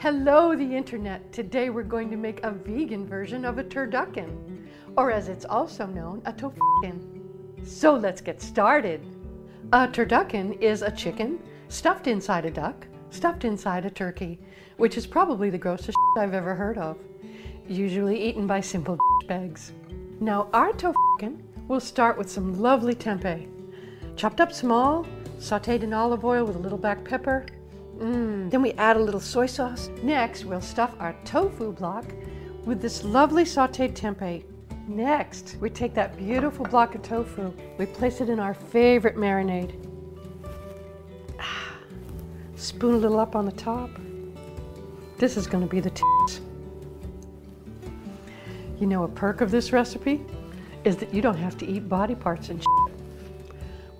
Hello, the internet. Today we're going to make a vegan version of a turducken, or as it's also known, a tofucken. So let's get started. A turducken is a chicken stuffed inside a duck, stuffed inside a turkey, which is probably the grossest I've ever heard of, usually eaten by simple bags. Now, our tofucken will start with some lovely tempeh, chopped up small, sauteed in olive oil with a little black pepper. Mm. Then we add a little soy sauce. Next, we'll stuff our tofu block with this lovely sauteed tempeh. Next, we take that beautiful block of tofu, we place it in our favorite marinade. Ah, spoon a little up on the top. This is going to be the tits. You know, a perk of this recipe is that you don't have to eat body parts and shit.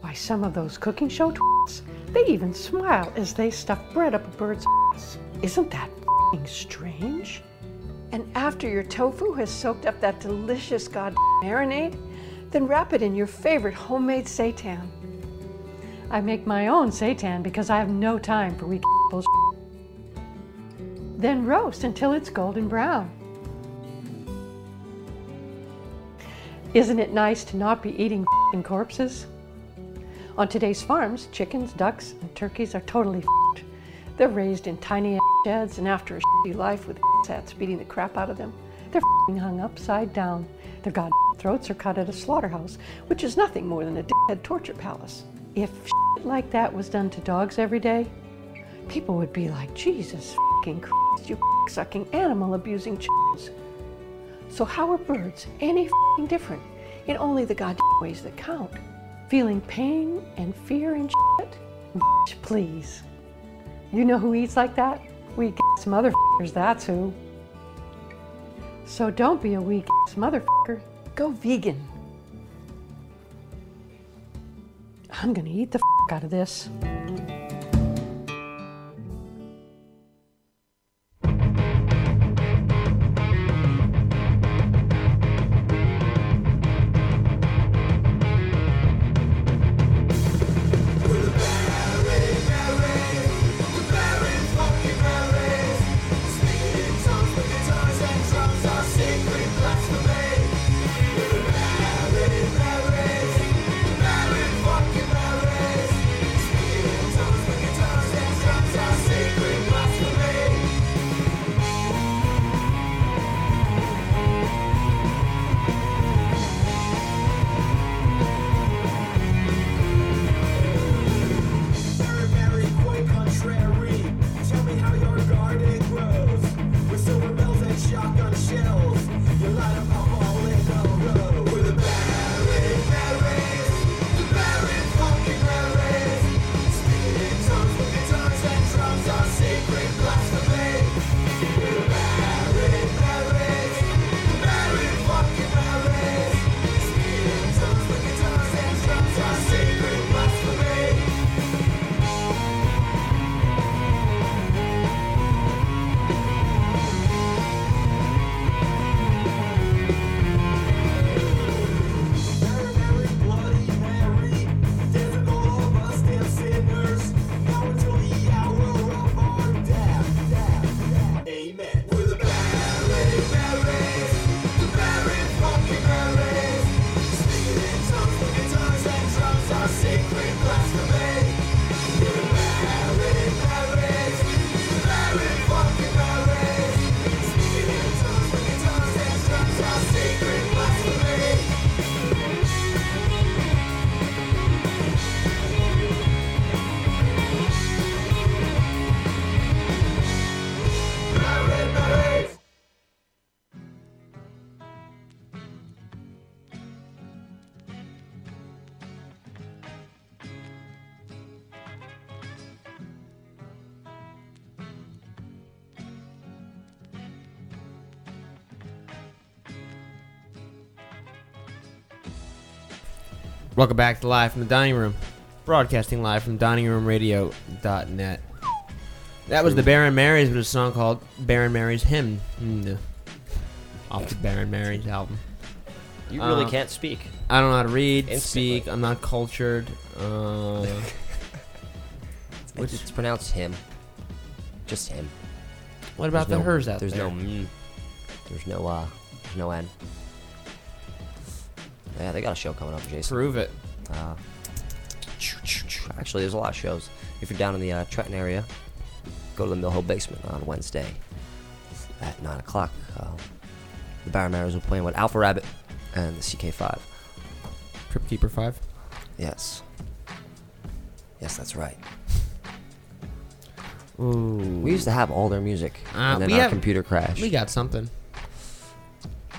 Why, some of those cooking show twits, they even smile as they stuff bread up a bird's ass. Isn't that strange? And after your tofu has soaked up that delicious god marinade, then wrap it in your favorite homemade seitan. I make my own seitan because I have no time for weak bullshit. Then roast until it's golden brown. Isn't it nice to not be eating corpses? On today's farms, chickens, ducks, and turkeys are totally f***ed. They're raised in tiny sheds, and after a shitty life with sats beating the crap out of them, they're hung upside down. Their god throats are cut at a slaughterhouse, which is nothing more than a dickhead torture palace. If shit like that was done to dogs every day, people would be like, Jesus fucking Christ, you sucking animal abusing chickens. So how are birds any different in only the goddamn ways that count? Feeling pain and fear and shit? Please. You know who eats like that? Weak ass motherfuckers, that's who. So don't be a weak ass motherfucker. Go vegan. I'm gonna eat the f out of this. Welcome back to Live from the Dining Room, broadcasting live from diningroomradio.net. That was the Baron Marys with a song called Baron Mary's Hymn, mm, off the Baron Mary's album. You really Uh, can't speak. I don't know how to read, Instantly. speak. I'm not cultured. Uh, It's, it's pronounced him. Just him. What about There's the no- hers out there's there? no mm, there's no uh there's no n. Yeah, they got a show coming up, Jason. Prove it. Uh, actually, there's a lot of shows. If you're down in the uh, Trenton area, go to the Mill Hill Basement on Wednesday at 9 o'clock. Uh, the Mariners will be playing with Alpha Rabbit and the CK5. Crypt Keeper 5. Yes. Yes, that's right. Ooh. We used to have all their music, Uh, and then our have- computer crashed. We got something.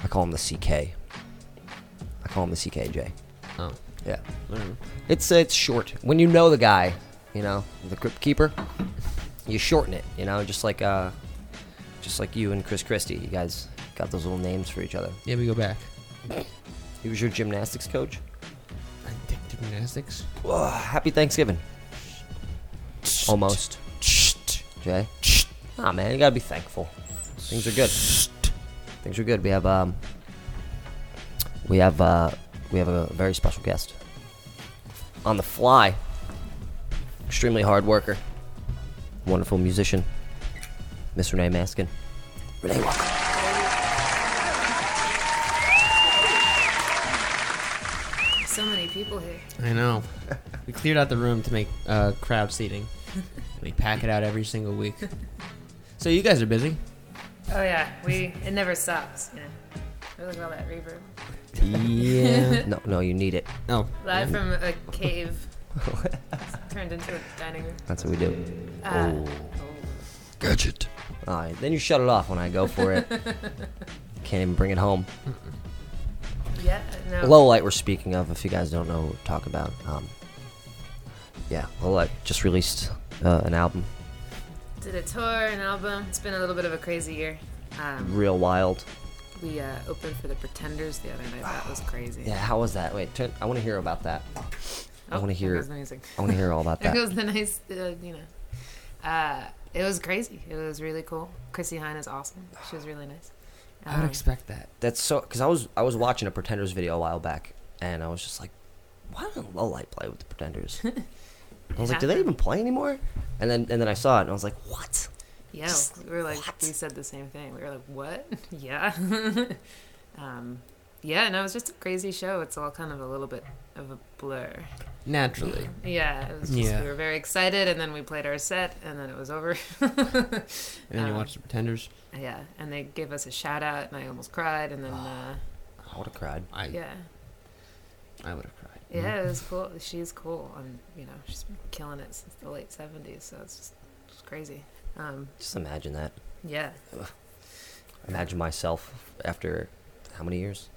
I call them the CK. Call him the CKJ. Oh. Yeah. It's it's short. When you know the guy, you know, the crypt keeper, you shorten it, you know, just like uh just like you and Chris Christie. You guys got those little names for each other. Yeah, we go back. He was your gymnastics coach. I think gymnastics. Ugh, happy Thanksgiving. Almost. Jay? Ah man, you gotta be thankful. Things are good. Things are good. We have um we have uh we have a very special guest. On the fly. Extremely hard worker. Wonderful musician. Miss Renee Maskin. Renee, welcome. So many people here. I know. we cleared out the room to make uh, crowd seating. we pack it out every single week. So you guys are busy. Oh yeah, we it never stops. You know, look at all that reverb. Yeah. No, no, you need it. No. Live from a cave, turned into a dining room. That's what we do. Uh, Gadget. Alright, then you shut it off when I go for it. Can't even bring it home. Yeah, no. Low Light we're speaking of, if you guys don't know talk about. Um, yeah, Low Light just released uh, an album. Did a tour, an album. It's been a little bit of a crazy year. Um, Real wild. We uh, opened for the Pretenders the other night. That was crazy. Yeah, how was that? Wait, turn, I want to hear about that. I Oh, want to hear. goes the music. I want to hear all about that. It was the nice, uh, you know. Uh, it was crazy. It was really cool. Chrissie Hynde is awesome. She was really nice. I would Um, expect that. That's so because I was I was watching a Pretenders video a while back, and I was just like, why doesn't Low Light play with the Pretenders? I was like, do they even play anymore? And then and then I saw it, and I was like, what? Yeah, Just we were like, what? we said the same thing. We were like, what? yeah. um, yeah, no, it was just a crazy show. It's all kind of a little bit of a blur. Naturally. Yeah, it was just, Yeah. we were very excited, and then we played our set, and then it was over. And then you Um, watch the Pretenders. yeah, and they gave us a shout out, and I almost cried, and then, uh, I would have cried. I yeah. I would have cried. Yeah, it was cool. She's cool, and you know, she's been killing it since the late '70s. So it's just it's crazy. Um, Just imagine that. yeah, Imagine myself after how many years?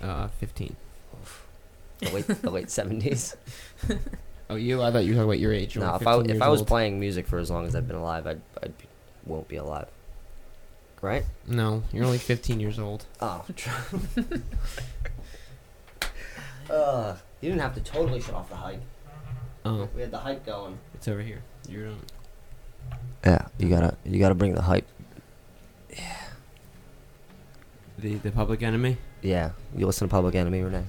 Uh, 15. The late the late seventies. Oh, you? I thought you were talking about your age. You're No, if I if I was old. playing music for as long as I've been alive, I'd I'd be, won't be alive. Right? No, you're only 15 years old. Oh. uh, you didn't have to totally shut off the hype. Oh, We had the hype going. it's over here. You're on. Yeah, you gotta you gotta bring the hype. Yeah. The, the Public Enemy? Yeah, you listen to Public Enemy, Renee.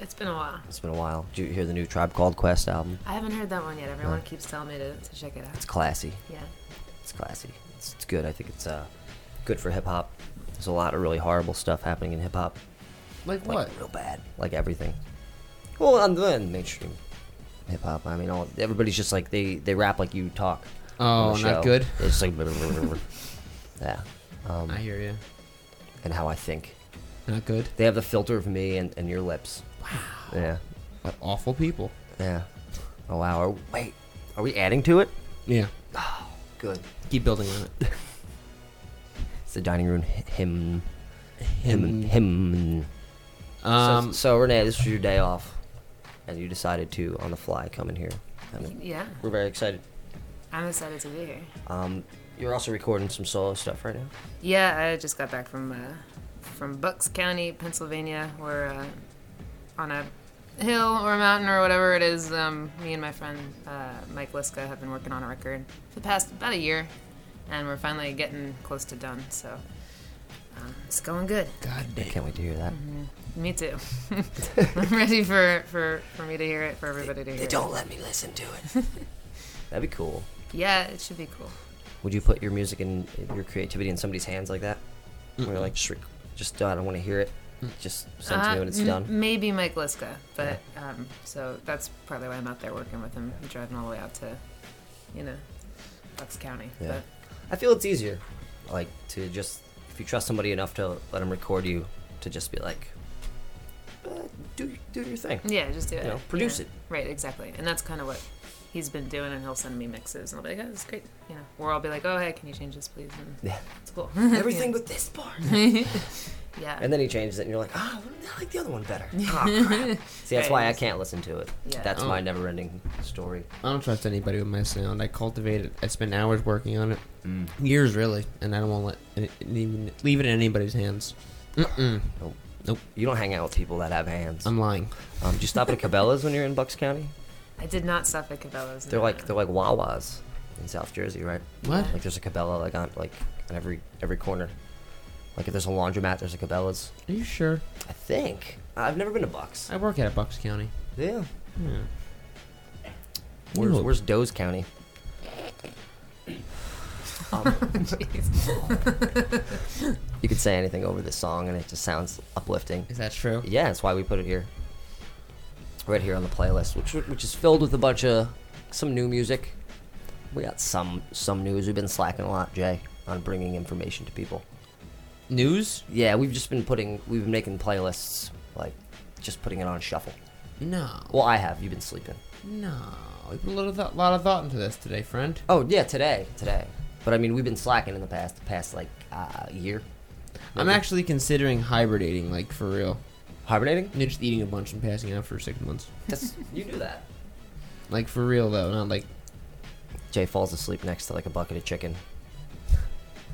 it's been a while. It's been a while. Did you hear the new Tribe Called Quest album? I haven't heard that one yet. Everyone No. keeps telling me to, to check it out. It's classy. Yeah. It's classy. It's, it's good. I think it's uh good for hip hop. There's a lot of really horrible stuff happening in hip hop. Like Like what? real bad. Like everything. Well, on the mainstream hip hop. I mean, all, everybody's just like they they rap like you talk. On Oh, not show. good? It's like yeah. Um, I hear you. and how I think. Not good? They have the filter of me and, and your lips. Wow. Yeah. What awful people. Yeah. Oh wow. Are, wait. Are we adding to it? Yeah. Oh, good. Keep building on it. It's the dining room hy- hymn. Hymn. Hymn. Hymn. Um, so, so Renee, this was your day off, and you decided to on the fly come in here. And Yeah, we're very excited. I'm excited to be here. Um, you're also recording some solo stuff right now. Yeah, I just got back from uh, from Bucks County, Pennsylvania. We're uh, on a hill or a mountain or whatever it is. Um, me and my friend uh, Mike Liska have been working on a record for the past about a year, and we're finally getting close to done. So um, it's going good. God I can't wait to hear that. Me too. I'm ready for, for, for me to hear it, for everybody to hear They it. don't let me listen to it. That'd be cool. Yeah, it should be cool. Would you put your music and your creativity in somebody's hands like that? Where you're like, just, rec- just uh, I don't want to hear it. Just send it to me Uh, when it's m- done. Maybe Mike Liska, but um, so that's partly why I'm out there working with him, driving all the way out to, you know, Bucks County. Yeah. I feel it's easier, like to just if you trust somebody enough to let them record you, to just be like, uh, do do your thing. Yeah, just do it. know, produce Yeah. it. Right, exactly, and that's kind of what he's been doing, and he'll send me mixes, and I'll be like, oh, this is great, you know, or I'll be like, oh, hey, can you change this, please? And Yeah. it's cool. Everything but this part. yeah. And then he changes it, and you're like, oh, I like the other one better. Oh, crap. See, that's why I can't listen to it. Yeah. That's Oh. my never-ending story. I don't trust anybody with my sound. I cultivate it. I spend hours working on it, Mm. years really, and I don't want to let it, it even leave it in anybody's hands. Mm-mm. Nope. Nope. You don't hang out with people that have hands. I'm lying. Um, do you stop at Cabela's when you're in Bucks County? I did not stop at Cabela's. They're no. like they're like Wawas in South Jersey, right? What? Like there's a Cabela like on like on every every corner. Like if there's a laundromat, there's a Cabela's. Are you sure? I think I've never been to Bucks. I work at a Bucks County. Yeah. Yeah. Where's You- Where's Doe's County? Um, you could say anything over this song, and it just sounds uplifting. Is that true? Yeah, that's why we put it here. Right here on the playlist, which which is filled with a bunch of some new music. We got some some news. We've been slacking a lot, Jay, on bringing information to people. News? Yeah, we've just been putting we've been making playlists like just putting it on shuffle. No. Well, I have. You've been sleeping. No. We put a little th- lot of thought into this today, friend. Oh yeah, today, today. But I mean, we've been slacking in the past past like uh, year. I'm actually considering hibernating, like for real. Hibernating. You're just eating a bunch and passing out for six months. That's, you do that. Like for real though, not like Jay falls asleep next to like a bucket of chicken.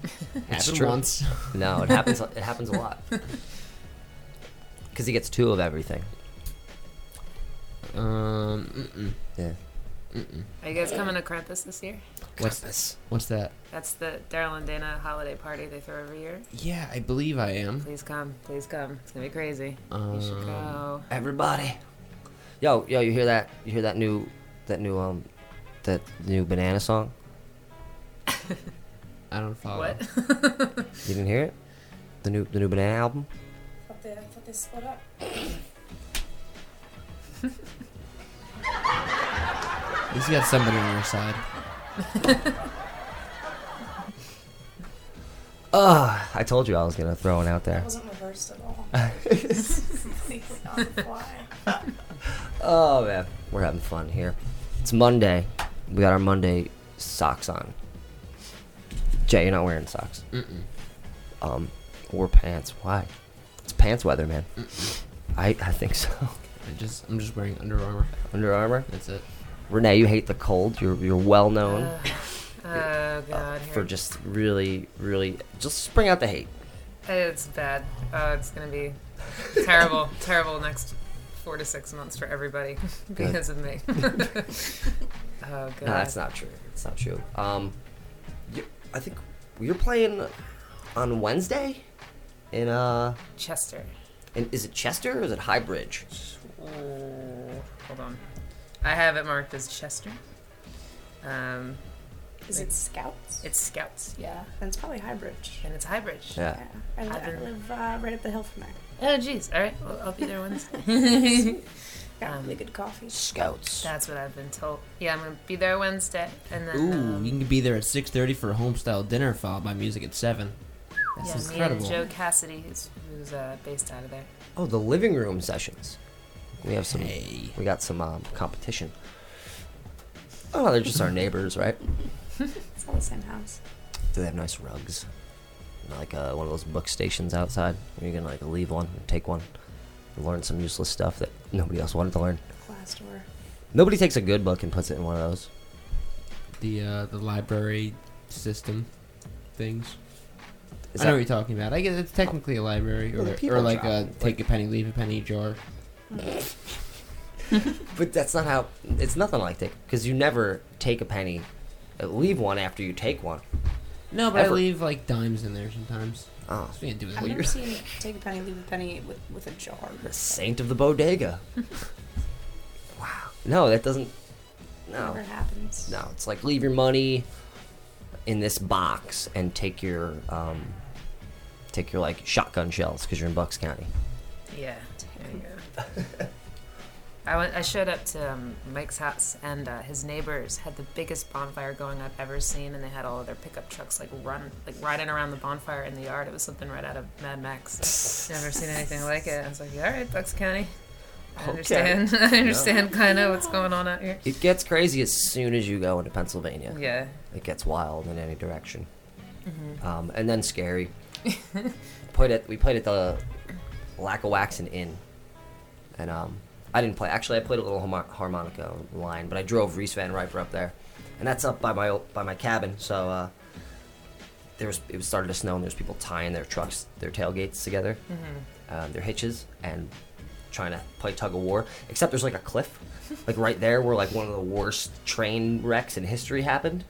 happened true. once. No, it happens. it happens a lot. Because he gets two of everything. Um. Mm-mm. Yeah. Mm-mm. Are you guys coming to Krampus this year? What's this? What's that? That's the Daryl and Dana holiday party they throw every year. Yeah, I believe I am. Please come, please come. It's gonna be crazy. you should Um, go. Everybody. Yo, yo, you hear that? You hear that new, that new um, that new banana song? I don't follow. What? You didn't hear it? The new, the new banana album. I thought they, I thought they split up. At least you got somebody on your side. Ugh, I told you I was gonna throw one out That there. wasn't reversed at all. Completely on the fly. Oh man, we're having fun here. It's Monday. We got our Monday socks on. Jay, you're not wearing socks. Mm-mm. Um, or pants. Why? It's pants weather, man. I I think so. I just I'm just wearing Under Armour. Under Armour. That's it. Renee, you hate the cold. You're you're well known Uh, oh uh, for just really really just spring out the hate. It's bad. Oh, it's gonna be terrible, terrible next four to six months for everybody because of me. oh god. No, that's not true. It's not true. Um, you, I think you're playing on Wednesday. In uh, Chester. And is it Chester or is it Highbridge? Oh, hold on. I have it marked as Chester. Um, Is it Scouts? it's Scouts, yeah, and it's probably Highbridge. and it's Highbridge. Yeah. Yeah, I, li- I've live uh, right up the hill from there. Oh, jeez. All right. Well, I'll be there Wednesday. Got Um, really good coffee. Scouts. That's what I've been told. Yeah, I'm gonna be there Wednesday, and then Ooh, um, you can be there at 6:30 for a homestyle dinner followed by music at seven. That's yeah, me incredible. and Joe Cassidy, who's who's uh, based out of there. Oh, the living room sessions. We have some. Hey. We got some um, competition. Oh, they're just our neighbors, right? It's all the same house. Do they have nice rugs? Like uh, one of those book stations outside, where you can like leave one and take one, and learn some useless stuff that nobody else wanted to learn. Glass door. Nobody takes a good book and puts it in one of those. The uh, the library system things. Is I know that- what you're talking about. I guess it's technically a library, or, people or like a them, take a penny, leave a penny jar. But that's not how. It's nothing like that because you never take a penny, uh, leave one after you take one. No, but Ever. I leave like dimes in there sometimes. Oh, So we can't do I've that. never you're- seen take a penny, leave a penny with, with a jar. the saint of the bodega. wow. No, that doesn't. No. Never happens. No, it's like leave your money. in this box and take your um, take your like shotgun shells because you're in Bucks County. Yeah, there you go. I went. I showed up to um, Mike's house, and uh, his neighbors had the biggest bonfire going I've ever seen, and they had all of their pickup trucks like run, like riding around the bonfire in the yard. It was something right out of Mad Max. Never seen anything like it. I was like, all right, Bucks County. I Okay. understand. I understand kind of what's going on out here. It gets crazy as soon as you go into Pennsylvania. Yeah. It gets wild in any direction, um, and then scary. played at we played at the Lackawaxen Inn, and um, I didn't play. Actually, I played a little harmonica line, but I drove Reese Van Riper up there, and that's up by my by my cabin. So uh, there was it started to snow, and there's people tying their trucks, their tailgates together, um, their hitches, and trying to play tug of war. Except there's like a cliff, like right there where like one of the worst train wrecks in history happened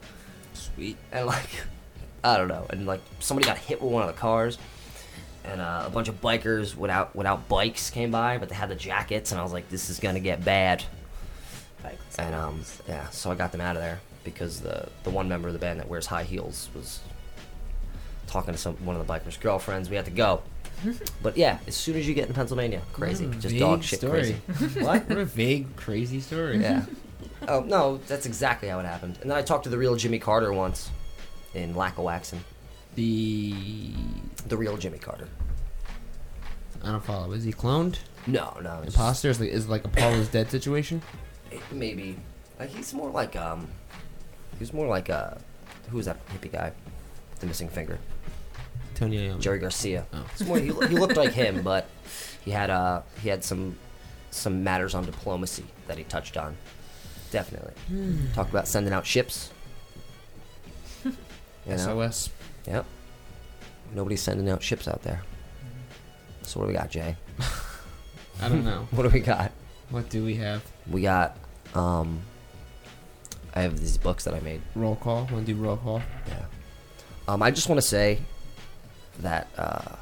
Sweet. and like I don't know, and like somebody got hit with one of the cars, and uh, a bunch of bikers without without bikes came by, but they had the jackets, and I was like, this is gonna get bad, and um yeah, so I got them out of there because the the one member of the band that wears high heels was talking to some one of the bikers' girlfriends. We had to go. But yeah, as soon as you get in Pennsylvania, crazy, Mm, just dog shit story. crazy. what? What a vague, crazy story. Yeah. oh no, that's exactly how it happened. And then I talked to the real Jimmy Carter once in Lackawaxen. The The real Jimmy Carter. I don't follow. Is he cloned? No, no, it's Imposter is like is like a Paul is dead situation. it- maybe like he's more like um, he's more like uh, who was that hippie guy, with the missing finger? Tony Iommi. Jerry Garcia. Oh. It's more, he, he looked like him, but he had uh, he had some some matters on diplomacy that he touched on. Definitely talked about sending out ships. You know? SOS. Yep. Nobody's sending out ships out there. So what do we got, Jay? I don't know. What do we got? What do we have? We got um I have these books that I made. Roll call. Want to do roll call? Yeah. Um I just want to say that uh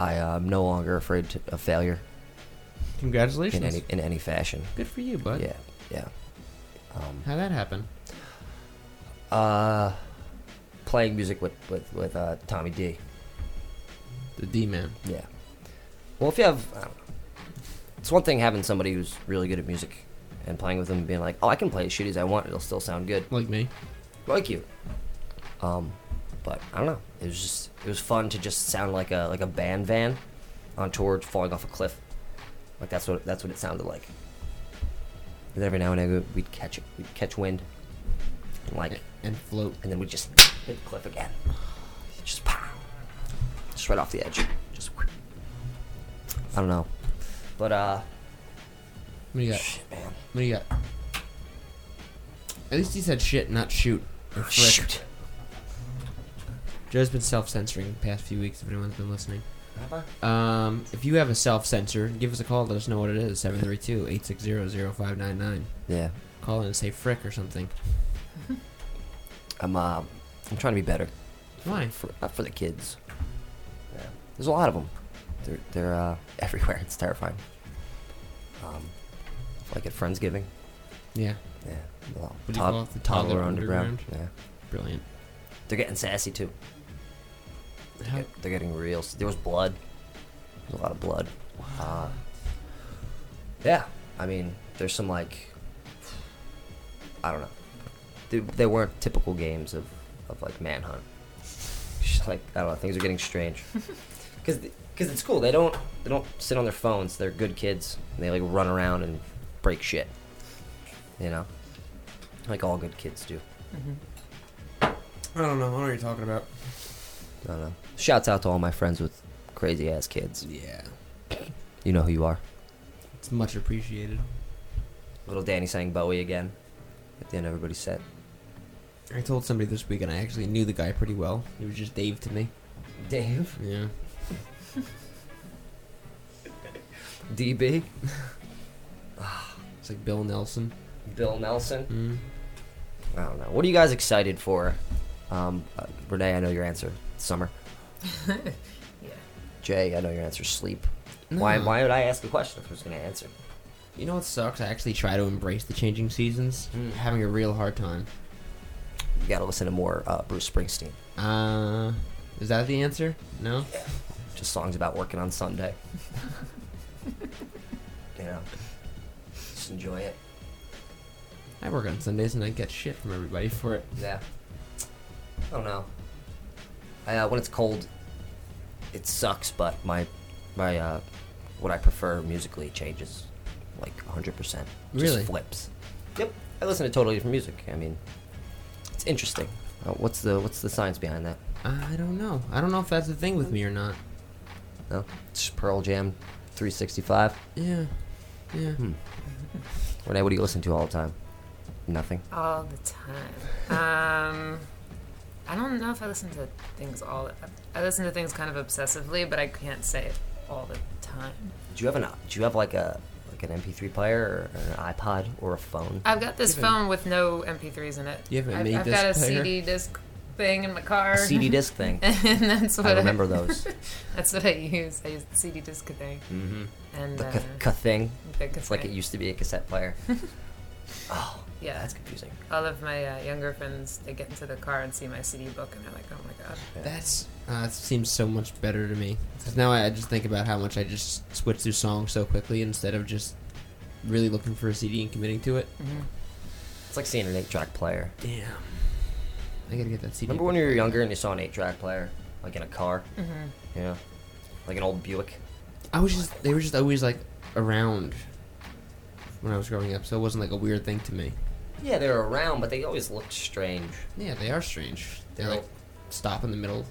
I am no longer afraid to, of failure Congratulations. in any in any fashion. Good for you, bud. Yeah. Yeah. Um How'd that happen? uh playing music with with with uh Tommy D. The D man. Yeah. Well, if you have, I don't know. it's one thing having somebody who's really good at music and playing with them and being like, oh, I can play as shitty as I want, it'll still sound good, Like me. like you. Um, but I don't know. It was just, it was fun to just sound like a like a band van on tour falling off a cliff. Like that's what that's what it sounded like. And every now and then we'd catch it, we'd catch wind, and like, And float. and then we'd just hit the cliff again. Just pow. Just right off the edge. Just. I don't know. But uh What do you got? shit man. What do you got? At least he said shit, not shoot. Or frick. Shoot. Joe's been self-censoring the past few weeks. If anyone's been listening, um, if you have a self-censor, give us a call. Let us know what it is. 732-860-0599. Yeah. Call in and say frick or something. I'm uh I'm trying to be better Why? for not for the kids. Yeah. There's a lot of them. They're they're uh everywhere. It's terrifying. Um like at Friendsgiving. Yeah, Yeah. Well, What do you call it? The toddler, toddler underground. underground? Yeah. brilliant. They're getting sassy too. How, They're getting real. There was blood. There's a lot of blood. Uh, yeah, I mean, there's some like, I don't know. They, they weren't typical games of, of like manhunt. Just like I don't know, things are getting strange. Because because it's cool. They don't they don't sit on their phones. They're good kids. And they like run around and break shit. You know, like all good kids do. Mm-hmm. I don't know. I don't know what are you're talking about. I don't know. Shouts out to all my friends with crazy ass kids. Yeah, You know who you are. it's much appreciated. Little Danny sang Bowie again at the end of everybody's set. I told somebody this week, and I actually knew the guy pretty well. He was just Dave to me. Dave? Yeah. DB? It's like Bill Nelson. Bill Nelson? Mm. I don't know. What are you guys excited for? Um, uh, Renee, I know your answer. Summer. Yeah. Jay, I know your answer. Sleep. Why? Why would I ask the question if I was going to answer? You know what sucks? I actually try to embrace the changing seasons. Mm. Having a real hard time. You gotta listen to more uh, Bruce Springsteen. Uh, is that the answer? No. Just songs about working on Sunday. you know, just enjoy it. I work on Sundays and I get shit from everybody for it. Yeah. I don't know. I, uh, when it's cold, it sucks, but my my uh, what I prefer musically changes like 100%. Just Really? flips. Yep. I listen to totally different music. I mean, it's interesting. Uh, what's the what's the science behind that? I don't know. I don't know if that's a thing with me or not. No, it's just Pearl Jam, 365. Yeah. Yeah. Hmm. Renee, what do you listen to all the time? Nothing. All the time. Um, I don't know if I listen to things all. I listen to things kind of obsessively, but I can't say it all the time. Do you have an Do you have like a like an MP3 player or an iPod or a phone? I've got this You a- phone with no MP3s in it. You have a I've, mini I've got a player? CD disc thing in my car. A CD disc thing. and that's what I remember those. That's what I use. I use the CD disc thing. Mm-hmm. And The uh, ca- ca thing. the It's like it used to be a cassette player. oh, Yeah. that's confusing. All of my uh, younger friends, they get into the car and see my CD book, and they're like, "Oh my god." That's uh, that seems so much better to me. Because now I, I just think about how much I just switch through songs so quickly instead of just really looking for a CD and committing to it. hmm It's like seeing an eight-track player. Damn. I gotta get that CD. Remember when you were younger and you saw an eight-track player, like in a car? hmm Yeah, like an old Buick. I was just they were just always like around when I was growing up, so it wasn't like a weird thing to me. Yeah, they were around, but they always looked strange. Yeah, they are strange. They They're like stop in the middle.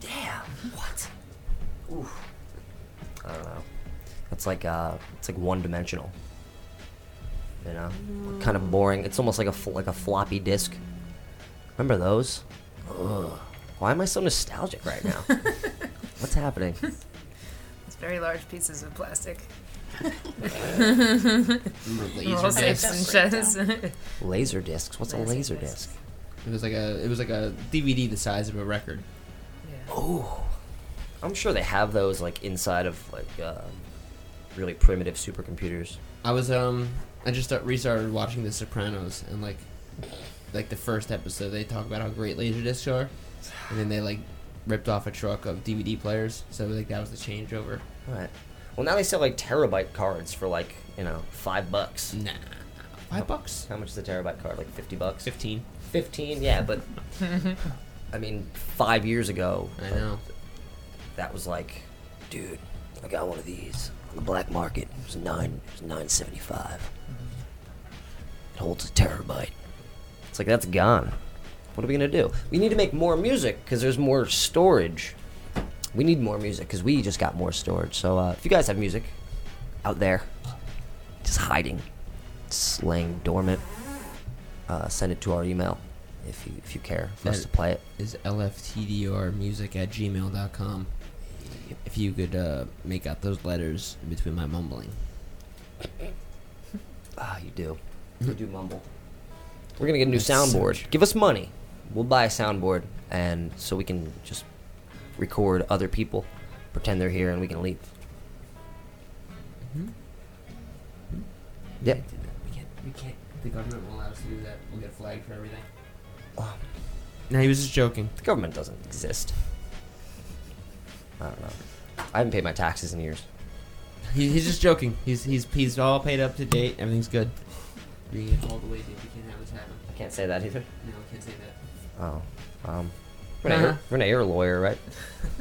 Damn. What? Oof. I don't know. It's like uh, it's like one-dimensional. You know, kind of boring. It's almost like a fl- like a floppy disk. Remember those? Ugh. Why am I so nostalgic right now? What's happening? It's very large pieces of plastic. Remember Roll laser safes discs? and chest. Laser discs. What's a Laser laser disc? It was like a it was like a DVD the size of a record. yeah. Oh, I'm sure they have those like inside of like uh, really primitive supercomputers. I was um I just start, restarted watching The Sopranos and like like the first episode they talk about how great laser discs are, and then they like ripped off a truck of DVD players. So like that was the changeover. Right. Well, now they sell like terabyte cards for like you know five bucks. Nah, five bucks, How much is a terabyte card? Like fifty bucks. fifteen. Fifteen, yeah, but I mean, five years ago, I know. that was like, dude, I got one of these on the black market. It was nine, it was nine seventy five. It holds a terabyte. It's like that's gone. What are we gonna do? We need to make more music because there's more storage. We need more music because we just got more storage. So uh, if you guys have music out there, just hiding, just laying dormant, uh, send it to our email if you if you care for us That- to play it. Is lftdrmusic at gmail.com. If you could uh, make out those letters in between my mumbling. Ah, you do. You do mumble. We're gonna get a new That's soundboard. such- Give us money. We'll buy a soundboard, and so we can just record other people, pretend they're here, and we can leave. Mhm. Yep. We can't. We can't. The government won't allow us to do that. We'll get flagged for everything. Oh, No, he was just joking. the government doesn't exist. I don't know. I haven't paid my taxes in years. He, he's just joking. He's he's he's all paid up to date. Everything's good. We all the way, dude. We can't have this happen. I can't say that either. No, I can't say that. Oh, um, Renee, Uh-huh. you're, Renee, you're a lawyer, right?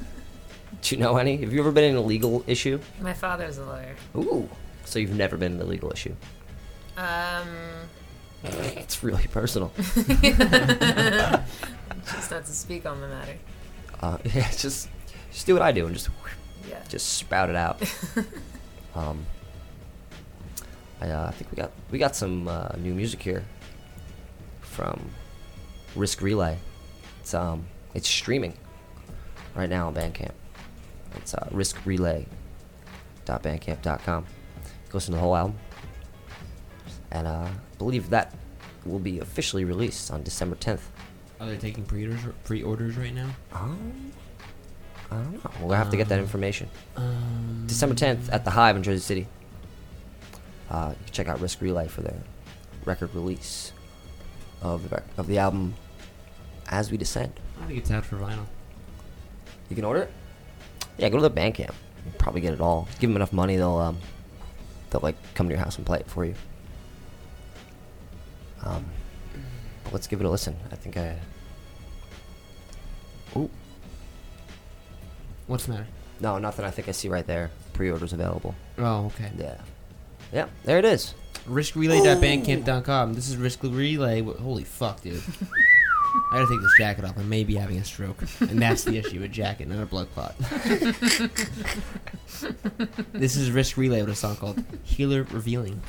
Do you know any? Have you ever been in a legal issue? My father's a lawyer. Ooh, so you've never been in a legal issue? Um, It's really personal. just not to speak on the matter. Uh, yeah, just just do what I do and just Yeah. just spout it out. um, I, uh, I think we got we got some uh, new music here from Risk Relay. It's um it's streaming right now on Bandcamp. It's uh, riskrelay.bandcamp.com. Go listen to the whole album, and uh, I believe that will be officially released on December 10th. Are they taking pre-orders pre-orders right now? Um, I don't know. We'll have to get that Um, information. Um, December 10th at the Hive in Jersey City. Uh, you can check out Risk Relay for their record release. of the of the album As We Descend. I think it's out for vinyl. You can order it. Yeah, go to the Bandcamp. You'll probably get it all. Give them enough money, they'll um, they'll like come to your house and play it for you. Um, but let's give it a listen. I think I. Ooh, What's the matter? no, nothing. I think I see right there. Pre-orders available. Oh, okay. Yeah, yeah. There it is. Riskrelay.bandcamp.com. This is Risk Relay. Holy fuck, dude. I gotta take this jacket off. I may be having a stroke. And that's the issue a jacket, not a blood clot. this is Risk Relay with a song called Healer Revealing.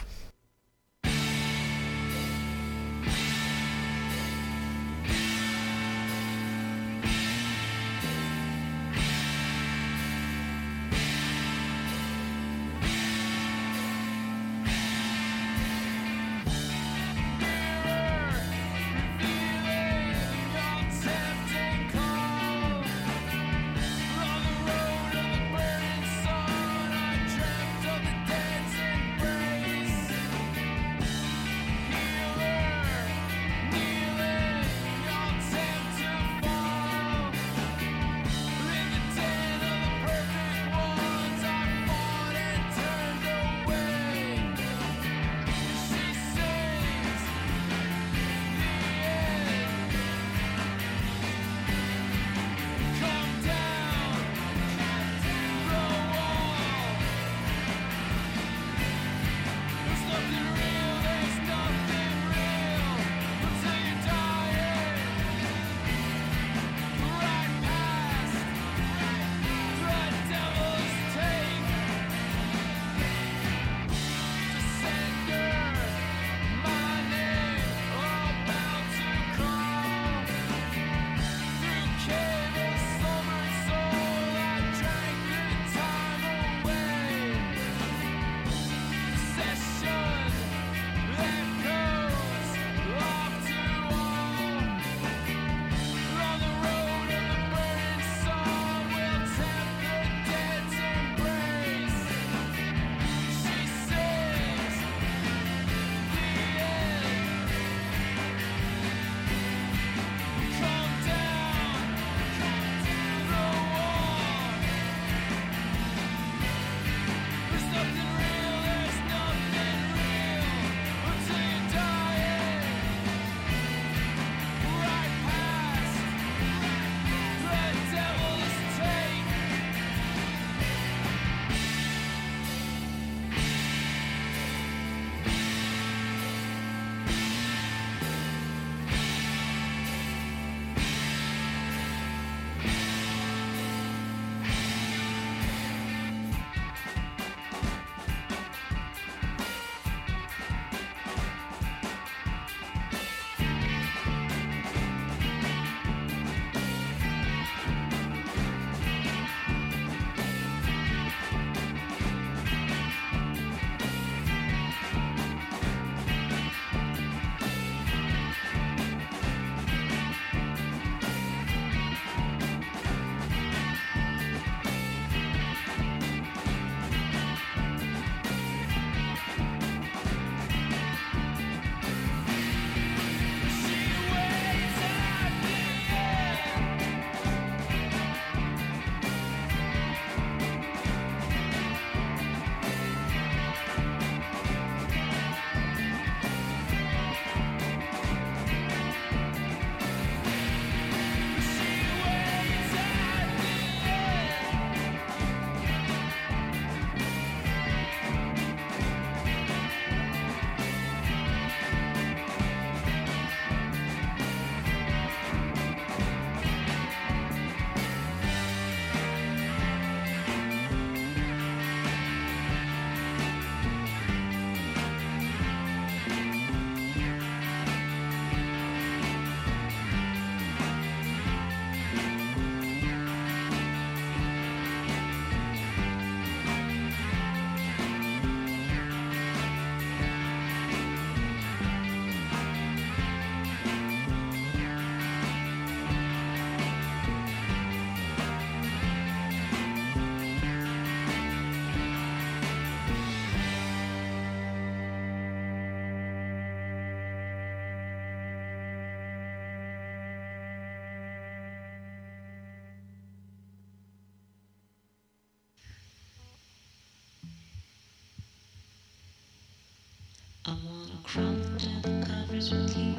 The covers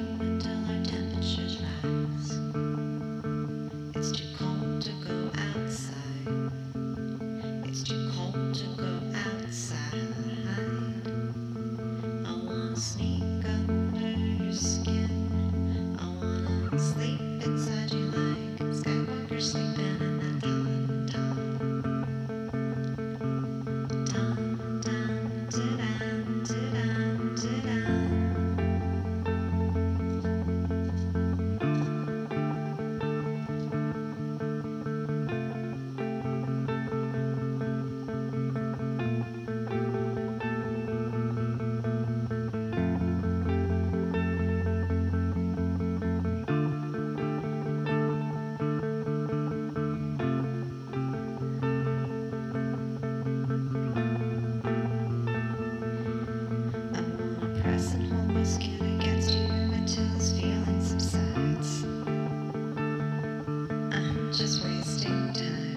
just wasting time.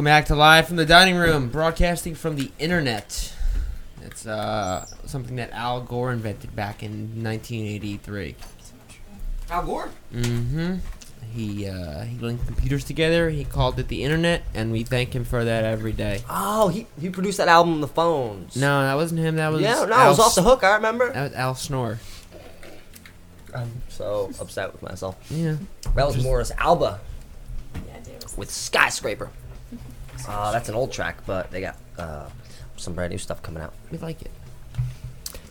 Welcome back to Live from the Dining Room, broadcasting from the internet. It's uh, something that Al Gore invented back in 1983. Al Gore. Mm-hmm. He uh, he linked computers together. He called it the internet, and we thank him for that every day. Oh, he he produced that album, The Phones. No, that wasn't him. That was yeah, no, Al it was off the hook. I remember. That was Al Snore. I'm so upset with myself. Yeah. That was Morris Alba Yeah, with Skyscraper. Uh, that's an old track, but they got uh, some brand new stuff coming out. We like it.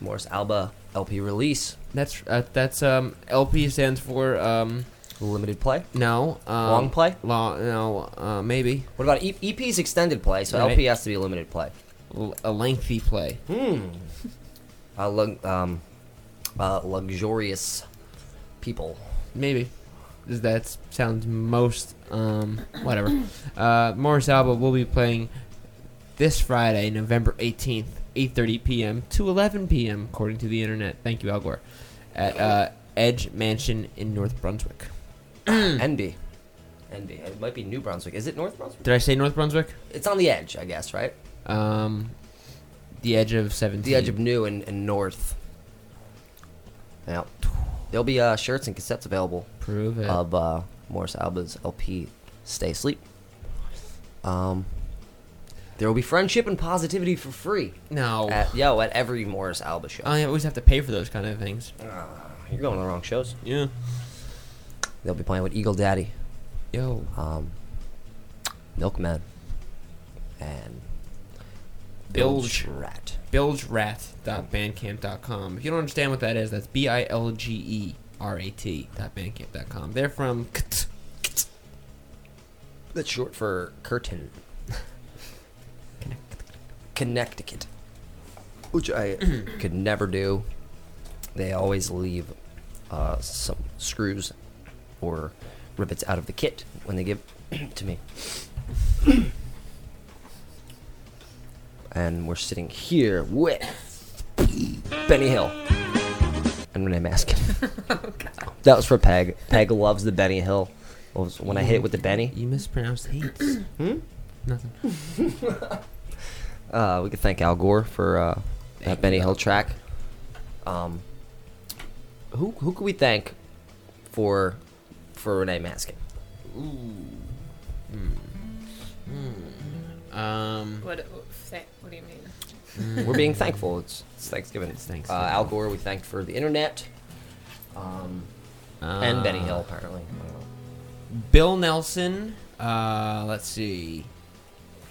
Morris Alba LP release, That's uh, that's um LP stands for um limited play. no um, Long play? Long no uh, maybe What about e- EP's extended play? So Right. LP has to be limited play. L- a lengthy play. Hmm. Uh, lug- um, uh, luxurious people. Maybe. That sounds most um whatever. uh, Morris Alba will be playing this Friday, November eighteenth, eight thirty p.m. to eleven p.m. according to the internet. Thank you, Al Gore. At uh, Edge Mansion in North Brunswick. NB. NB. It might be New Brunswick. Is it North Brunswick? Did I say North Brunswick? It's on the edge, I guess, right? Um, the edge of seventeen. The edge of New and, and North. Yeah. There'll be uh, shirts and cassettes available Prove it. of uh, Morris Alba's LP Stay Asleep. Um, there will be friendship and positivity for free. no. At, yo, at every Morris Alba show. I always have to pay for those kind of things. You're going to the wrong shows. Yeah. They'll be playing with Eagle Daddy, Yo. um, Milkman, and Bilge. Rat. bilgerat.bandcamp.com. If you don't understand what that is, that's B I L G E R A T dot bandcamp.com. They're from Kt- That's short for curtain. Connecticut. Which I could never do. They always leave uh, some screws or rivets out of the kit when they give to me. and we're sitting here with Benny Hill and Renee Maskin. that was for Peg. Peg loves the Benny Hill. Was when I hit it with the Benny. You mispronounced hates. Hmm? Nothing. Uh, we could thank Al Gore for uh, that Benny Hill track. Um, who who could we thank for for Renee Maskin? Um, What, what, what do you mean? We're being thankful. It's, it's Thanksgiving. It's Thanksgiving. Uh, Al Gore we thanked for the internet. Um, and Benny Hill apparently. I don't know. Bill Nelson. Uh, let's see.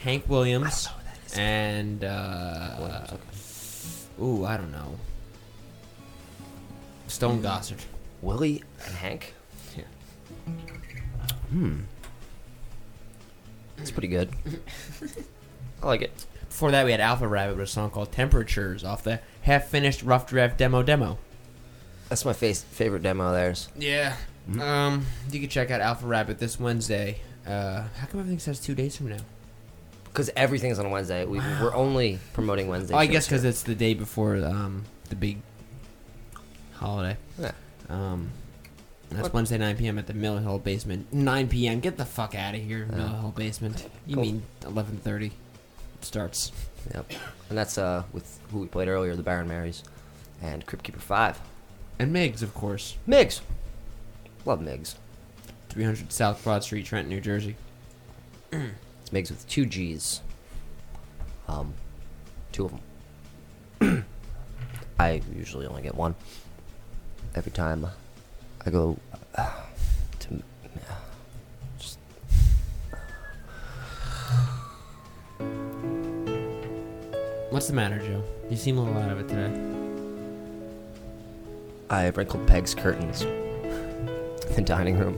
Hank Williams. And, uh, Williams, okay. ooh, I don't know. Stone Gossard. Willie and Hank. Yeah. Hmm. It's pretty good. I like it. Before that, we had Alpha Rabbit with a song called Temperatures off the half finished Rough Draft Demo Demo. That's my face, favorite demo of theirs. Yeah. Um, you can check out Alpha Rabbit this Wednesday. Uh, how come everything says two days from now? Because everything's on Wednesday. We, We're only promoting Wednesday. Oh, I guess because it's the day before um, the big holiday. Yeah. Um, that's What? Wednesday 9 p.m. at the Mill Hill Basement. 9 p.m. Get the fuck out of here, Mill Hill Basement. You Cool. mean 11:30? Starts. Yep. And that's uh with who we played earlier, the Baron Marys, and Crypt Keeper Five. And Miggs, of course. Miggs! Love Miggs. 300 South Broad Street, Trenton, New Jersey. It's Miggs with two G's. Um, two of them. I usually only get one. Every time I go uh, What's the matter, Joe? You seem a little out of it today. I wrinkled Peg's curtains in the dining room,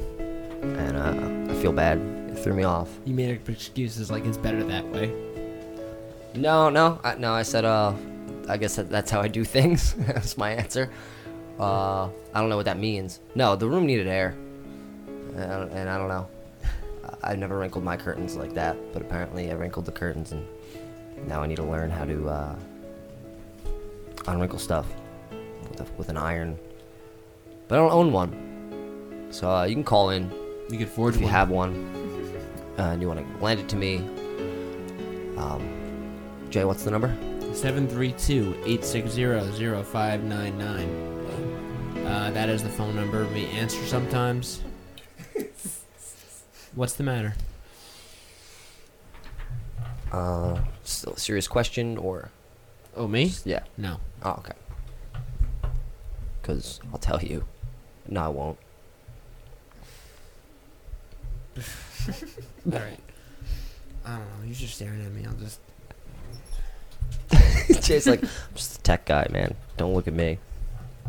and uh, I feel bad. It threw me off. You made up excuses like it's better that way. No, no, I, no. I said, uh, I guess that, that's how I do things. that's my answer. Uh, I don't know what that means. No, the room needed air, and, I don't- and I don't know. I- I've never wrinkled my curtains like that, but apparently I wrinkled the curtains, and now I need to learn how to uh, unwrinkle stuff with, a, with an iron. But I don't own one, so uh, you can call in You can forge if you one. have one. uh, and you want to land it to me, um, Jay, what's the number? 732-860-0599. Uh, that is the phone number. We answer sometimes. What's the matter? Uh, still a serious question or Oh, me? yeah? No. Oh, okay. Because I'll tell you. No, I won't. All right. I don't know. You're just staring at me. I'll just. Jay's like, I'm just a tech guy, man. Don't look at me.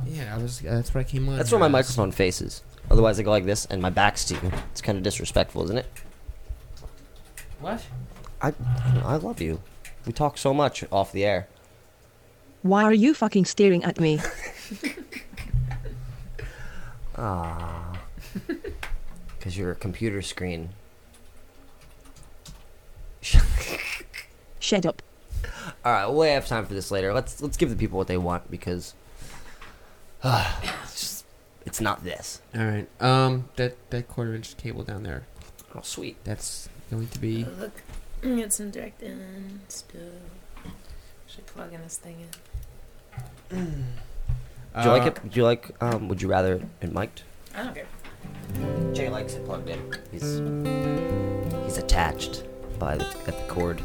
Yeah, I was. That's what I came on. That's where my as. microphone faces. Otherwise, I go like this, and my back's to you. It's kind of disrespectful, isn't it? What? I, I love you. We talk so much off the air. Why are you fucking staring at me? Ah. Because you're a computer screen. Shut up. All right, we'll have time for this later. Let's let's give the people what they want because it's just it's not this. All right. Um, that that quarter inch cable down there. Oh, sweet. That's going to be. Look, get some direct in stuff. Should plug in this thing in. Do you like Uh, it? Do you like? Um, would you rather it mic'd? I don't care. Jay likes it plugged in. He's he's attached by the at the cord.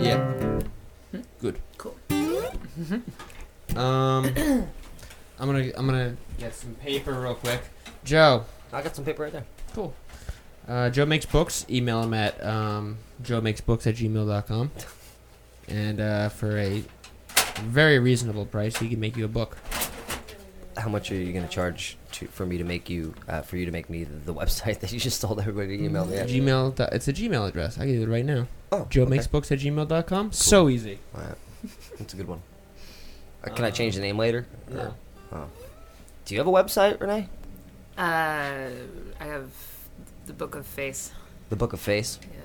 Yeah. Good. Cool. I'm gonna I'm gonna get some paper real quick. Joe. I got some paper right there. Cool. Uh, Joe makes books. Email him at um, joe makes books at gmail.com. And uh, for a very reasonable price, he can make you a book. How much are you gonna charge to for me to make you uh, for you to make me the, the website that you just told everybody to email me? At? Gmail. dot- It's a Gmail address. I can do it right now. Oh, Joe okay. makes books at gmail.com. So easy. All right. That's a good one. Uh, can I change the name later? No. Oh. Do you have a website, Renee? Uh, I have the Book of Face. The Book of Face. Yeah,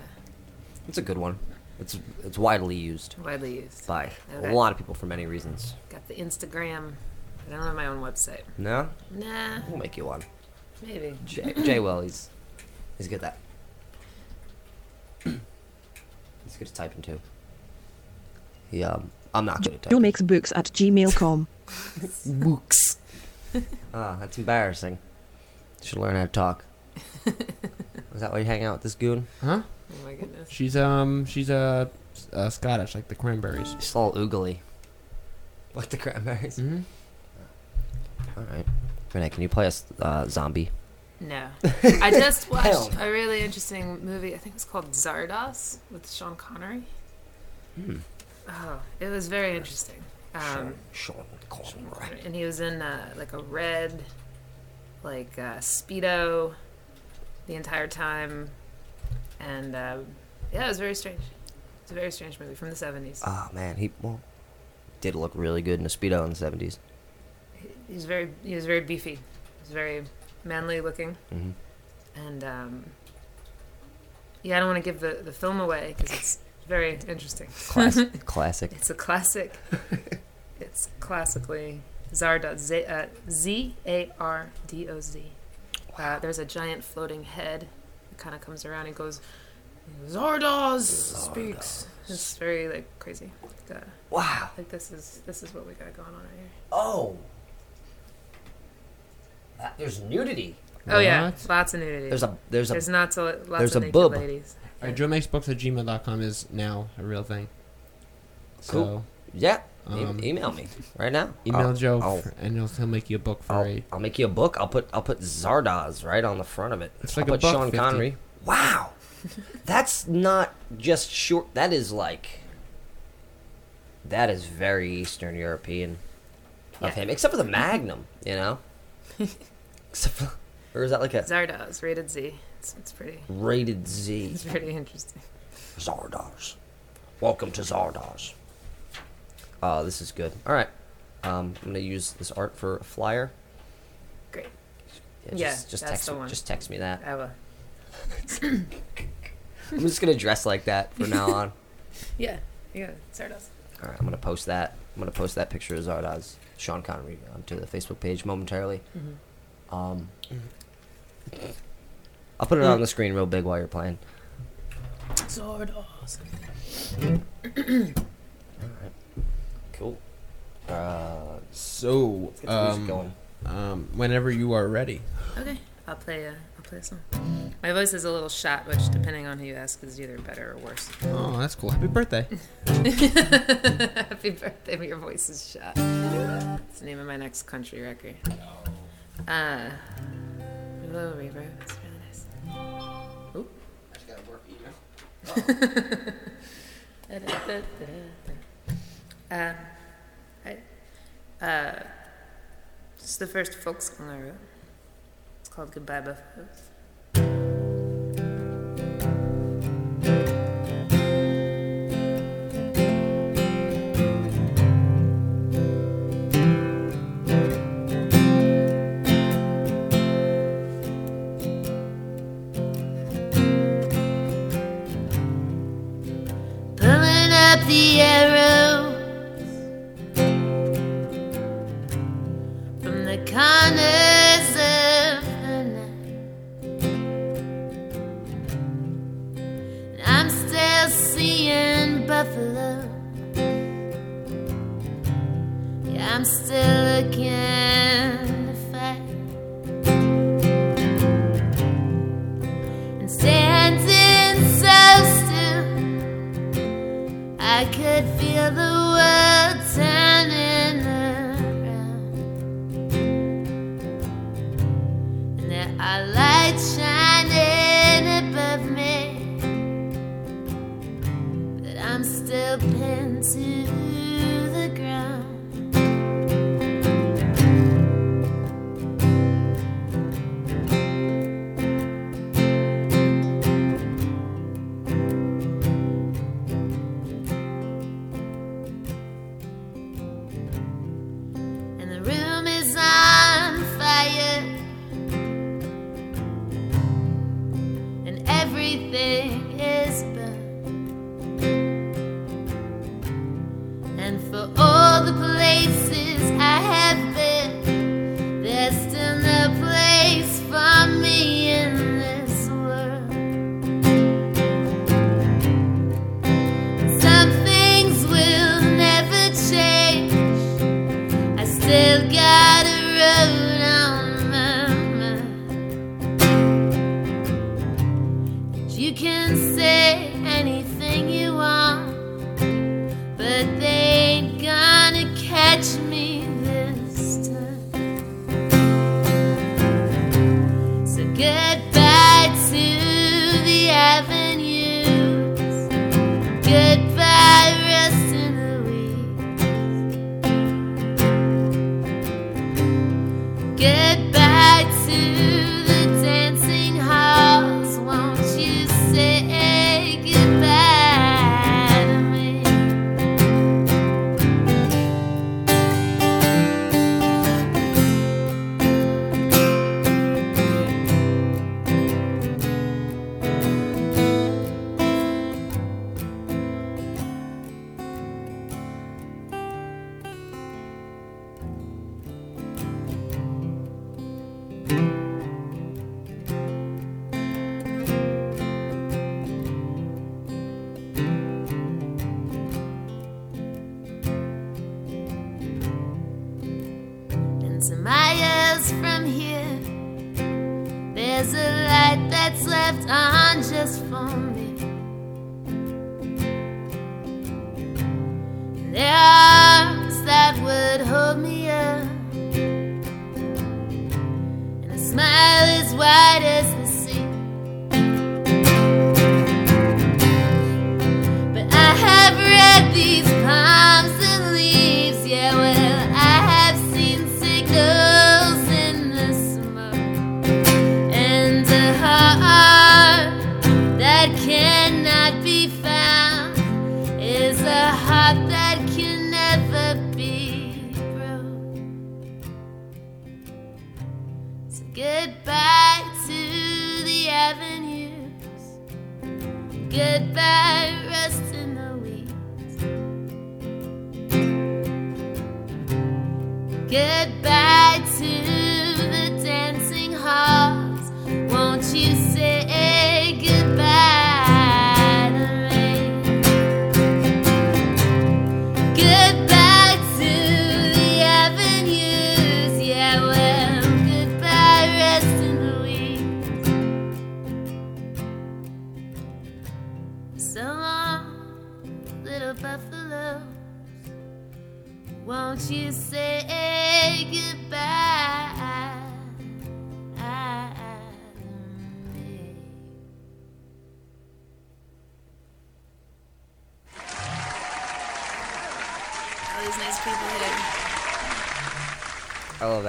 It's a good one. It's it's widely used widely used. by Okay. a lot of people for many reasons. Got the Instagram. I don't have my own website. No, Nah, we'll make you one. maybe. Jay, Jay will. He's he's good at that. he's good at typing too. He um, I'm not good at Joe typing. makes books at gmail.com. books. Ah, that's embarrassing. Should learn how to talk. Is that why you hang out with this goon? Huh? Oh my goodness. She's um she's uh, uh Scottish like the cranberries. Just all oogly. Like the cranberries. Mm-hmm. All right. Renee, can you play us uh, zombie? No. I just watched a really interesting movie. I think it was called Zardoz with Sean Connery. Hmm. Oh, it was very interesting. Um, Sean Connery. and he was in uh, like a red, like uh, speedo, the entire time, and uh, yeah, it was very strange. It's a very strange movie from the seventies. Oh man, he well did look really good in a speedo in the seventies. He, He's very he was very beefy. He's very manly looking, hmm and um, yeah, I don't want to give the the film away because it's very interesting. Classic. classic. It's a classic. it's classically Zardoz. Z uh, Z A R D O Z. Uh, there's a giant floating head It kind of comes around and goes, Zardoz speaks. It's very like crazy. Like, uh, Wow. like this is this is what we got going on right here. Oh. Uh, there's nudity. Oh yeah, What? lots of nudity. There's a there's a There's not so lots there's of a naked boob. ladies. All right, Joe makes books at gmail.com is now a real thing. So Cool. yeah. E- Um, email me right now. email I'll- Joe I'll, for- and he'll, he'll make you a book for I'll, a. I'll make you a book. I'll put I'll put Zardoz right on the front of it. It's I'll like a put buck Sean 50. Connery. Wow. That's not just short. That is like. That is very Eastern European of Yeah. him, except for the Magnum. You know. except for, or is that like a Zardoz, rated Z. It's, it's pretty. rated Z? It's pretty interesting. Zardoz. Welcome to Zardoz. Oh, this is good. All right. Um, I'm gonna use this art for a flyer. Great. Yeah, Yeah, just, just that's text the me, one. just text me that. I will. I'm just gonna dress like that from now on. Yeah. Yeah. Zardoz. All right, I'm gonna post that. I'm gonna post that picture of Zardoz, Sean Connery, onto the Facebook page momentarily. Um, I'll put it on the screen real big while you're playing. Zardoz. Cool. Uh, So, let's get the music um, going. um, whenever you are ready. Okay, I'll play. Uh, I'll play a song. My voice is a little shot, which, depending on who you ask, is either better or worse. Oh, that's cool. Happy birthday. Happy birthday, but your voice is shot. It's the name of my next country record. Uh, low reverb. Um, I, uh, is the first folk song I wrote. It's called Goodbye Buffaloes. I'm still looking to fight. And standing so still. I could feel the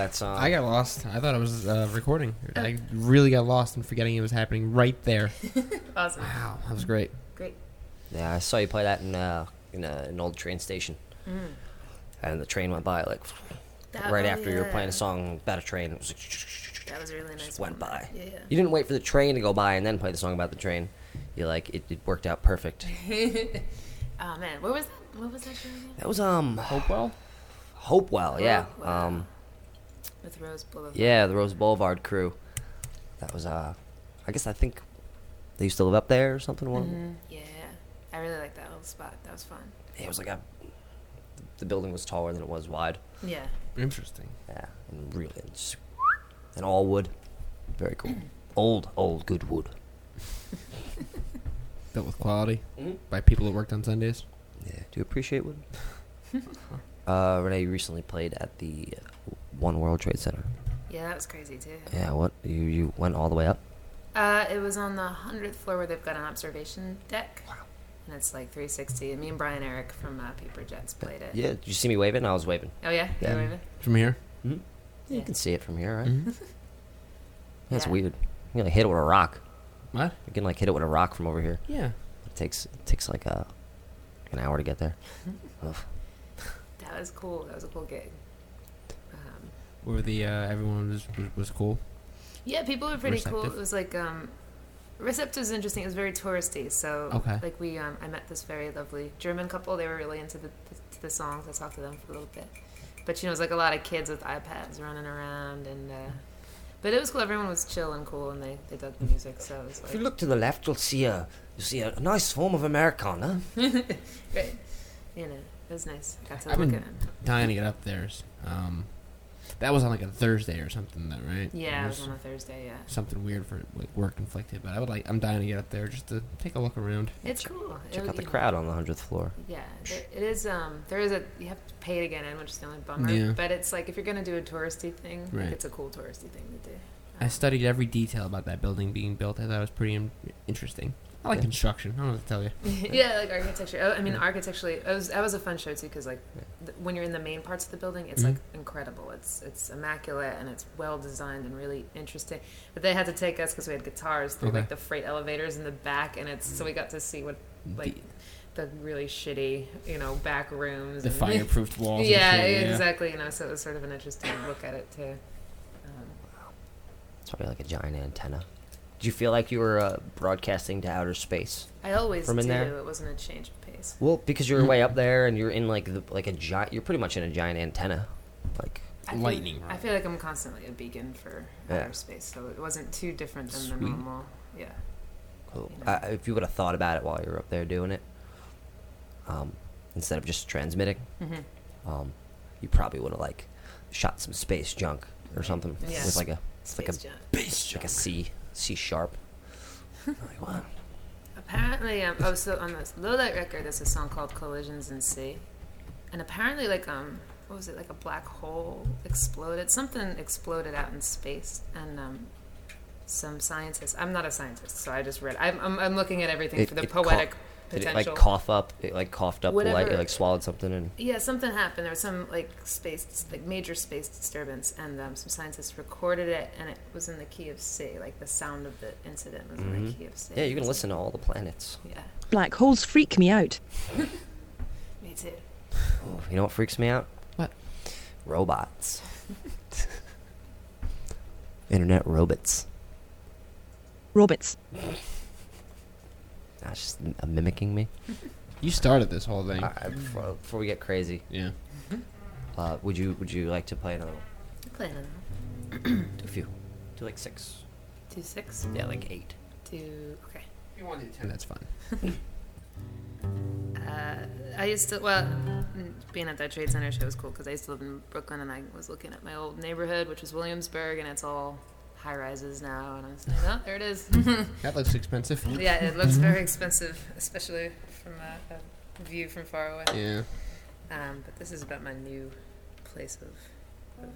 that song. I got lost. I thought it was uh, recording. I really got lost in forgetting it was happening right there. Awesome. Wow, that was great. Great. yeah, I saw you play that in uh, in uh, an old train station, and the train went by like That- right oh, after you were playing a song about a train. It was like That was a really nice. just went one. by. Yeah. You didn't wait for the train to go by and then play the song about the train. You like it, it worked out perfect. Oh man, what was that? What was that show again? That was um Hopewell? Hopewell, yeah. Hopewell. Um With Rose Boulevard. yeah, the Rose Boulevard crew. That was uh I guess I think they used to live up there or something. One of them. Mhm. Yeah. I really like that little spot. That was fun. Yeah, it was like a the building was taller than it was wide. Yeah. Interesting. Yeah, and really just, and all wood. Very cool. Old, old, good wood. Built with quality Mhm. by people that worked on Sundays. Yeah. Do you appreciate wood? uh, Renee recently played at the uh, One World Trade Center. Yeah, that was crazy too. Yeah. What you you went all the way up? Uh, it was on the hundredth floor where they've got an observation deck. Wow. And it's like 360. And me and Brian Eric from uh, Paper Jets played it. Yeah. Did you see me waving? I was waving. Oh yeah. Yeah. You waving? From here? You Yeah. can see it from here, right? Mhm. That's Yeah. weird. You can like hit it with a rock. What? You can like hit it with a rock from over here. Yeah. It takes it takes like a an hour to get there. Ugh. That was cool. That was a cool gig. Where the uh, everyone was, was was cool. Yeah, people were pretty cool. It was like um Receptive was interesting. It was very touristy. So Okay. like we um I met this very lovely German couple. They were really into the to the songs. I talked to them for a little bit. But you know, it was like a lot of kids with iPads running around and uh but it was cool. Everyone was chill and cool, and they, they dug the music. So it was If you look to the left, you'll see a you'll see a, nice form of Americana. great. You know, it was nice. I got to I've look been at it. dying to get up there. Um, that was on like a Thursday or something, though, right? Yeah, it was was on a Thursday. Yeah, something weird for like work inflicted. But I would like. I'm dying to get up there just to take a look around. it's cool. Check It- out the you know, crowd on the hundredth floor. Yeah, there, it is. Um, there is a you have to pay to get in, which is the only bummer. Yeah. But it's like if you're gonna do a touristy thing, Right. like it's a cool touristy thing to do. I studied every detail about that building being built. I thought it was pretty interesting. I like construction. I don't know what to tell you. yeah, like architecture. Oh, I mean, Yeah. architecturally, it was that was a fun show too because like th- when you're in the main parts of the building, it's Mhm. like incredible. It's it's immaculate and it's well designed and really interesting. But they had to take us because we had guitars through Okay. like the freight elevators in the back, and it's so we got to see what like the really shitty you know back rooms. The and- fireproofed walls. and yeah, shit, yeah. exactly. You know, so it was sort of an interesting look at it too. Um, It's probably like a giant antenna. Did you feel like you were uh, broadcasting to outer space? I always From in do. there? It wasn't a change of pace. Well, because you're way up there and you're in like the, like a giant. You're pretty much in a giant antenna. Like I feel- Lightning I feel like I'm constantly a beacon for Yeah. outer space, so it wasn't too different than the normal. Yeah. cool. You know. Uh, if you would have thought about it while you were up there doing it, um, instead of just transmitting, hmm um, you probably would have like shot some space junk or something Yeah. with like a Space like a junk. like a C C sharp. like what? Apparently, um, oh, so on this Low Light record, there's a song called "Collisions in C. and apparently, like, um, what was it? Like a black hole exploded. Something exploded out in space, and um, some scientists. I'm not a scientist, so I just read. I'm I'm, I'm looking at everything It- for the poetic. ca- poetic Did it like cough up? It like coughed up the light. It like swallowed something and Yeah, something happened. There was some like space, like major space disturbance, and um, some scientists recorded it, and it was in the key of C. Like the sound of the incident was in the Mhm. key of C. yeah, you can listen to all the planets. Yeah, Black holes freak me out. me too. Oh, you know what freaks me out? What? Robots. Internet robots. Robots. That's just m- uh, mimicking me. You started this whole thing. Alright, before, before we get crazy, yeah. uh, would you would you like to play another one? Play another. Do a few. Do like six. Two six. Yeah, like eight. Two. Okay. If you want to do ten, that's fine. Uh, I used to well, mm, being at that trade center show was cool because I used to live in Brooklyn and I was looking at my old neighborhood, which was Williamsburg, and it's all high rises now, and I was like, oh, there it is. That looks expensive. yeah, it looks very expensive, especially from a, a view from far away. Yeah. Um, but this is about my new place of, of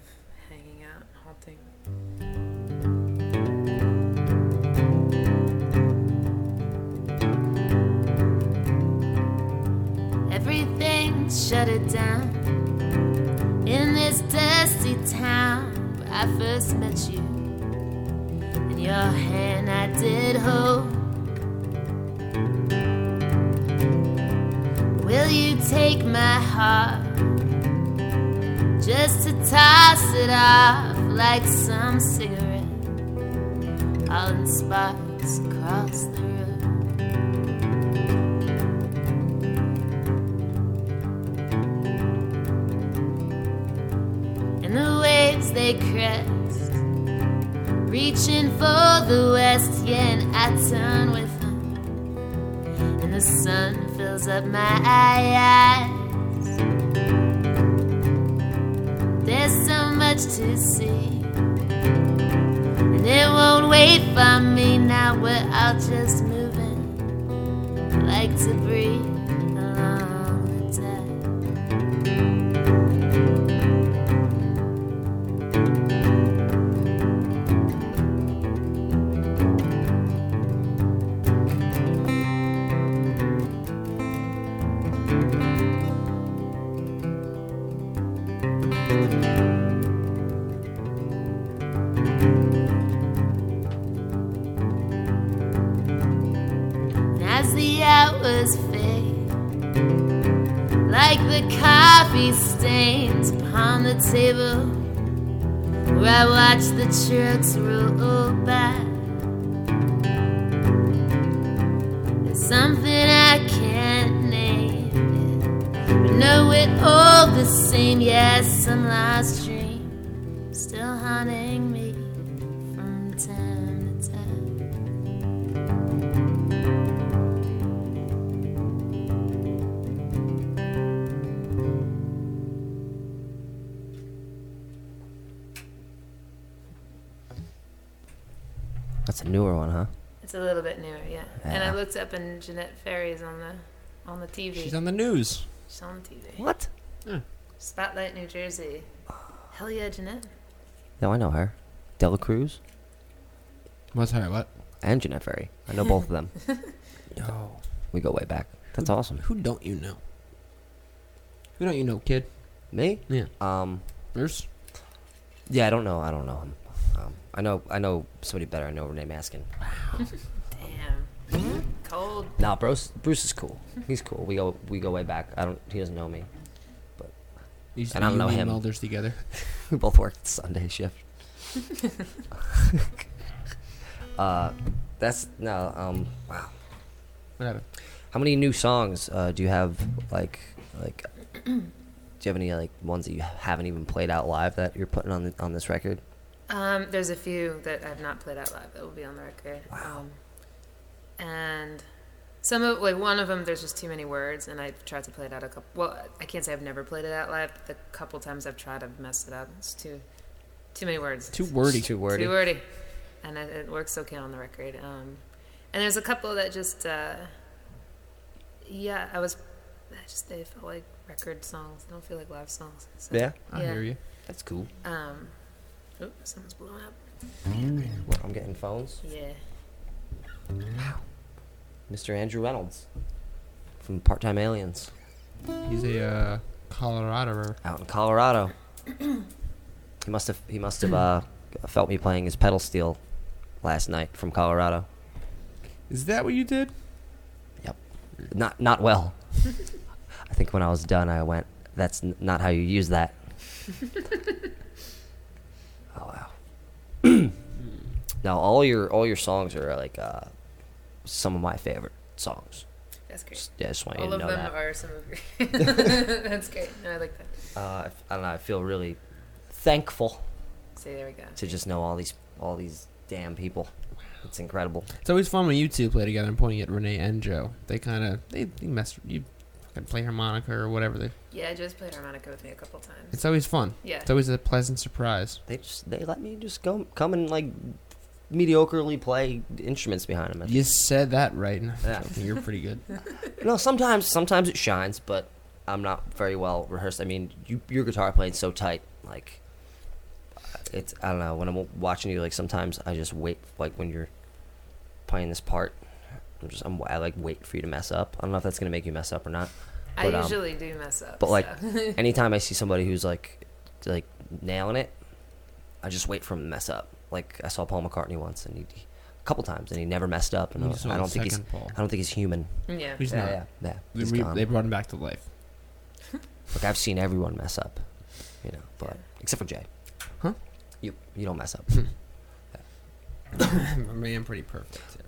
hanging out, haunting. Everything shut it down in this dusty town where I first met you. Your hand I did hold. Will you take my heart just to toss it off like some cigarette? All in sparks across the road. And the waves they crest, reaching for the west, yeah, and I turn with them and the sun fills up my eyes. There's so much to see, and it won't wait for me now. We're all just moving like debris along the tide. Hours fade, like the coffee stains upon the table, where I watch the trucks roll by. There's something I can't name, but know it all the same. Yes, some lost That's a newer one, huh? It's a little bit newer, yeah. And I looked up and Jeanette Ferry's on the on the TV. She's on the news. She's on the TV. What? Spotlight, New Jersey. Hell yeah, Jeanette. No, I know her. Dela Cruz What's her? What? and Jeanette Ferry. I know both of them. No. We go way back. That's awesome. Who don't you know? Who don't you know, kid? Me? Yeah. Um. Bruce? Yeah, I don't know. I don't know him. Um, I know. I know somebody better. I know Renee Maskin. Wow. Damn. Cold. Nah, Bruce. Bruce is cool. He's cool. We go. We go way back. I don't. He doesn't know me. You used And I don't know him. Welders together. We both worked Sunday shift. uh, that's no. Um. Wow. What happened? How many new songs uh, do you have? Like, like, do you have any like ones that you haven't even played out live that you're putting on the, on this record? Um, there's a few that I've not played out live that will be on the record. Wow. Um, and some of like one of them, there's just too many words, and I've tried to play it out a couple. Well, I can't say I've never played it out live, but the couple times I've tried, I've messed it up. It's too too many words. Too wordy. Too wordy. Too wordy. And it, it works okay on the record. Um, and there's a couple that just, uh, yeah, I was, I just, they felt like record songs. They don't feel like live songs. So, Yeah, I Yeah. hear you. that's cool. Um, oh, someone's blowing up. What, I'm getting phones. Yeah. Wow. Mr. Andrew Reynolds from Part Time Aliens He's a uh, Colorado. out in Colorado. he must have he must have uh, felt me playing his pedal steel last night from Colorado. Is that what you did? Yep. Not not well. I think when I was done, I went. That's n- not how you use that. wow. now all your all your songs are like uh, some of my favorite songs. That's great. Just, yeah, I just want you All of know them that. are some of your. That's great. No, I like that. Uh, I f- I don't know. I feel really thankful See, there we go. to just know all these all these damn people. It's incredible. It's always fun when you two play together. I'm pointing at Renee and Joe. They kind of they, they mess. You can play harmonica or whatever. They, Yeah, Joe's played harmonica with me a couple times. it's always fun. Yeah. It's always a pleasant surprise. They just they let me just go come and like mediocrely play instruments behind them. You said that right. Yeah. You're pretty good. No, sometimes sometimes it shines, but I'm not very well rehearsed. I mean, you, your guitar playing so tight, like it's I don't know. When I'm watching you, like sometimes I just wait, like when you're playing this part, I'm just I'm, I like wait for you to mess up. I don't know if that's gonna make you mess up or not. I But, um, usually do mess up. But like so. anytime I see somebody who's like like nailing it, I just wait for him to mess up. Like I saw Paul McCartney once, and he, a couple times, and he never messed up. And I, was- I don't think he's Paul. I don't think he's human. yeah. He's yeah, not. yeah, yeah. They, He's re- they brought him back to life. Look, I've seen everyone mess up, you know, but except for Jay. Huh? You you don't mess up. I mean, I'm pretty perfect after all.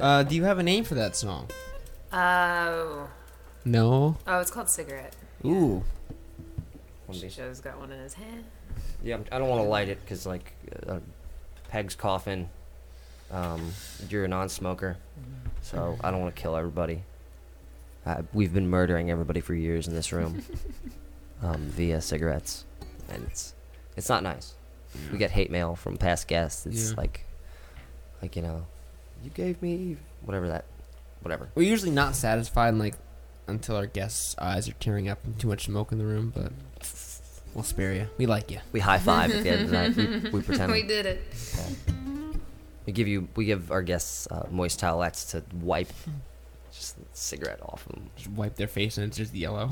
Uh, do you have a name for that song? Oh. No. Oh, it's called Cigarette. Ooh. Joe's got one in his hand. Yeah, I'm- I don't want to light it because like uh, Peg's coughing. Um, you're a non-smoker, so I don't want to kill everybody. Uh, we've been murdering everybody for years in this room um, via cigarettes, and it's it's not nice. We get hate mail from past guests. It's Yeah. like, like you know, you gave me whatever that, whatever. We're usually not satisfied, like, until our guests' eyes are tearing up from too much smoke in the room, but we'll spare you. We like you. We high five at the end of the night. We, we pretend. we did it. We give you, we give our guests uh, moist towelettes to wipe just the cigarette off them. Just wipe their face and it's just yellow.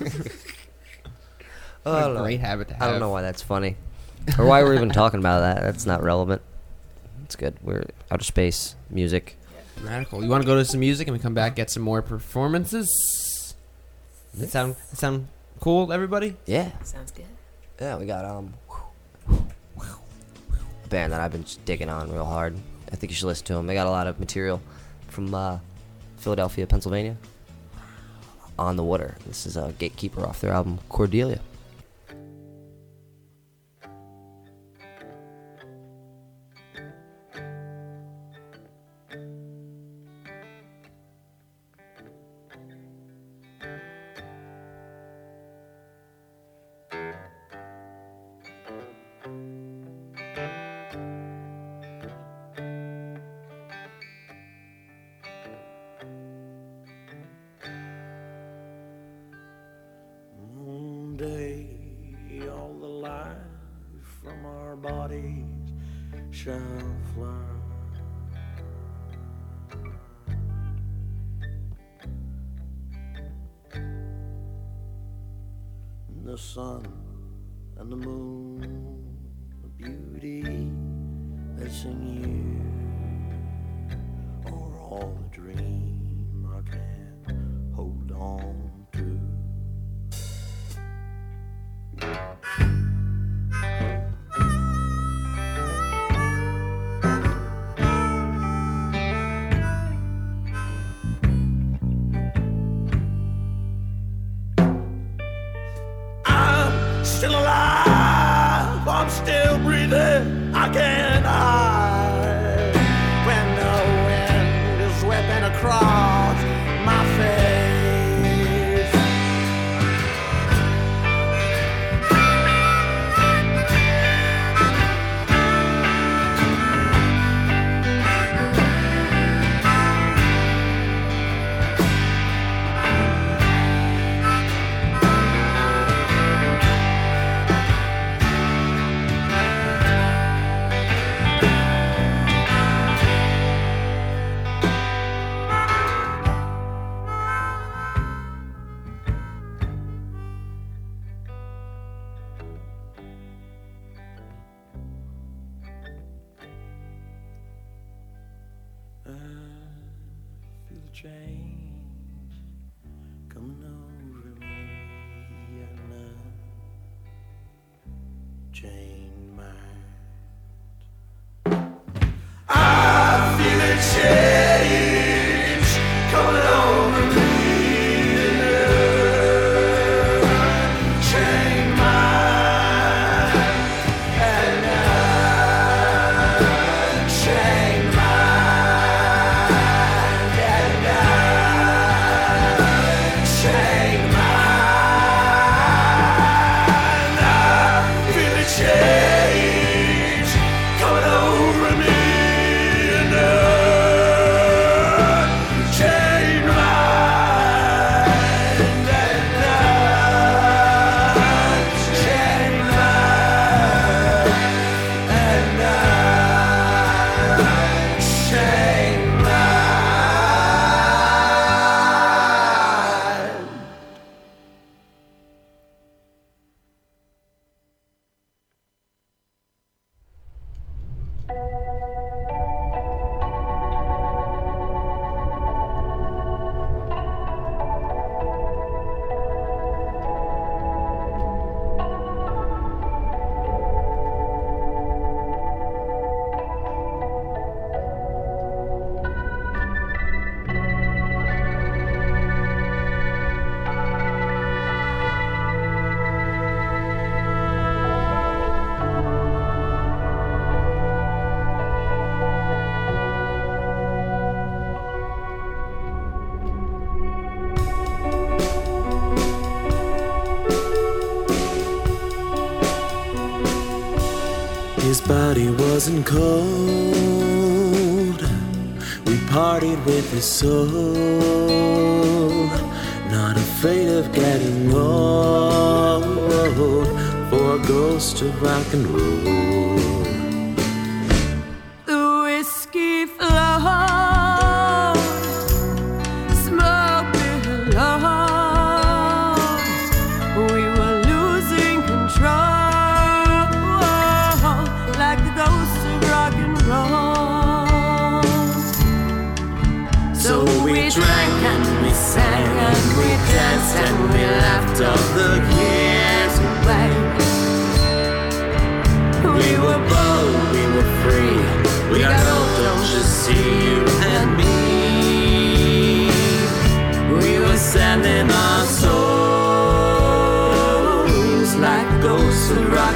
Oh, What I a great habit to have. I don't know why that's funny, or why we're even talking about that. That's not relevant. It's good. We're outer space music. Radical. You want to go to some music and we come back get some more performances? That sound that sound cool, everybody? Yeah, Sounds good. yeah. We got um, a band that I've been digging on real hard. I think you should listen to them. They got a lot of material from uh, Philadelphia, Pennsylvania. On the Water. This is a Gatekeeper off their album Cordelia. your soul. Not afraid of getting old for a ghost to ride. surround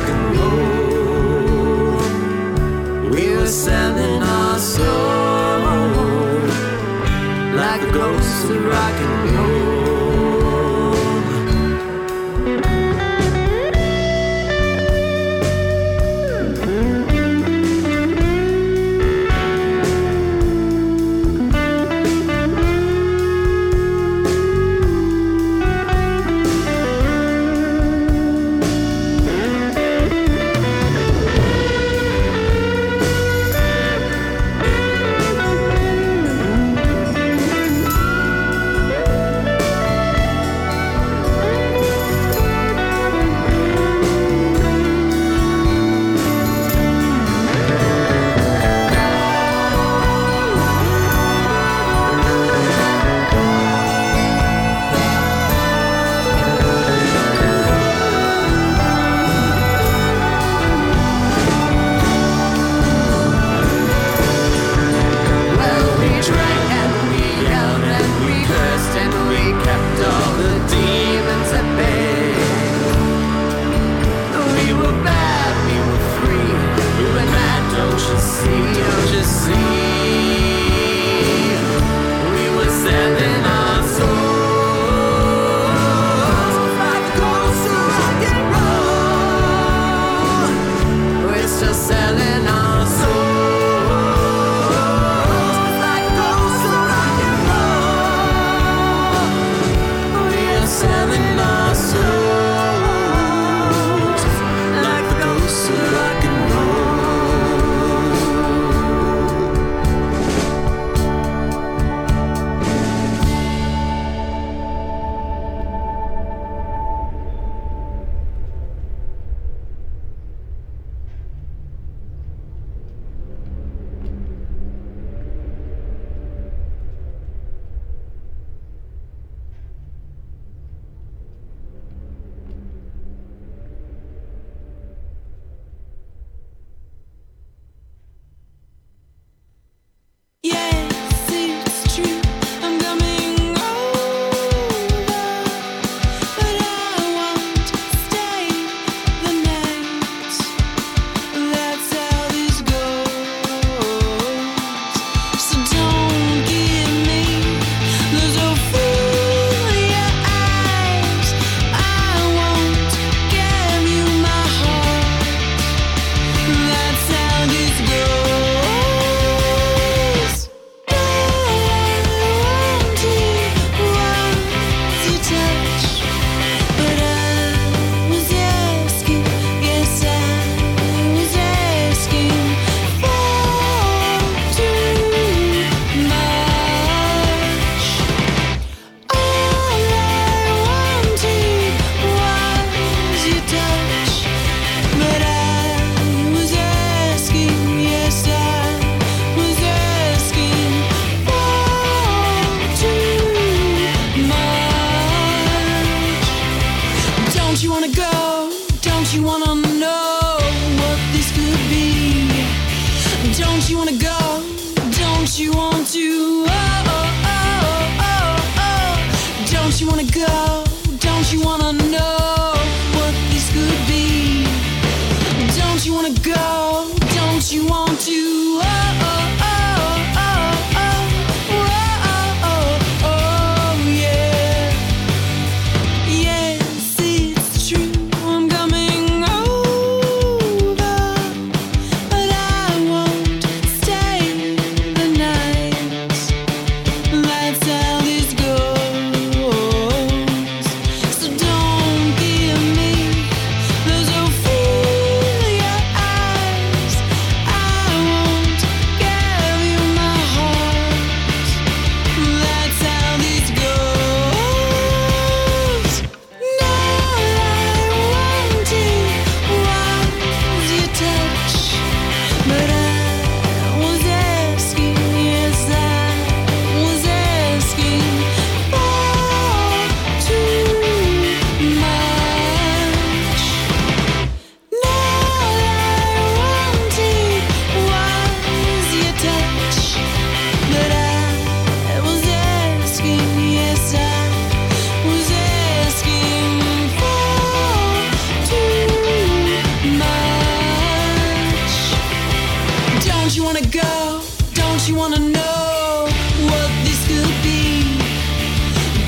wanna go? Don't you wanna know what this could be?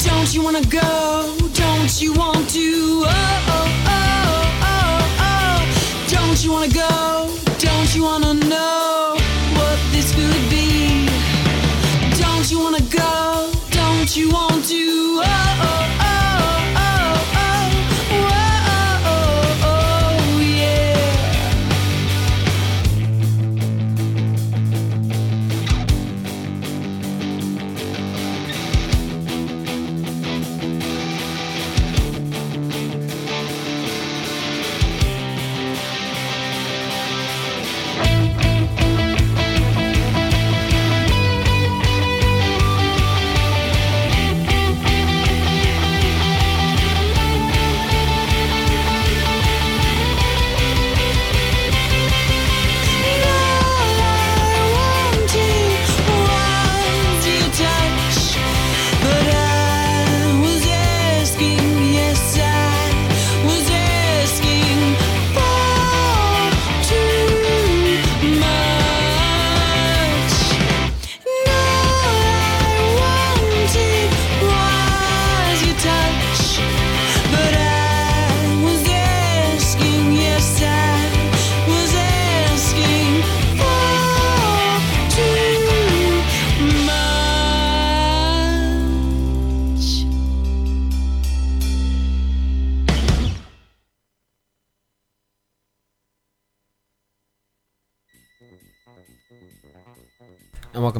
Don't you wanna go? Don't you want to? Oh.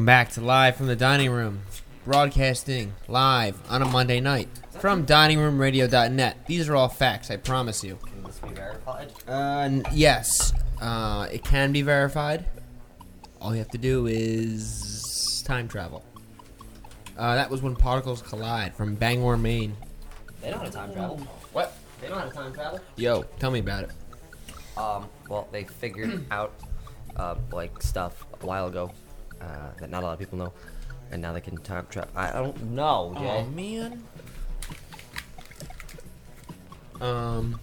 Welcome back to Live from the Dining Room, broadcasting live on a Monday night from diningroomradio.net. These are all facts, I promise you. Can this be verified? Uh, n- yes, uh, it can be verified. All you have to do is time travel. Uh, that was when particles collide from Bangor, Maine. They don't have time travel. What? They don't have time travel. Yo, tell me about it. Um, well, they figured out uh, like stuff a while ago uh, that not a lot of people know, and now they can time travel. I don't know, Jay. Oh man. Um,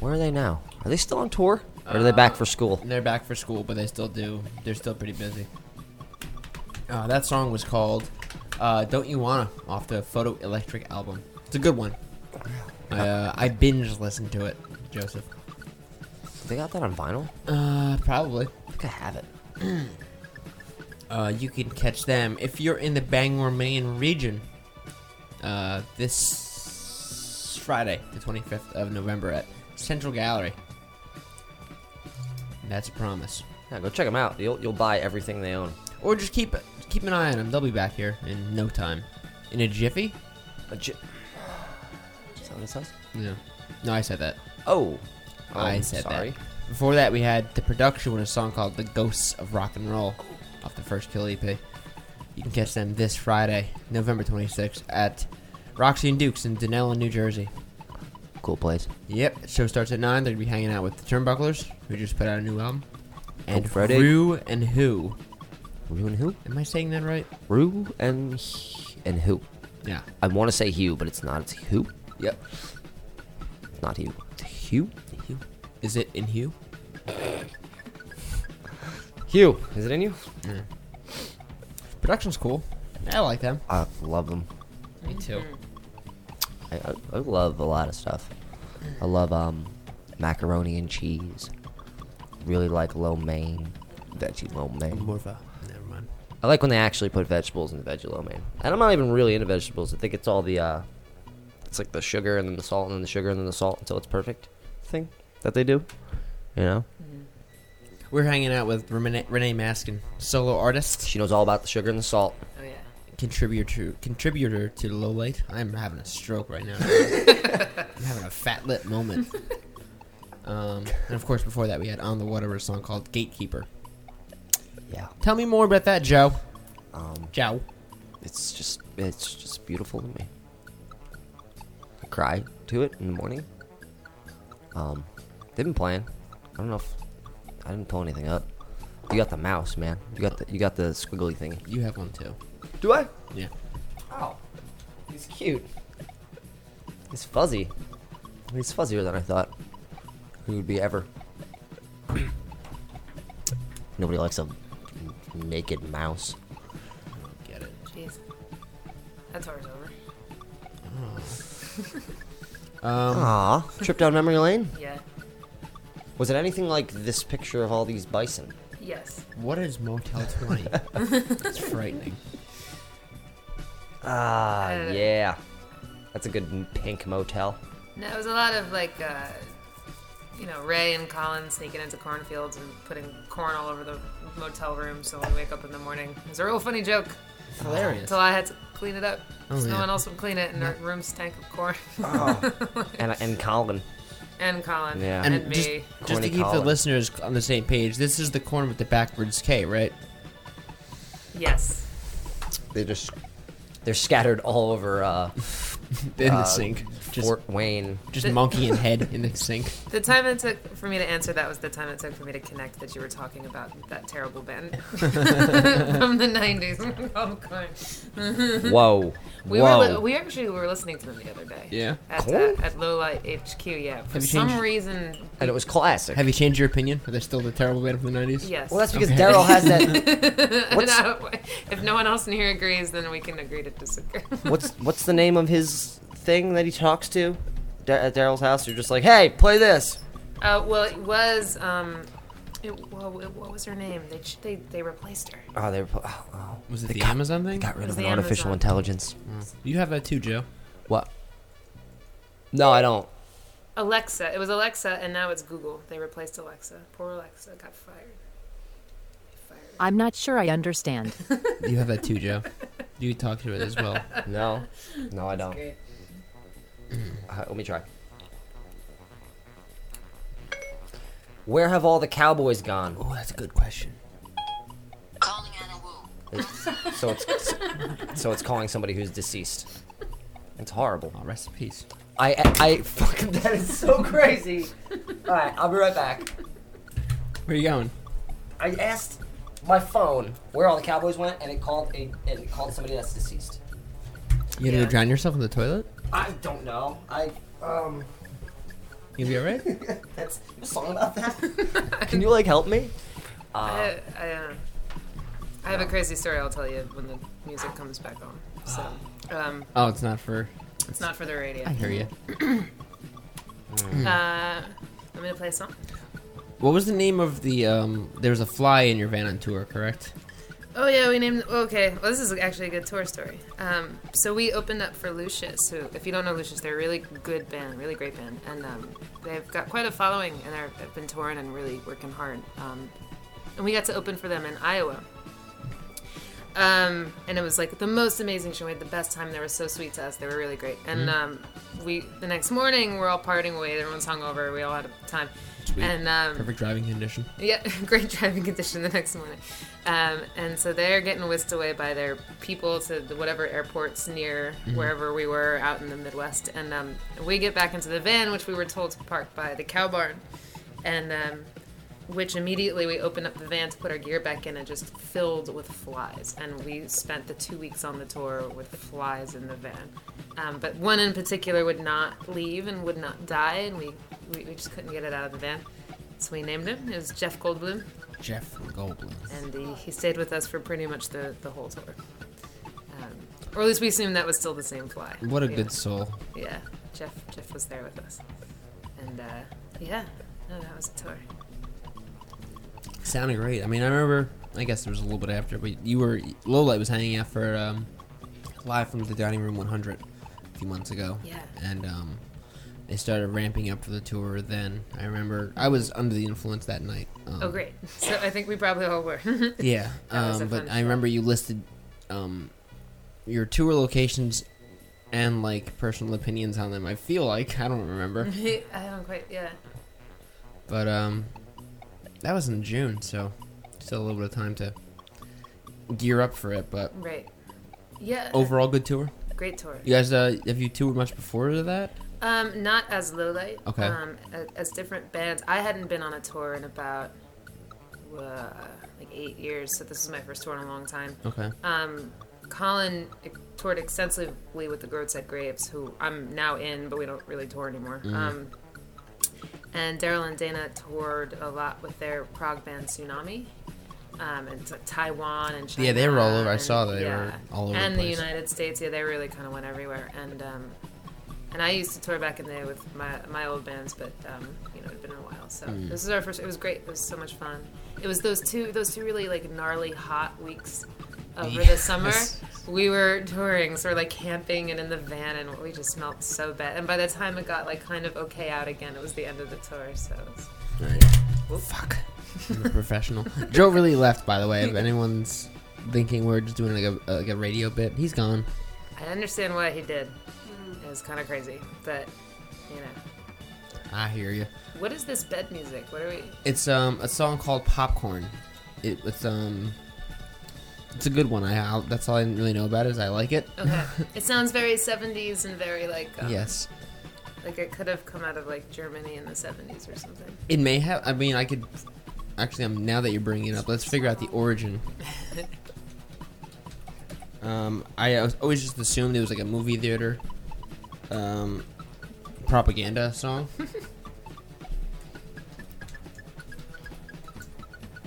Where are they now? Are they still on tour, or are they back for school? they're back for school, but they still do. They're still pretty busy. Uh, that song was called uh, "Don't You Wanna" off the Photo Electric album. It's a good one. I uh, I binge listened to it, Joseph. They got that on vinyl. Uh, probably. I think I have it. Uh, you can catch them if you're in the Bangor, Maine region. Uh, this Friday, the 25th of November at Central Gallery. That's a promise. Yeah, go check them out. You'll you'll buy everything they own. Or just keep keep an eye on them. They'll be back here in no time. In a jiffy? A j- Is that what it says? No. No, I said that. Oh, oh I said sorry. that. Before that, we had the production with a song called "The Ghosts of Rock and Roll" off the first Kill EP. You can catch them this Friday, November 26th, at Roxy and Dukes in Dunellen, New Jersey. Cool place. Yep, show starts at nine. They're gonna be hanging out with the Turnbucklers, who just put out a new album, and Friday. Rue and Who. Rue and who? Am I saying that right? Rue and and who? Yeah. I want to say Hugh, but it's not. It's who? Yep. It's not Hugh. It's Hugh. Hugh. Is it in Hugh? Hugh. Is it in you? Production's cool. I like them. I love them. Me too. I, I, I love a lot of stuff. I love um macaroni and cheese. Really like lo mein, veggie lo mein. More of a. Never mind. I like when they actually put vegetables in the veggie lo mein. And I'm not even really into vegetables. I think it's all the uh, it's like the sugar and then the salt and then the sugar and then the salt until it's perfect thing that they do. You know, We're hanging out with Renee, Renee Maskin, solo artist, she knows all about the sugar and the salt. Oh yeah. contributor to contributor to Low Light. I'm having a stroke right now. I'm having a fat lip moment. Um, and of course, before that, we had On the Water, a song called Gatekeeper. Yeah. Tell me more about that, Joe. Um, Joe. it's just it's just beautiful to me. I cry to it in the morning. Um, they've been playing. I don't know if I didn't pull anything up. You got the mouse, man. You got the you got the squiggly thing. You have one too. Do I? Yeah. Oh, he's cute. He's fuzzy. He's fuzzier than I thought he would be ever. Nobody likes a naked mouse. Get it. Jeez. That tour's over. Um, Aw, trip down memory lane. Yeah. Was it anything like this picture of all these bison? Yes. what is Motel 20? It's frightening. Ah, Uh, yeah. That's a good m- pink motel. No, it was a lot of like, uh, you know, Ray and Colin sneaking into cornfields and putting corn all over the motel room. So when we wake up in the morning, it was a real funny joke. Hilarious. Until I had to clean it up. Oh, 'cause yeah. No one else would clean it, and our room stank of corn. And and Colin. And Colin Yeah. and, And just, me. just to Corny keep the Colin. listeners on the same page, this is the corn with the backwards K, right? Yes. They just they're scattered all over uh, In Uh, the sink. Just, Fort Wayne. just monkey and head in the sink. The time it took for me to answer that was the time it took for me to connect that you were talking about that terrible band from the '90s oh, Korn. Whoa. We Whoa. were li- we actually were listening to them the other day. Yeah. At, uh, at Low Light HQ, yeah. For Have you some changed- reason, and it was classic. Have you changed your opinion? Are they still the terrible band from the 90s? yes. well, that's because Okay. Daryl has that. What's- No, if no one else in here agrees, then we can agree to disagree. What's what's the name of his thing that he talks to? Da- at Daryl's house, you're just like, hey, play this. uh, well, it was. Um, it, well, it- what was her name? They ch- they they replaced her. Oh, they were. Oh, oh. Was it They the got- Amazon They thing? got rid was of an the artificial Amazon. intelligence. You have that too, Joe. What? No, I don't. Alexa. It was Alexa, and now it's Google. They replaced Alexa. Poor Alexa got fired. Fired. I'm not sure I understand. You have that too, Joe. Do you talk to it as well. No, no, I don't. Great. Uh, let me try. Where have all the cowboys gone? Oh, that's a good question. Calling Anna Wu. It's- so it's so it's calling somebody who's deceased. It's horrible. Oh, rest in peace. I I, I fucking that is so crazy. All right, I'll be right back. Where are you going? I asked my phone where all the cowboys went, and it called a and it called somebody that's deceased. You gonna Yeah. drown yourself in the toilet? I don't know. I um. You be alright? That's a song about that. Can you like help me? Uh, I, I, uh, I have a crazy story I'll tell you when the music comes back on. So, um, oh, it's not for. it's not for the radio. I hear you. Uh, I'm gonna play a song. What was the name of the? um There was a fly in your van on tour, correct? Oh yeah, we named. Okay, well this is actually a good tour story. Um, so we opened up for Lucius, who, if you don't know Lucius, they're a really good band, really great band, and um, they've got quite a following, and they're, they've been touring and really working hard. Um, and we got to open for them in Iowa. Um, and it was like the most amazing show. We had the best time. They were so sweet to us. They were really great. And um, we the next morning we're all partying away. Everyone's hungover. We all had a time. Sweet. And um, Perfect driving condition. yeah, great driving condition the next morning. Um, and so they're getting whisked away by their people to the whatever airports near wherever we were out in the Midwest. And um, we get back into the van, which we were told to park by the cow barn. And um, which immediately we opened up the van to put our gear back in and just filled with flies. And we spent the two weeks on the tour with flies in the van. Um, but one in particular would not leave and would not die, and we, we, we just couldn't get it out of the van. So we named him. It was Jeff Goldblum, Jeff Goldblum. and he, he stayed with us for pretty much the, the whole tour. Um, or at least we assumed that was still the same fly. What a good soul. Yeah, Jeff Jeff was there with us, and uh, yeah, no, that was a tour. Sounded great. I mean, I remember. I guess there was a little bit after, but you were Lola was hanging out for um, live from the dining room 100 a few months ago. Yeah. And um, they started ramping up for the tour. Then I remember I was under the influence that night. Um, Oh, great. So I think we probably all were. Yeah, That was a um, but I remember you listed um, your tour locations and like personal opinions on them. I feel like I don't remember, I don't quite. Yeah. but um, that was in June, so still a little bit of time to gear up for it. But Right. Yeah. overall, good tour. Great tour. You guys, uh, have you toured much before that? Um, not as low light. Okay. Um, as, as different bands. I hadn't been on a tour in about uh, like eight years, so this is my first tour in a long time. Okay. Um, Colin toured extensively with the Roadside Graves, who I'm now in, but we don't really tour anymore. Mm. Um, and Daryl and Dana toured a lot with their prog band Tsunami. um, and t- Taiwan and China. Yeah, they were all over. I saw that they yeah. were all over And the the. United States, yeah, they really kind of went everywhere. And um, and I used to tour back in the day with my my old bands, but um, you know, it'd been a while. So Mm. this is our first. It was great. It was so much fun. It was those two those two really like gnarly hot weeks over the summer. We were touring, so we're like camping and in the van, and we just smelled so bad. And by the time it got like kind of okay out again, it was the end of the tour. So it was, Right. Fuck. I'm a professional. Joe really left, by the way. If anyone's thinking we're just doing like a like a radio bit, he's gone. I understand what he did. It was kind of crazy, but you know, I hear you. what is this bed music? What are we? It's um a song called Popcorn. It, it's um it's a good one. I I'll, that's all I really know about it. Is I like it. Okay, it sounds very '70s and very like um, Yes. like it could have come out of like Germany in the '70s or something. It may have. I mean, I could. Actually, I'm now that you're bringing it up, let's figure out the origin. Um, I always- always just assumed it was like a movie theater, um, propaganda song.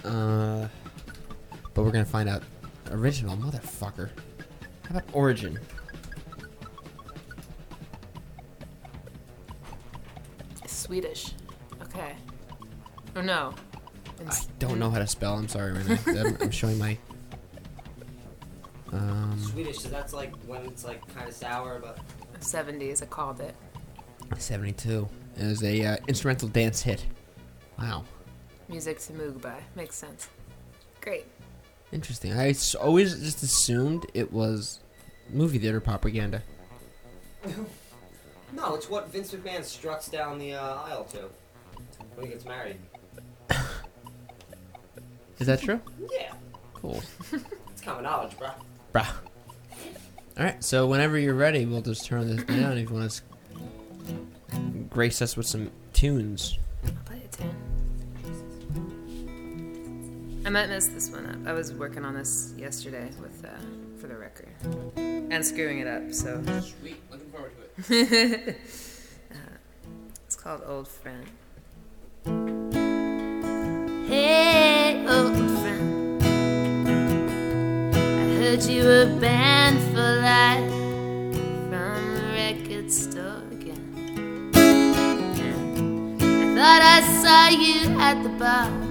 uh, but we're gonna find out original motherfucker. How about origin? Swedish. Okay. Oh no. I don't know how to spell. I'm sorry right now. I'm, I'm showing my. Um, Swedish, so that's like when it's like kind of sour, but 70s. I called it. 72. It was a uh, instrumental dance hit. Wow, Music to move by. Makes sense. Great. Interesting. I always just assumed it was movie theater propaganda. no, it's what Vince McMahon struts down the uh, aisle to when he gets married. Is that true? Yeah, Cool. it's common knowledge, bro. Bruh. All right, so whenever you're ready, we'll just turn this down if you want to grace us with some tunes. I'll play a tune. I might mess this one up. I was working on this yesterday with uh, for the record and screwing it up. So Sweet. Looking forward to it. it's called Old Friend. Hey, old friend. I heard you were banned for life from the record store again. I thought I saw you at the bar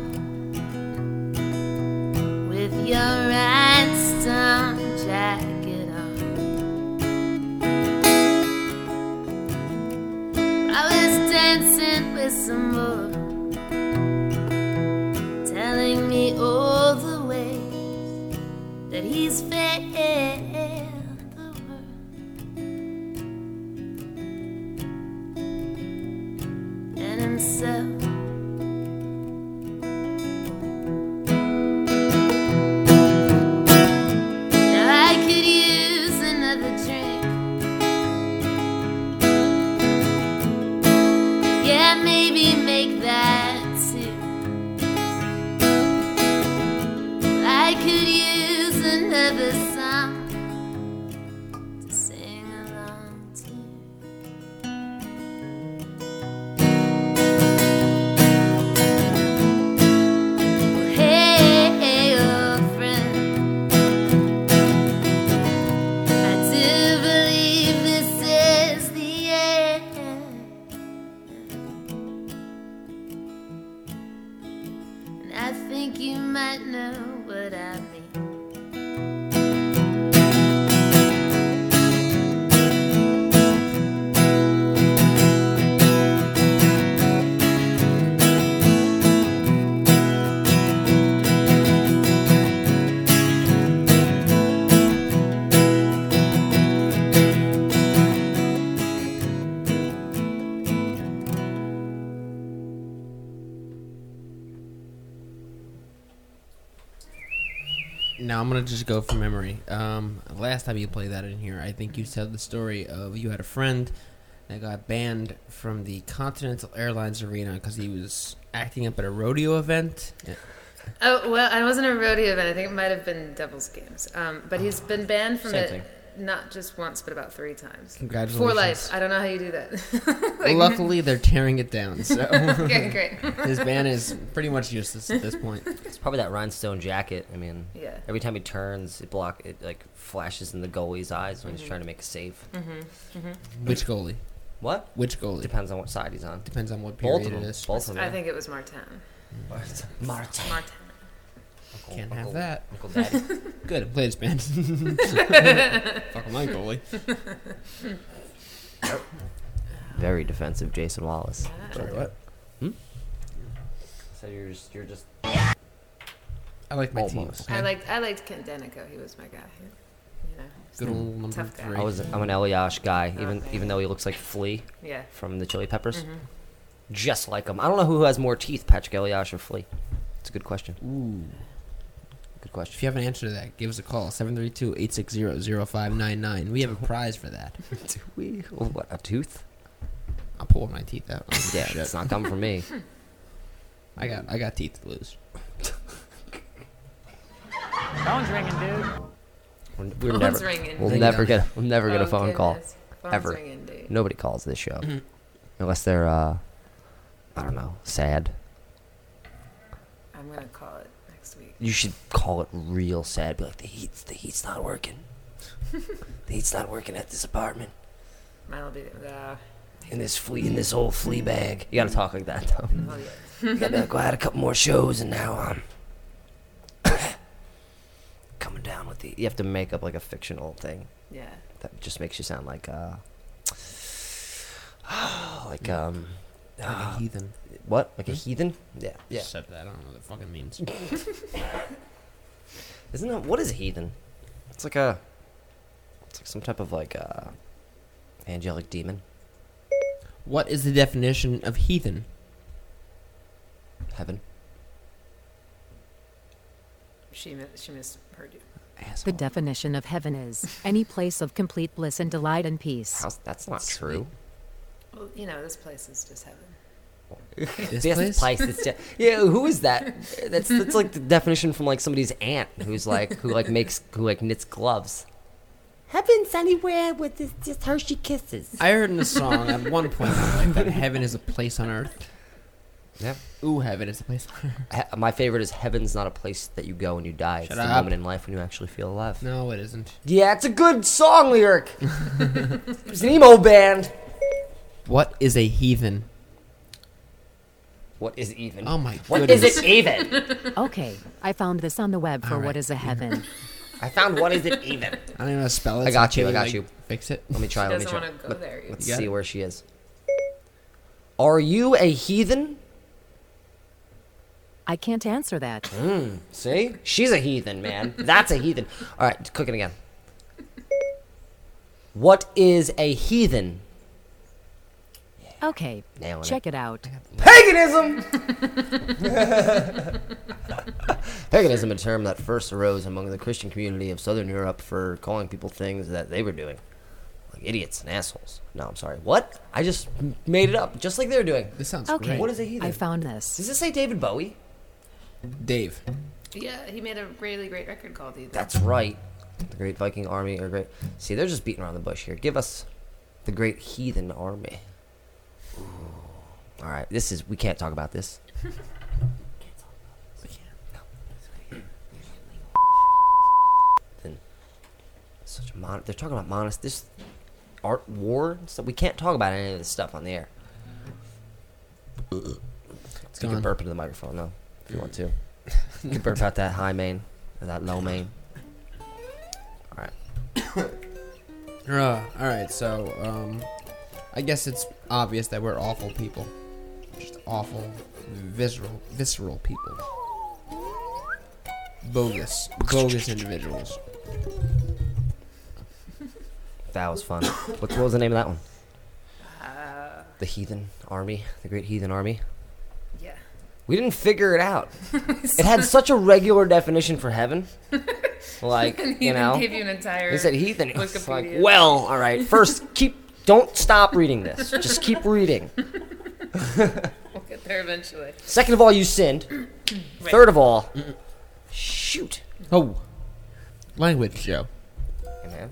with your rhinestone jacket on. I was dancing with some more, telling me all the ways that he's failed the world and himself. I'm gonna just go from memory. Um, last time you played that in here, I think you said the story of you had a friend that got banned from the Continental Airlines arena because he was acting up at a rodeo event. Yeah. Oh well, I wasn't a rodeo event. I think it might have been Devil's Games. Um, but he's been banned from Same it. thing. Not just once, but about three times. Congratulations. For life. I don't know how you do that. Like- Luckily, they're tearing it down, so okay, great. his band is pretty much useless at this point. It's probably that rhinestone jacket. I mean, Yeah. every time he turns, it block it like flashes in the goalie's eyes when he's mm-hmm. trying to make a save. Mm-hmm. Mm-hmm. Which goalie? What? Which goalie? Depends on what side he's on. Depends on what Both period of them. it is. Both of them. I think it was Martin. Martin. Martin. Can't Uncle- have that. Uncle Daddy. Good. Play his band. Fuck my goalie. Very defensive, Jason Wallace. Sorry, what? So you're just you're just I like my Almost. team. I liked I liked Ken Daneyko. He was my guy. You know, Good old number tough guy. three. I was I'm an Elias guy, even Okay. even though he looks like Flea Yeah. from the Chili Peppers. Mm-hmm. Just like him. I don't know who has more teeth, Patrik Elias or Flea. It's a good question. Ooh. Good question. If you have an answer to that, give us a call 732-860-0599. We have a prize for that. Do we? Oh, What a tooth? I'll pull my teeth out. Oh, Yeah, shit. it's not coming from me. I got I got teeth to lose. Phone's ringing, dude. We're, we're Phone's never. ringing. We'll Ring never get. We'll never get a Oh, phone call. Phone's ever. ringing, dude. Nobody calls this show Mm-hmm. unless they're. uh I don't know. Sad. I'm gonna call it next week. You should call it real sad. Be like the heat's the heat's not working. the heat's not working at this apartment. Mine will be. Uh, In this flea in this old flea bag. You gotta talk like that though. oh yeah. You gotta be like, well, I had a couple more shows and now I'm coming down with the. You have to make up like a fictional thing Yeah. that just makes you sound like uh, like um, Like a heathen. What? Like a heathen? Yeah, yeah. Said that. I don't know what that fucking means. Isn't that what is a heathen? It's like a. It's like some type of like uh, angelic demon. what is the definition of heathen? Heaven. She mi- she misheard you. The definition of heaven is any place of complete bliss and delight and peace. How's that's not true. Well, you know, this place is just heaven. This Yes, place? It's just, yeah, who is that? That's that's like the definition from like somebody's aunt who's like who like makes who like knits gloves. Heaven's anywhere with this, just Hershey kisses. I heard in a song at one point in my life that heaven is a place on earth. Yeah. Ooh, heaven is a place on earth. He- My favorite is heaven's not a place that you go when you die. Shut it's the moment in life when you actually feel alive. No, it isn't. Yeah, it's a good song lyric. it's an emo band. What is a heathen? What is even? Oh my What is goodness. it even? Okay, I found this on the web for All right. what is a heaven. I found what is it even? I don't even know how to spell it. I got you, I got like, you. Fix it. Let me try. She let me doesn't try. want to go Let, there. let's You got see it? where she is. Are you a heathen? I can't answer that. Hmm, see? She's a heathen, man. That's a heathen. All right, cook it again. What is a heathen? Okay, Nailing check it out. Paganism! Paganism, a term that first arose among the Christian community of Southern Europe for calling people things that they were doing. Like idiots and assholes. No, I'm sorry. What? I just made it up, just like they're doing. This sounds Okay, great. What is a heathen? I found this. Does this say David Bowie? Dave. Yeah, he made a really great record called Heathen. That's right. The Great Viking Army, or great. See, they're just beating around the bush here. Give us the Great Heathen Army. All right, this is. We can't talk about this. Then, such a mon. They're talking about monast. This art war and stuff. We can't talk about any of this stuff on the air. You can Gone. burp into the microphone, though, if you want to. You can burp out that high main or that low main. All right. Uh, all right, so um, I guess it's obvious that we're awful people, awful, visceral, visceral people, bogus, bogus individuals. That was fun. what, what was the name of that one? Uh, The Heathen Army, the Great Heathen Army. yeah. We didn't figure it out. it had such a regular definition for heaven. Like, And he you know, gave you an entire. he said heathen. It like, well, all right. First, keep. Don't stop reading this. Just keep reading. We'll get there eventually. Second of all, you sinned. Third of all, shoot. Oh, language, Joe. Hey, man.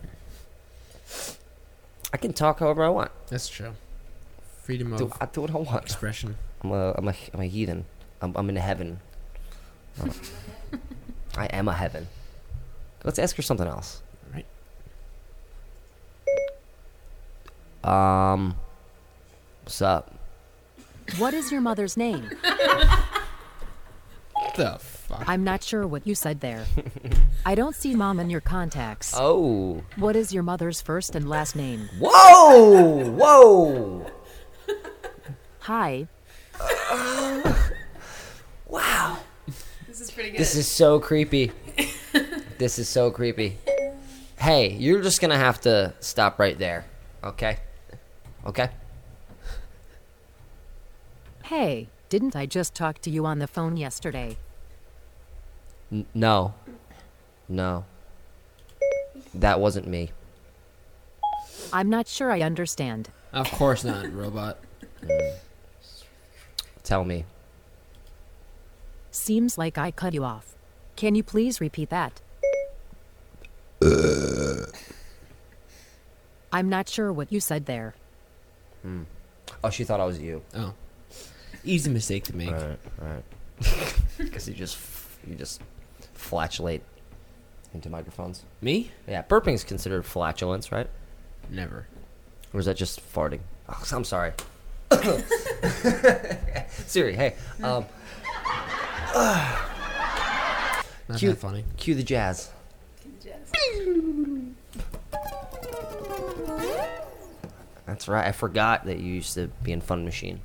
I can talk however I want. That's true. Freedom of Do, I do what I want. expression. I'm a, I'm a, I'm a heathen. I'm, I'm in heaven. Uh, I am a heaven. Let's ask her something else. Right. Um, what's up? What is your mother's name? The fuck? I'm not sure what you said there. I don't see mom in your contacts. Oh, What is your mother's first and last name? whoa, whoa! Hi. Wow, This is pretty good. this is so creepy. this is so creepy. Hey, you're just gonna have to stop right there, okay? Okay. Hey, didn't I just talk to you on the phone yesterday? N- no, no, that wasn't me. I'm not sure I understand. Of course not, robot. Mm. Tell me. Seems like I cut you off. Can you please repeat that? Uh. I'm not sure what you said there. Hmm. Oh, she thought I was you. Oh, easy mistake to make. Right, right. Because you just you just flatulate into microphones. Me? Yeah, burping is considered flatulence, right? Never. Or is that just farting? Oh, I'm sorry. Siri, hey, um, Not Cute. that funny. cue the jazz. That's right. I forgot that you used to be in Fun Machine.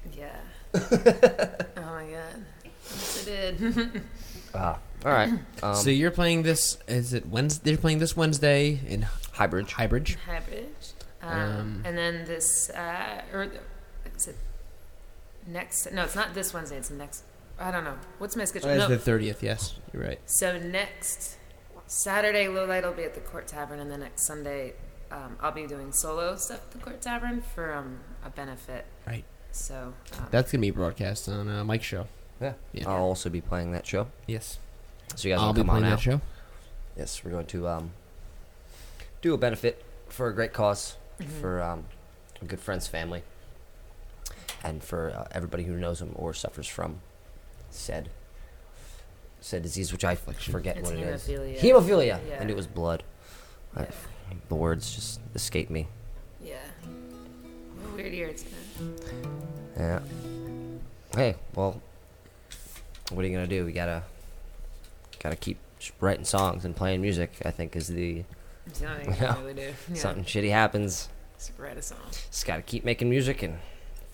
Yeah. oh my god. Yes, I did. Ah, all right. Um, so you're playing this? Is it Wednesday? You're playing this Wednesday in hybrid. Hybrid. Hybrid. Um, Um, and then this, uh, or is it next? No, it's not this Wednesday. It's next. I don't know. What's my schedule? It's no. the thirtieth. Yes, you're right. So next Saturday, Low Light will be at the Court Tavern, and then next Sunday, um, I'll be doing solo stuff at the Court Tavern for um, a benefit. Right. So um, That's gonna be broadcast on uh, Mike's show. yeah. Yeah. I'll also be playing that show. Yes. So you guys I'll will be come playing on that out. show. Yes, we're going to um, do a benefit for a great cause for um, a good friend's family and for uh, everybody who knows him or suffers from said said disease, which I forget It's what it is. hemophilia. Hemophilia. Yeah. And it was blood. I- the words just escape me. yeah. What weird year it's been. Yeah. Hey, well, what are you gonna do? We gotta gotta keep writing songs and playing music. I think is the It's the only thing I Yeah. really do. Yeah. something shitty happens. Just write a song. Just gotta keep making music and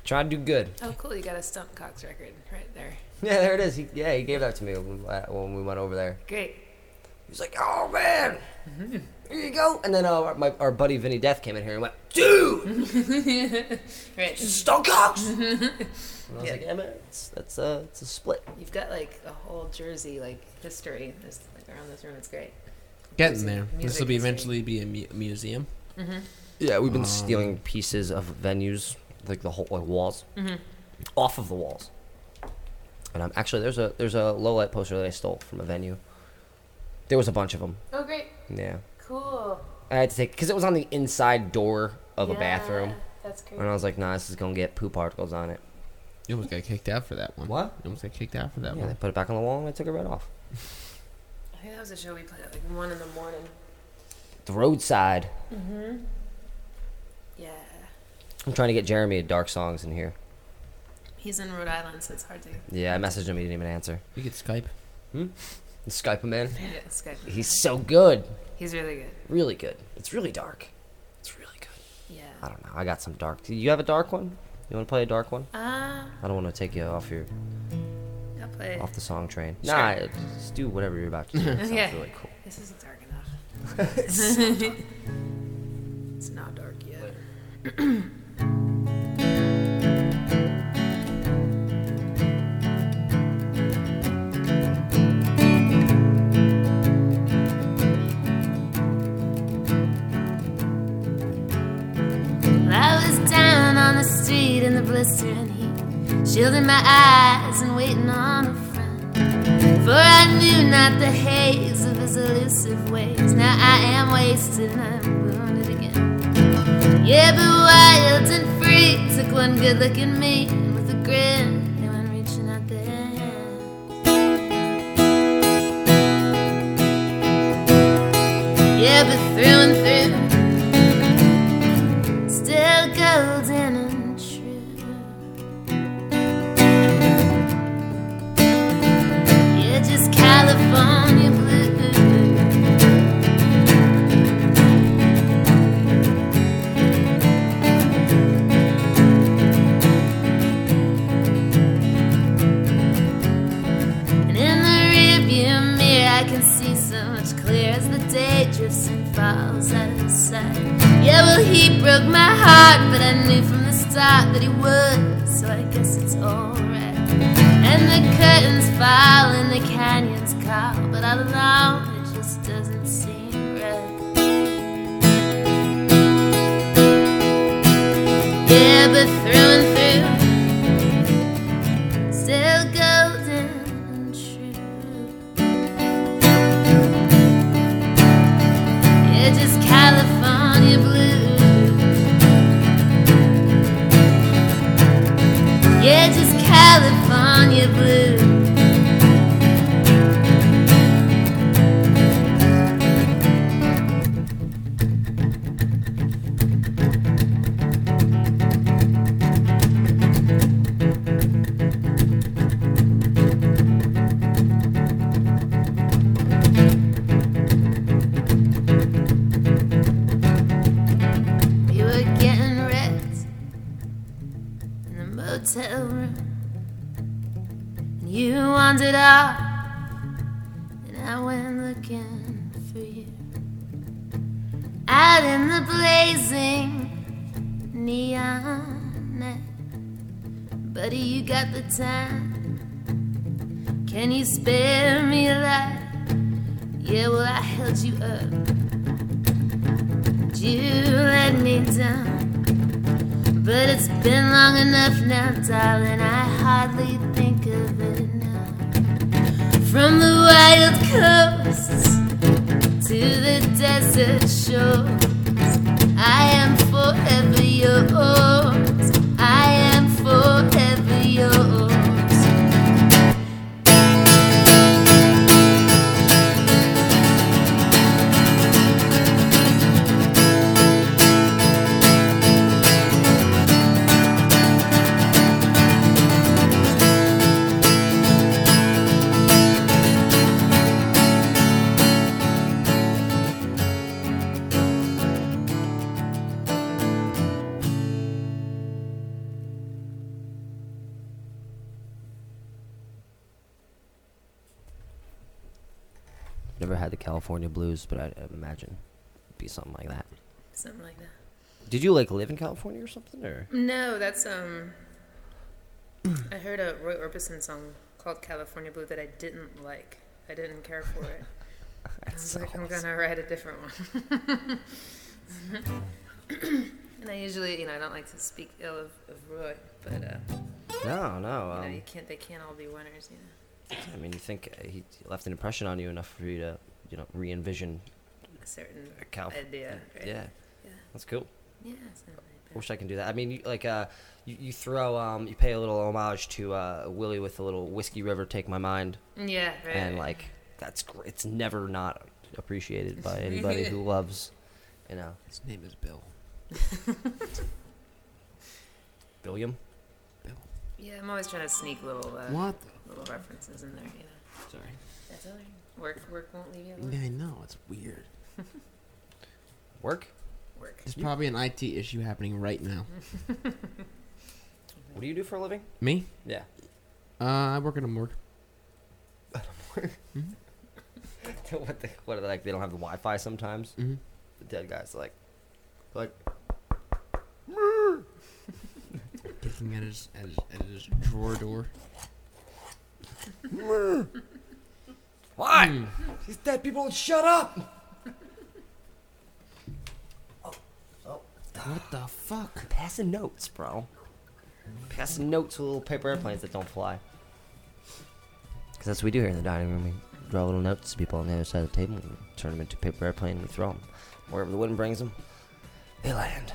try to do good. Oh, cool! You got a Stump Cox record right there. Yeah, there it is. He, yeah, he gave that to me when, we went over there. Great. He was like, "Oh man, mm-hmm. Here you go." And then uh, my our buddy Vinny Death came in here and went, "Dude, Right. Stone Cox." and I was like, "Yeah, man, it's, that's a it's a split." You've got like a whole Jersey like history just like around this room. It's great. Getting Music- there. This will be history. eventually be a mu- museum. Yeah, we've been Um, stealing pieces of venues, like the whole like walls, off of the walls. And I'm actually there's a there's a low light poster that I stole from a venue. There was a bunch of them. Oh, great. Yeah, Cool. I had to take because it was on the inside door of a bathroom, That's great. and I was like, "Nah, this is gonna get poop particles on it." You almost got kicked out for that one. What? You almost got kicked out for that one. Yeah, they put it back on the wall, and I took it right off. I think that was a show we played at like one in the morning. The roadside. Mm-hmm. Yeah. I'm trying to get Jeremy a dark songs in here. He's in Rhode Island, so it's hard to Yeah, I messaged him. He didn't even answer. You could Skype. Hmm. Skype him in. yeah, Skype. He's so good. He's really good. Really good. It's really dark. It's really good. Yeah. I don't know. I got some dark. Do you have a dark one? You want to play a dark one? Uh, I don't want to take you off your I'll play. off the song train. Sure. Nah, just do whatever you're about to do. It sounds Yeah. really cool. This isn't dark enough. it's not dark yet. street in the blistering heat, shielding my eyes and waiting on a friend. For I knew not the haze of his elusive ways. Now I am wasted and I'm wounded again. Yeah, but wild and free. Took one good look at me, and with a grin. Yeah, but through and through, day drifts and falls out of sight. Yeah, well, he broke my heart, but I knew from the start that he would, so I guess it's alright. And the curtains fall and the canyons call, but all alone like live in California or something, or No, that's um. I heard a Roy Orbison song called California Blue that I didn't like. I didn't care for it. I was like, I'm gonna write a different one. and I usually, you know, I don't like to speak ill of, of Roy, but uh, no, no? you know, Um, you can't. They can't all be winners, you know. I mean, you think uh, he left an impression on you enough for you to, you know, re-envision A certain a Calif- idea, right? Yeah, Yeah. that's cool. Yeah, it's not really I wish I can do that. I mean, you, like, uh, you, you throw, um, you pay a little homage to uh, Willie with a little whiskey river, take my mind. Yeah, right. and like, that's great. It's never not appreciated by anybody who loves, you know, His name is Bill. Billiam. Bill. Yeah, I'm always trying to sneak little uh, What? little references in there, you know. Sorry. That's all right. Work, work won't leave you alone. Yeah, I know. It's weird. Work. Work. There's probably an IT issue happening right now. What do you do for a living? Me? Yeah. Uh, I work at a morgue. what? The, what are they like? They don't have the Wi-Fi sometimes. Mm-hmm. The dead guys like, like, Picking at his, at his at his drawer door. why? Hmm. These dead people don't shut up. What the fuck? Passing notes, bro. Passing notes with little paper airplanes that don't fly. Because that's what we do here in the dining room. We draw little notes to people on the other side of the table and turn them into paper airplane and we throw them. Wherever the wind brings them, they land.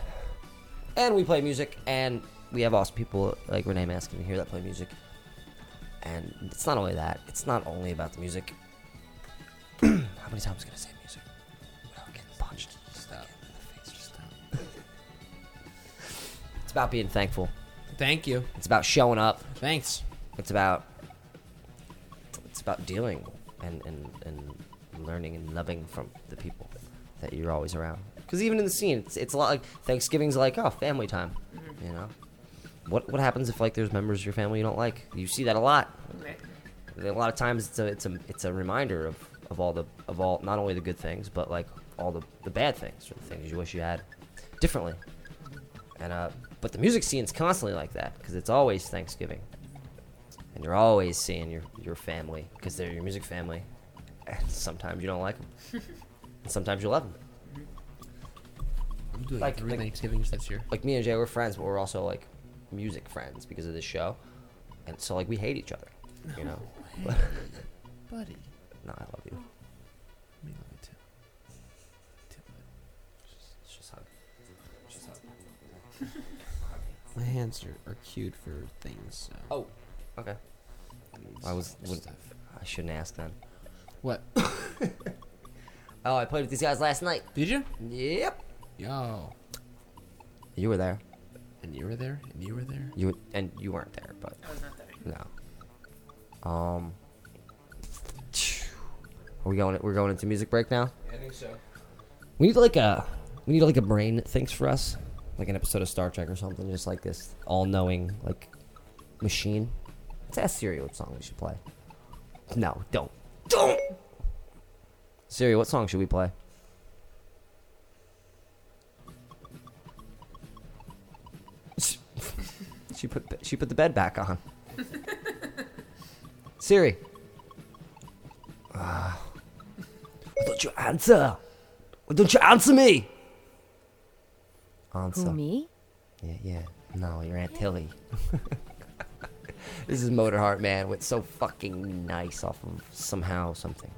and we play music, and we have awesome people like Renee Maskin here that play music. And it's not only that; it's not only about the music. How many times am I say about being thankful. Thank you. It's about showing up. Thanks. It's about it's about dealing and, and, and learning and loving from the people that you're always around. Because even in the scene, it's, it's a lot like Thanksgiving's like oh family time, you know. What what happens if like there's members of your family you don't like? You see that a lot. Right. A lot of times it's a it's a it's a reminder of, of all the of all not only the good things but like all the, the bad things or the things you wish you had differently. And uh, but the music scene's constantly like that because it's always Thanksgiving, and you're always seeing your your family because they're your music family. And sometimes you don't like them, and sometimes you love them. I'm doing Like- three like- Thanksgivings this year. Like me and Jay, we're friends, but we're also like music friends because of this show, and so like we hate each other, you know. But Buddy. no, I love you. My hands are, are cute for things. So. Oh, okay. I was. Stuff. I shouldn't ask then. What? Oh, I played with these guys last night. Did you? Yep. Yo. You were there. And you were there. And you were there. You were, and you weren't there, but I was not there. no. Um. Are we going? We're going into music break now. I think so. We need like a. We need like a brain that thinks for us, like an episode of Star Trek or something, just like this all-knowing like machine. Let's ask Siri what song we should play. No, don't, don't. Siri, what song should we play? She put she put the bed back on. Siri. Ah. Why don't you answer? Why don't you answer me? Answer. Who, me? Yeah, yeah. No, your Aunt Tilly. this is Motorheart Man with so fucking nice off of somehow something.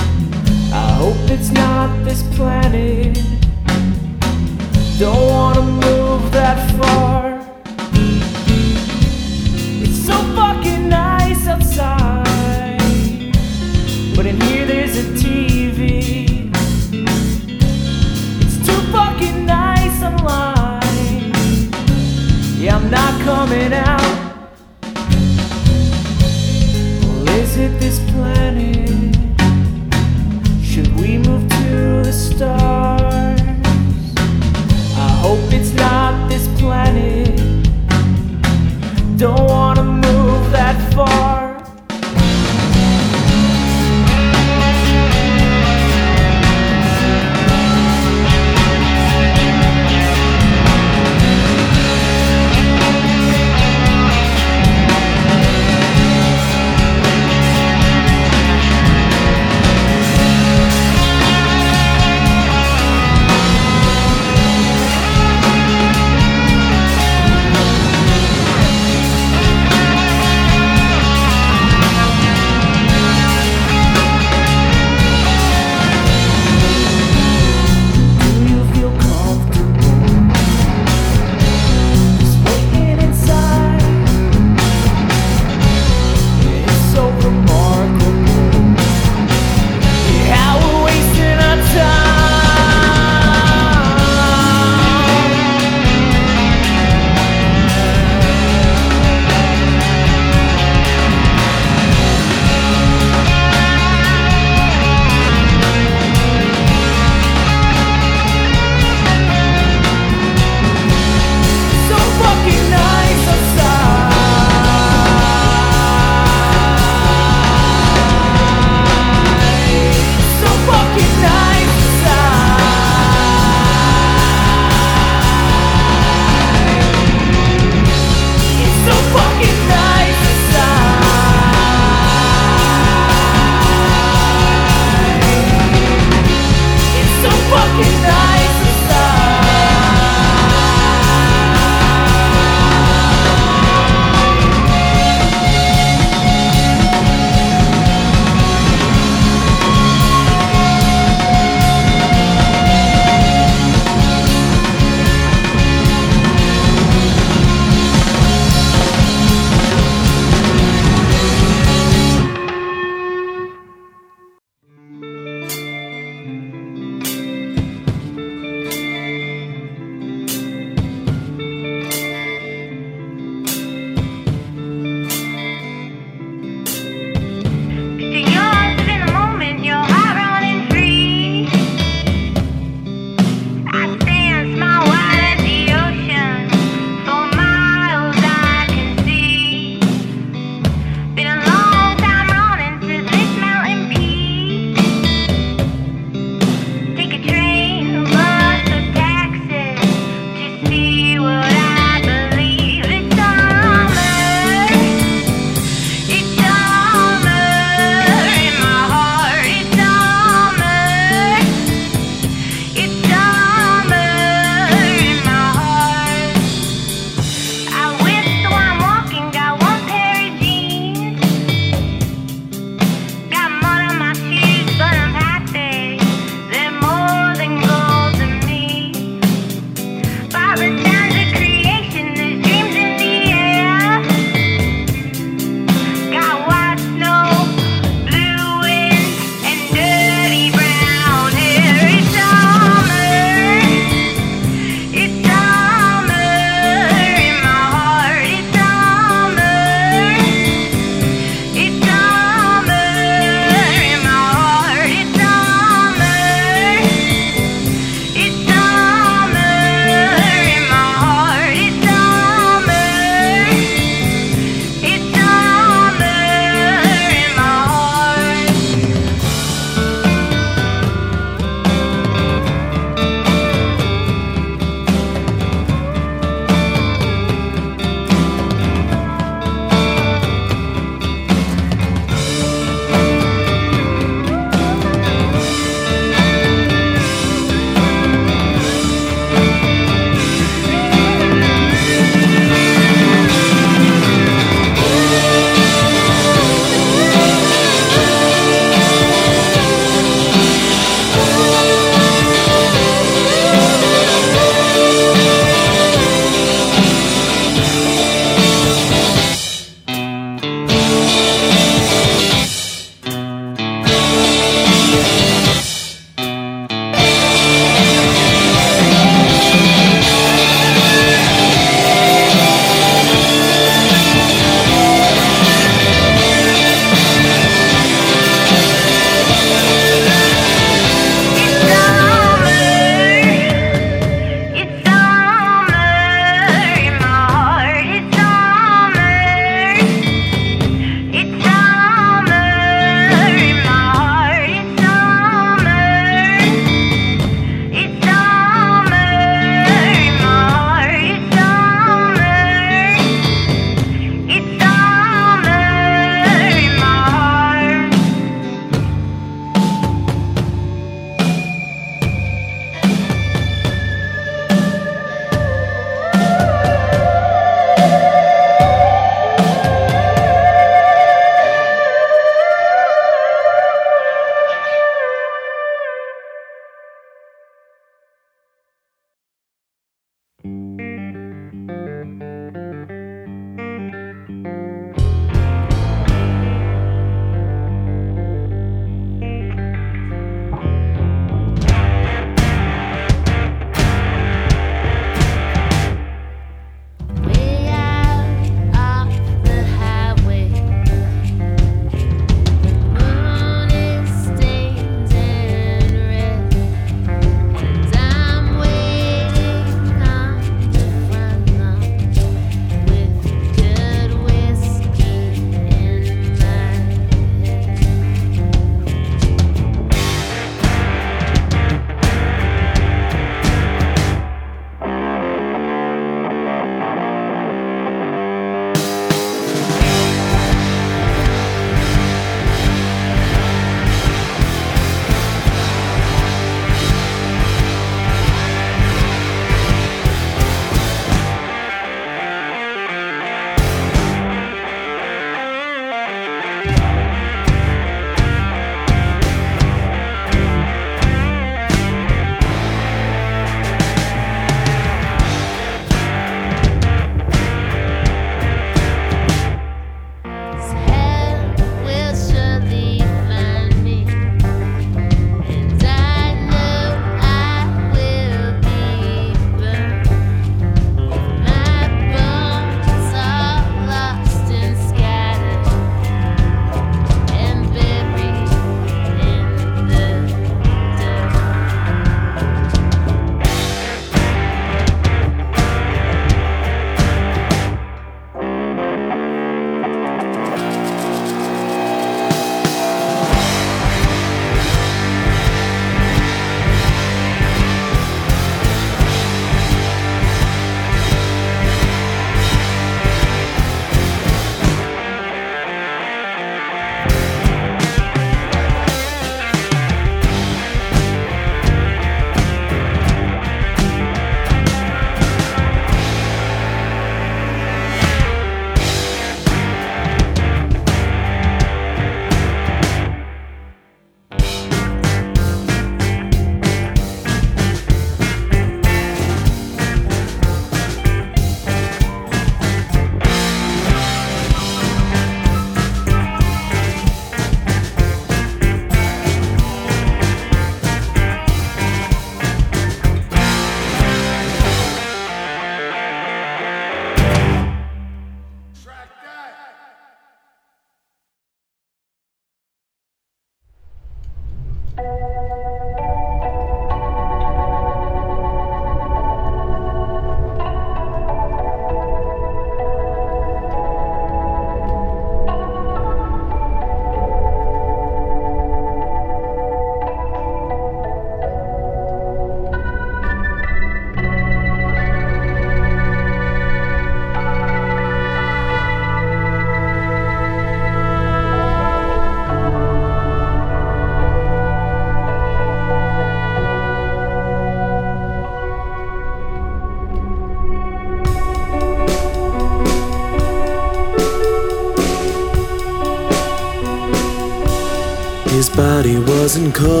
Wasn't cold.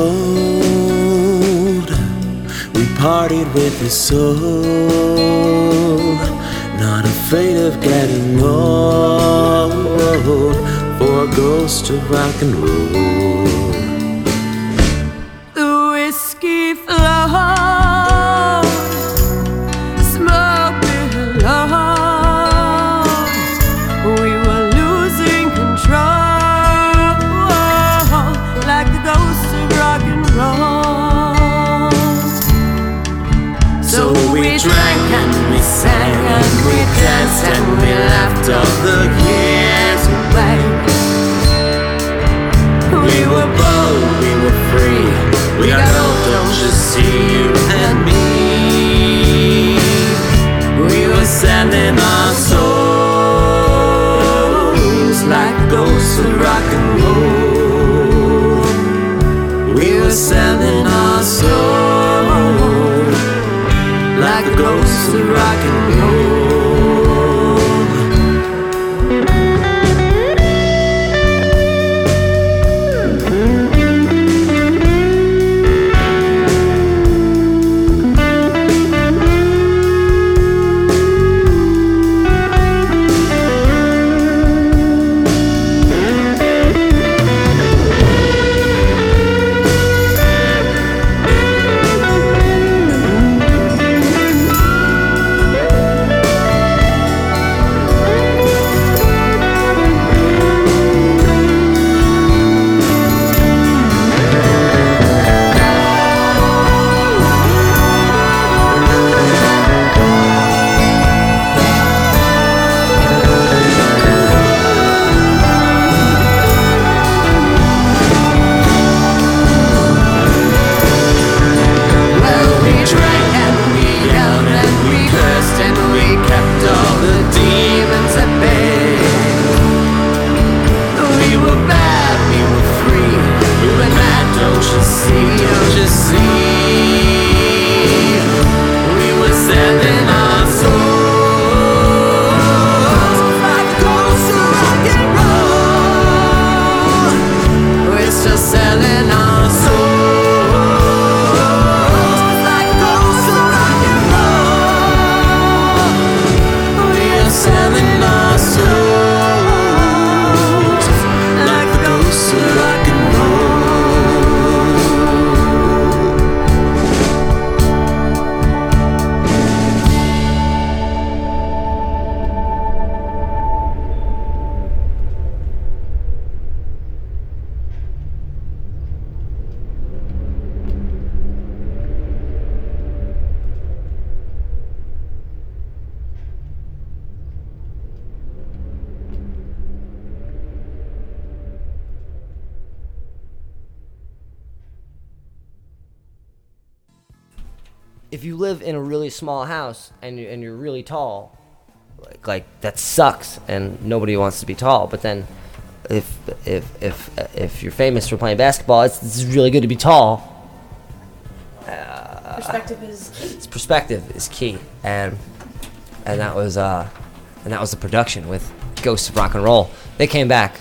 We partied with his soul, not afraid of getting old. For a ghost of rock and roll. Small house and you and you're really tall, like like that sucks, and nobody wants to be tall. But then, if if if if you're famous for playing basketball, it's, it's really good to be tall. Perspective is key. It's perspective is key, and and that was uh, and that was the production with Ghosts of Rock and Roll. They came back.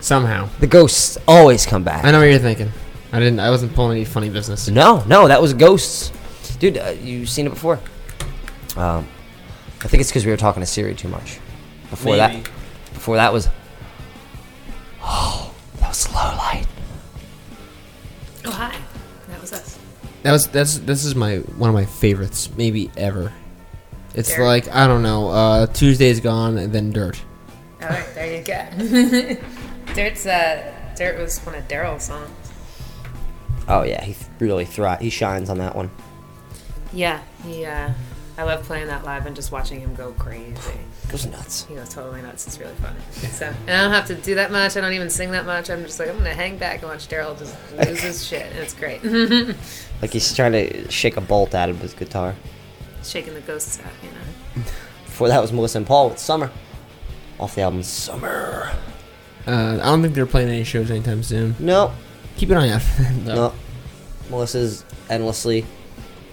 Somehow. The ghosts always come back. I know what you're thinking. I didn't. I wasn't pulling any funny business. No, no, that was Ghosts, dude. Uh, you seen it before? Um, I think it's because we were talking to Siri too much. Before Maybe. that, before that was. Oh, that was low light. Oh hi, that was us. That was that's this is my one of my favorites, maybe ever. It's Dirt. like I don't know. Uh, Tuesday's gone and then dirt. All right, there you go. Dirt's uh, Dirt was one of Daryl's songs. Oh yeah, he really thri- He shines on that one. Yeah, he. Uh, I love playing that live and just watching him go crazy. Goes nuts. He goes totally nuts. It's really funny. So, and I don't have to do that much. I don't even sing that much. I'm just like I'm gonna hang back and watch Daryl just lose his shit, and it's great. Like he's trying to shake a bolt out of his guitar. Shaking the ghosts out, you know. Before that was Melissa and Paul with Summer, off the album Summer. Uh, I don't think they're playing any shows anytime soon. No, Keep an eye out for them. though. no. Melissa's endlessly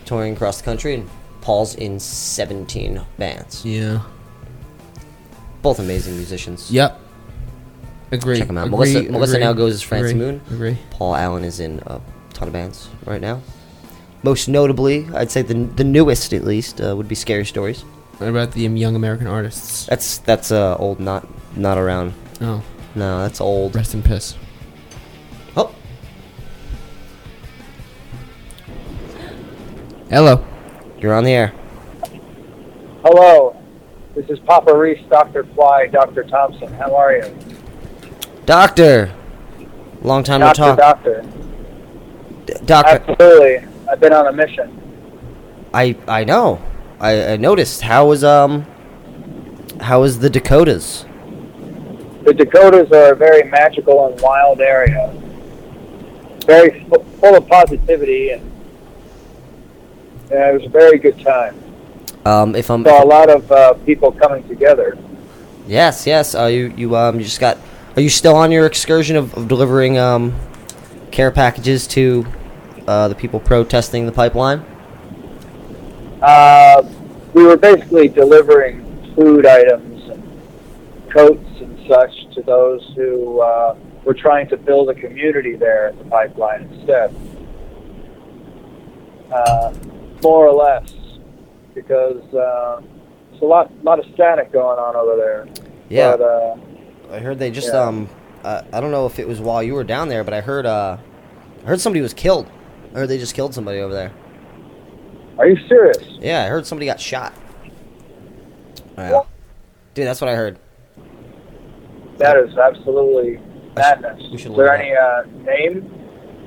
touring across the country, and Paul's in 17 bands. Yeah. Both amazing musicians. Yep. Agree. Check them out. Agree, Melissa, Melissa now goes as Francie agree, Moon. Agree. Paul Allen is in a ton of bands right now. Most notably, I'd say the the newest at least uh, would be Scary Stories. What about the young American artists? That's that's uh, old, not not around. Oh, No, that's old. rest in piss. Oh, Hello. You're on the air. Hello, this is Papa Reese, Dr. Fly, Dr. Thompson. How are you? Doctor. Long time doctor, no talk. doctor. D- Doctor, Absolutely. I've been on a mission. I I know. I, I noticed. How was um how was the Dakotas? The Dakotas are a very magical and wild area. Very fu- full of positivity, and yeah, it was a very good time. Um, if I'm Saw a lot of uh, people coming together. yes, yes. Uh, you you um you just got. Are you still on your excursion of, of delivering um care packages to uh, the people protesting the pipeline? Uh, we were basically delivering food items and coats and such to those who uh, were trying to build a community there at the pipeline instead. Uh, more or less, because uh, there's a lot, lot of static going on over there. Yeah. But, uh, I heard they just Yeah. um uh, I don't know if it was while you were down there, but I heard uh I heard somebody was killed. I heard they just killed somebody over there. are you serious? Yeah, I heard somebody got shot. Yeah. Dude, that's what I heard. That is absolutely I should- madness. we should Is there any uh, name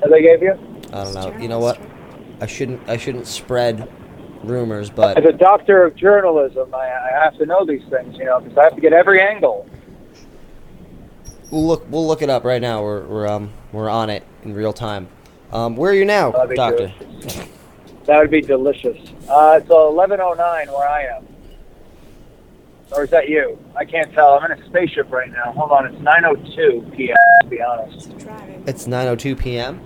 that they gave you? I don't know. You know what? I shouldn't I shouldn't spread rumors, but As a doctor of journalism, I, I have to know these things, you know, because I have to get every angle. we'll look we'll look it up right now. We're we're um we're on it in real time. Um, where are you now, That'd be doctor? delicious. That would be delicious. Uh, it's 11:09 where I am. Or is that you? I can't tell. I'm in a spaceship right now. Hold on, it's 9:02 p.m. To be honest. It's 9:02 p.m.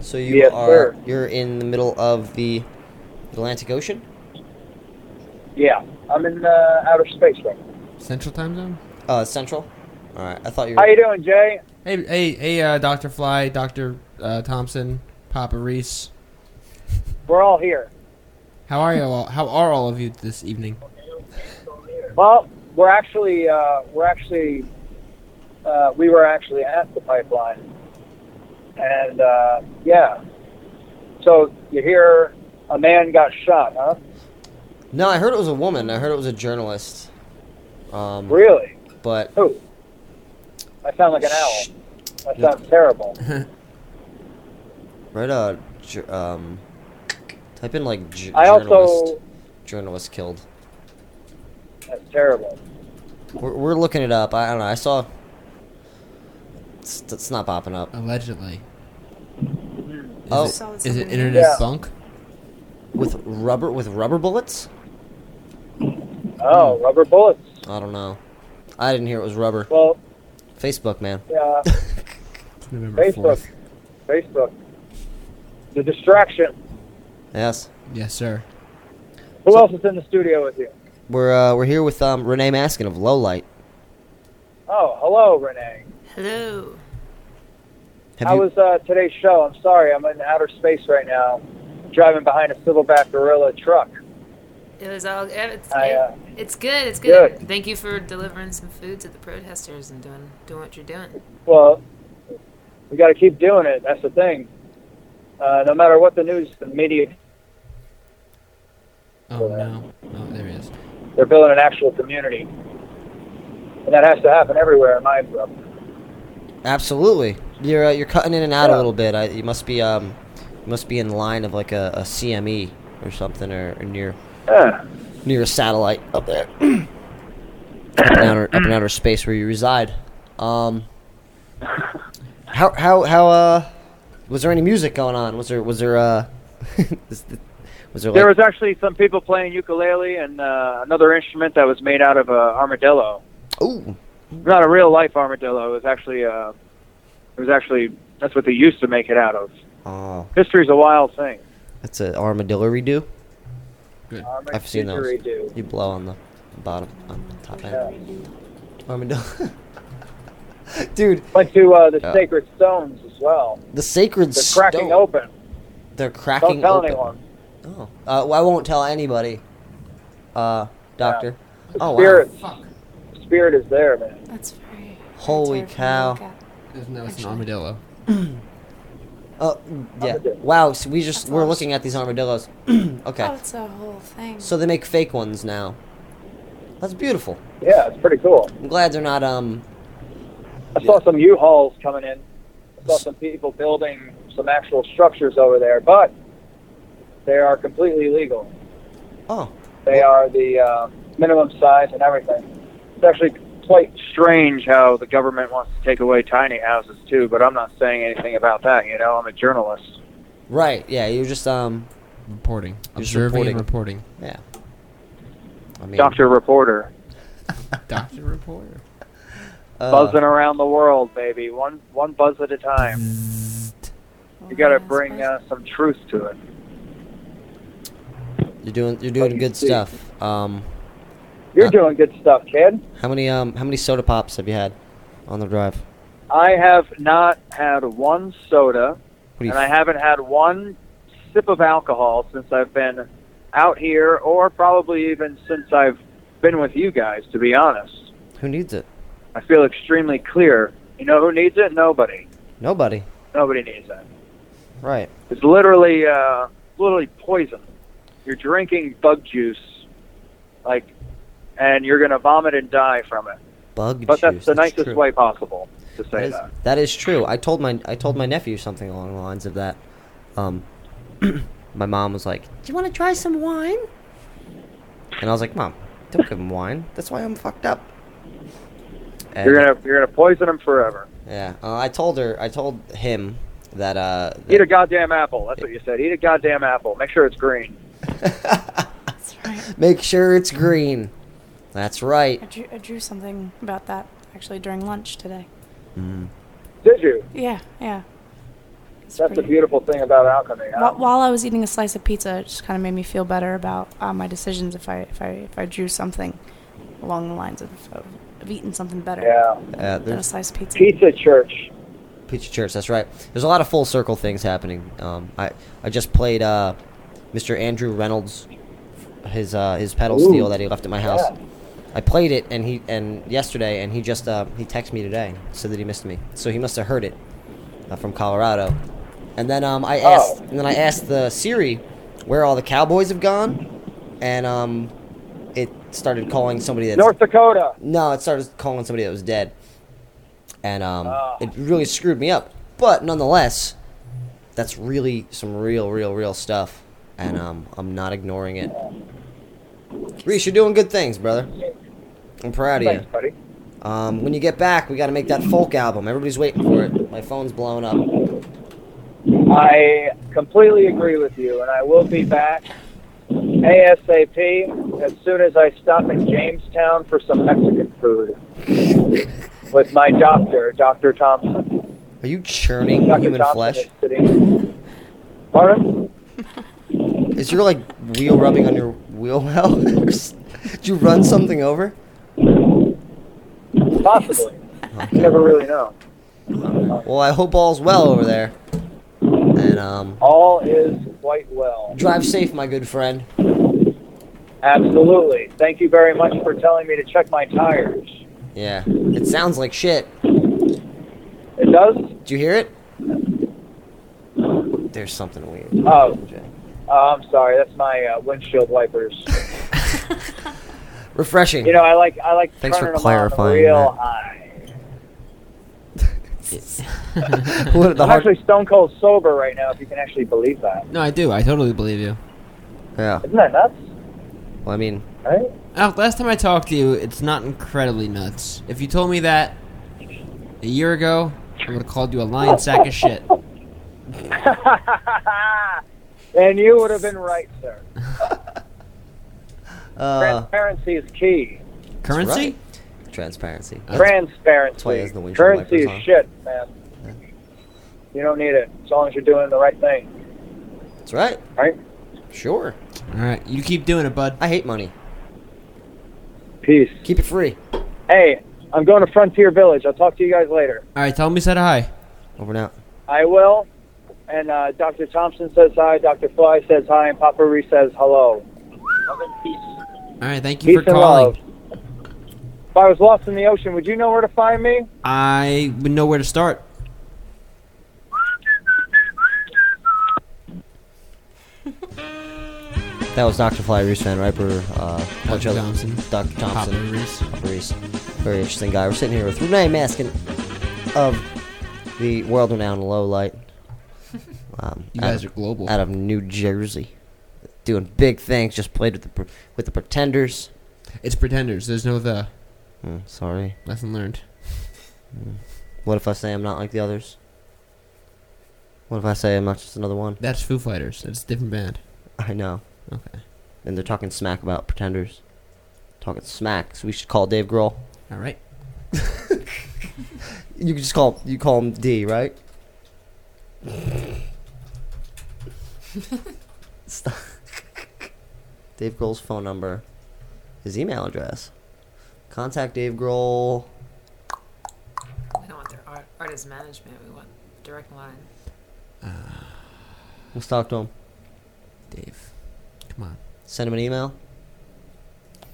So you Yes, are sir. you're in the middle of the Atlantic Ocean? Yeah, I'm in uh, outer space right now. Central time zone. Uh, Central. All right. I thought you How were. you doing, Jay? Hey, hey, hey, uh, Doctor Fly, Doctor uh, Thompson, Papa Reese. We're all here. How are you all? How are all of you this evening? Well, we're actually uh, we're actually uh, we were actually at the pipeline, and uh, yeah. So you hear a man got shot, huh? No, I heard it was a woman. I heard it was a journalist. Um, Really? But Who? I sound like an owl. That Yeah. sounds terrible. right, uh, ju- um, type in like j- I journalist. also journalist killed. that's terrible. We're, we're looking it up. I, don't know. I saw. It's, it's not popping up. Allegedly. Is Oh. it's is it something- internet Yeah. bunk? With rubber with rubber bullets? Oh, rubber bullets. I don't know. I didn't hear it was rubber. Well, Facebook, man. yeah, November Facebook. 4th. Facebook. The distraction. Yes. Yes, sir. Who else is in the studio with you? We're uh, we're here with um, Renee Maskin of Lowlight. Oh, hello, Renee. Hello. Have How you? was uh, today's show? I'm sorry, I'm in outer space right now, driving behind a silverback gorilla truck. It was all. It's, I, uh, it's good. It's good. good. Thank you for delivering some food to the protesters and doing doing what you're doing. Well, we got to keep doing it. That's the thing. Uh, no matter what the news, the media, Oh no. Oh, there he is. they're building an actual community, and that has to happen everywhere in my book. Absolutely. You're uh, you're cutting in and out a little bit. I, you must be um, you must be in line of like a, a CME or something, or, or near Yeah. near a satellite up there, up in outer up in outer space where you reside. Um, how how how uh, was there any music going on? Was there was there uh, was there like There was actually some people playing ukulele and uh, another instrument that was made out of uh, armadillo. ooh Not a real life armadillo. It was actually uh, it was actually that's what they used to make it out of. oh History's a wild thing. that's an armadillo redo. Good. I've seen those. Didgeridoo. You blow on the bottom on the top end. Armadillo. Dude, Went to uh, the Yeah. Sacred Stones as well. the sacred stones They're cracking stone. open. They're cracking Don't tell open. anyone. Oh, uh, well, I won't tell anybody. Uh, doctor. The Oh spirit, wow! spirit is there, man. That's very. Holy cow! There's no, it's an armadillo. Oh yeah! Wow! So we just we're looking at these armadillos. okay. Oh, it's a whole thing. So they make fake ones now. That's beautiful. Yeah, it's pretty cool. I'm glad they're not um. I saw some U-Hauls coming in. I saw some people building some actual structures over there, but they are completely legal. Oh. They are the uh, minimum size and everything. It's actually quite strange how the government wants to take away tiny houses too, but I'm not saying anything about that. You know, I'm a journalist. Right. Yeah. You're just um. Reporting. You're just Observing and reporting. reporting. Yeah. I mean. Doctor reporter, Doctor reporter. uh, buzzing around the world, baby. One one buzz at a time. You got to bring uh, some truth to it. You're doing you're doing good stuff. Um. You're Uh, doing good stuff, kid. How many um how many soda pops have you had on the drive? I have not had one soda, and I haven't had one sip of alcohol since I've been out here, or probably even since I've been with you guys. To be honest, Who needs it? I feel extremely clear. You know who needs it? Nobody. Nobody. Nobody needs it. Right. It's literally, uh, literally poison. You're drinking bug juice, like, and you're gonna vomit and die from it. Bug But that's the that's nicest true. way possible to say That is, that. that is true. I told my I told my nephew something along the lines of that. Um, my mom was like, "Do you want to try some wine?" And I was like, "Mom, don't give him wine. That's why I'm fucked up." And- You're gonna, you're gonna poison him forever. Yeah, uh, I told her. I told him that. Uh, that Eat a goddamn apple. That's what you said. Eat a goddamn apple. Make sure it's green. make sure it's green. That's right. I drew, I drew something about that actually during lunch today. Mm. Did you? Yeah, yeah. That's the beautiful thing about alchemy. huh? While I was eating a slice of pizza, it just kind of made me feel better about uh, my decisions if I if I if I drew something along the lines of, of, of eating something better Yeah. Yeah, than a slice of pizza. Pizza Church. Pizza Church. That's right. There's a lot of full circle things happening. Um, I I just played uh, Mr. Andrew Reynolds, his uh, his pedal Ooh. steel that he left at my house. Yeah. I played it and he and yesterday and he just uh, he texted me today said that he missed me. So he must have heard it uh, from Colorado. And then um, I asked Oh. and then I asked the Siri where all the cowboys have gone, and um, it started calling somebody that's North Dakota. no, it started calling somebody that was dead, and um, Ah. it really screwed me up. But nonetheless, that's really some real, real, real stuff, and um, I'm not ignoring it. Reese, you're doing good things, brother. I'm proud of Thanks, you. buddy. Um, when you get back, we got to make that folk album. Everybody's waiting for it. My phone's blowing up. I completely agree with you, and I will be back ASAP as soon as I stop in Jamestown for some Mexican food with my doctor, Dr. Thompson. Are you churning Dr. human Thompson flesh? is. Pardon? Is your like wheel rubbing on your wheel well? Did you run something over? Possibly. You never really know. Well, I hope all's well over there. And um, All is quite well. drive safe, my good friend. Absolutely. Thank you very much for telling me to check my tires. Yeah, it sounds like shit. It does? Did you hear it? There's something weird. Oh, oh I'm sorry. That's my uh, windshield wipers. Refreshing. You know, I like I like Thanks for turning them clarifying on real that. high. What, the I'm hard- actually stone cold sober right now. If you can actually believe that, No, I do. I totally believe you. yeah. isn't that nuts? Well, I mean, Right? Alec, last time I talked to you, it's not incredibly nuts. If you told me that a year ago, I would have called you a lying sack of shit. and you would have been right, sir. uh, Transparency is key. Currency? right. transparency. Transparency. why he has the windshield Currency is wipers on. shit, man. You don't need it as long as you're doing the right thing, That's right. right? Sure. All right, you keep doing it, bud. I hate money. Peace. Keep it free. Hey, I'm going to Frontier Village. I'll talk to you guys later. All right, tell him we said hi. Over now. I will. And uh, Dr. Thompson says hi. Dr. Fly says hi. And Papa Reese says hello. All right, thank you Peace for calling. love. If I was lost in the ocean, would you know where to find me? I would know where to start. That was Dr. Fly Reese Van Riper, uh, Dr. Thompson. Dr. Thompson, Papa Reese. Papa Reese. Very interesting guy. We're sitting here with Renee Maskin of the world-renowned Low Light. Um, You out guys of- are global. Out of New Jersey, doing big things. Just played with the with the Pretenders. It's Pretenders. There's no the. Hmm, sorry. Lesson learned. What if I say I'm not like the others? What if I say I'm not just another one? That's Foo Fighters. It's a different band. I know. Okay. And they're talking smack about Pretenders. Talking smack. So we should call Dave Grohl. All right. You can just call you call him D, right? Stop. Dave Grohl's phone number, his email address. Contact Dave Grohl. We don't want their art, artist management. We want direct line. Let's talk to him. Dave, come on. Send him an email.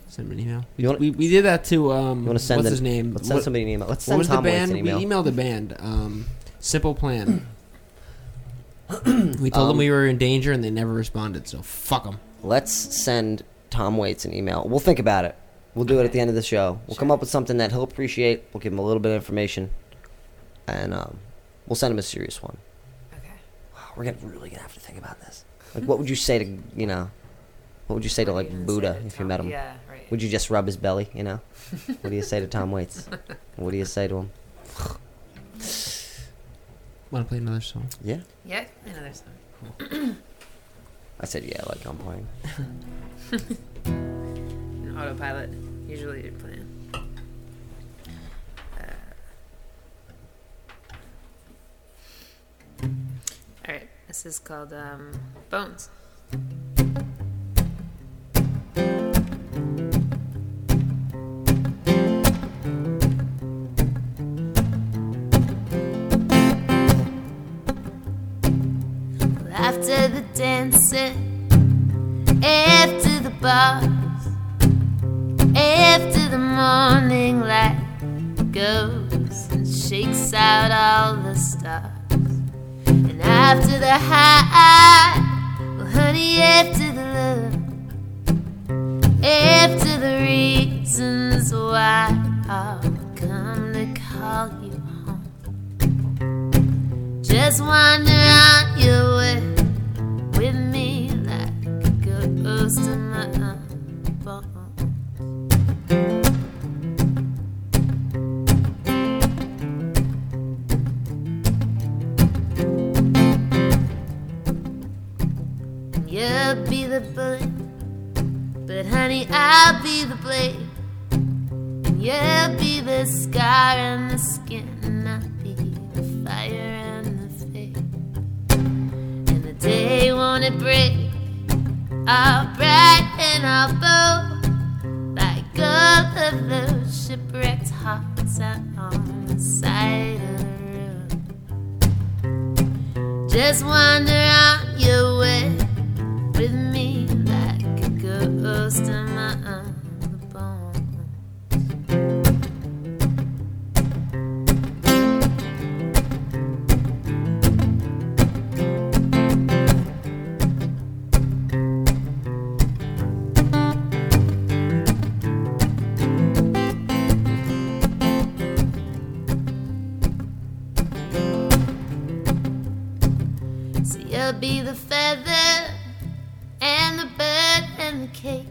Send him an email. You wanna- we, we did that to um. You wanna send what's an- his name? let's send What- somebody an email. Let's what send was Tom the band? an email. We emailed the band. Um, Simple Plan. we told them Um, we were in danger, and they never responded. So fuck them. Let's send Tom Waits an email. We'll think about it. We'll do it at the end of the show. We'll come up with something that he'll appreciate. We'll give him a little bit of information, and um, we'll send him a serious one. Okay. Wow, we're gonna really gonna have to think about this. Like, what would you say to you know? What would you say to like Buddha if you met him? Yeah, right. Would you just rub his belly? You know? what do you say to Tom Waits? What do you say to him? Want to play another song? Yeah. Yeah, another song. Cool. I said yeah, like I'm playing. An autopilot. Usually you're playing. Uh, all right, this is called um, Bones. After the dancing, after the bars, after the morning light goes and shakes out all the stars, and after the high, well, honey, after the love, after the reasons why I'll come to call you home. Just wander on your way with me like a ghost in my bones. You'll be the bullet, but honey, I'll be the blade. And you'll be the scar and the skin, day it break, all bright and all bold, like all of those shipwrecked hearts out on the side of the road. Just wander on your way with me like a ghost in my own So you'll be the feather and the bird and the cage.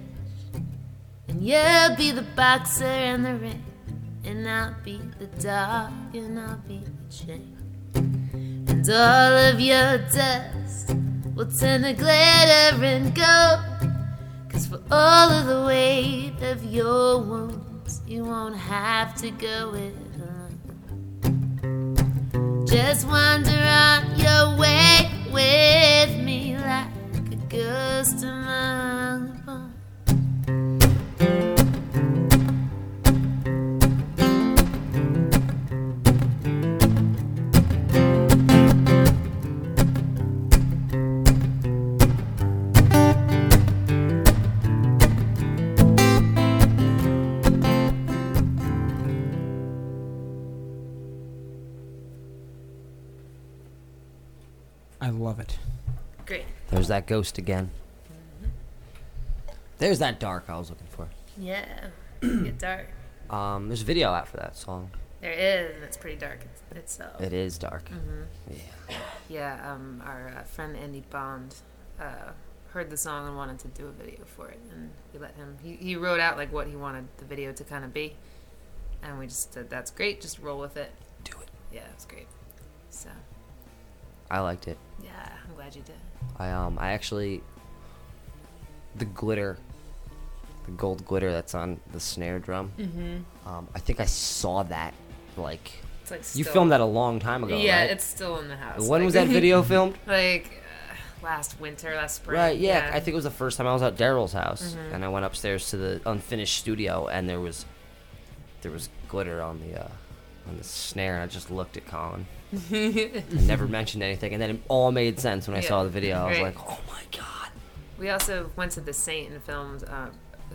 And you'll be the boxer and the ring. And I'll be the dog and I'll be the chain. And all of your dust will turn to glitter and gold. Cause for all of the weight of your wounds, you won't have to go it alone. Just wander on your way with me like a ghost among the bones. There's that ghost again. There's that dark I was looking for. Yeah. Get dark. Um, there's a video out for that song. There is, and it's pretty dark it's, itself. It is dark. Mm-hmm. Yeah. Yeah. Um, our uh, friend Andy Bond uh, heard the song and wanted to do a video for it, and we let him. He he wrote out like what he wanted the video to kind of be, and we just said that's great. Just roll with it. Do it. Yeah, it's great. So I liked it. yeah, I'm glad you did. I um I actually the glitter the gold glitter that's on the snare drum. Mhm. Um I think I saw that like It's like you filmed that a long time ago, Yeah, right? it's still in the house. When like- was that video filmed? Like uh, last winter, last spring. Right, yeah, I think it was the first time I was at Daryl's house, Mhm. and I went upstairs to the unfinished studio, and there was there was glitter on the uh, on the snare, and I just looked at Colin, and never mentioned anything, and then it all made sense when I Yeah, saw the video. I was right. like, oh my god, We also went to the Saint and filmed. Uh,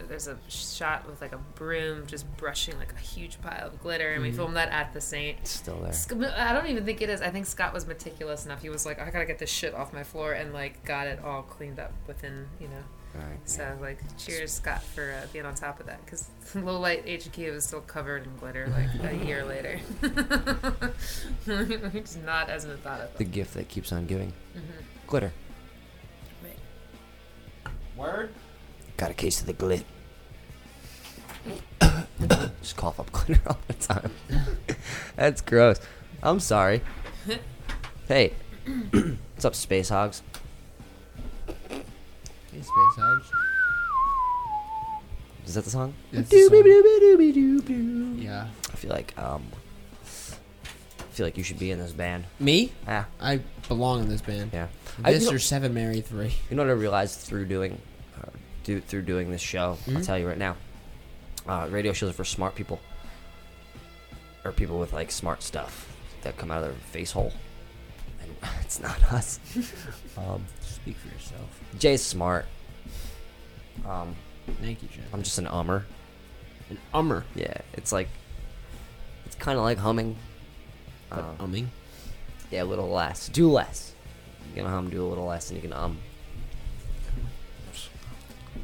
there's a shot with like a broom just brushing like a huge pile of glitter, and we Mhm. filmed that at the Saint. It's still there. I don't even think it is. I think Scott was meticulous enough. He was like, I gotta get this shit off my floor, and like got it all cleaned up within, you know. Right. So like, cheers, Scott, for uh, being on top of that. Because Low Light HQ was still covered in glitter like a year later. Which is not as methodical. the gift that keeps on giving, Mhm. glitter. Right. Word. Got a case of the glit. Just cough up glitter all the time. That's gross. I'm sorry. Hey, what's up, Space Hogs? Hey, Space Hogs. Is that the song? That's the song. Yeah. I feel like um, I feel like you should be in this band. Me? Yeah. I belong in this band. Yeah. I- This you know- or Seven Mary Three. You know what I realized through doing, uh, do, through doing this show? I'll Mhm. tell you right now. Uh, radio shows are for smart people, or people with like smart stuff that come out of their face hole, and it's not us. um, Speak for yourself. Jay's smart. Um, Thank you, Jay. I'm just an ummer. An ummer. Yeah, it's like it's kind of like humming. But Uh, umming. Yeah, a little less. Do less. You can hum, do a little less, and you can um.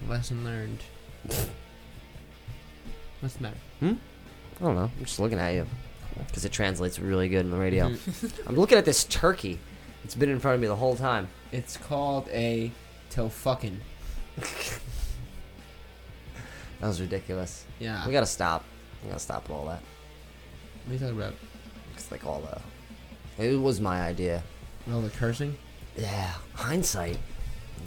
Lesson learned. What's the matter? Hmm? I don't know. I'm just looking at you because it translates really good in the radio. Mhm. I'm looking at this turkey. It's been in front of me the whole time. It's called a tofucking. That was ridiculous. Yeah. We gotta stop. We gotta stop all that. What are you talking about? It's like all the. It was my idea. All the cursing? Yeah. Hindsight.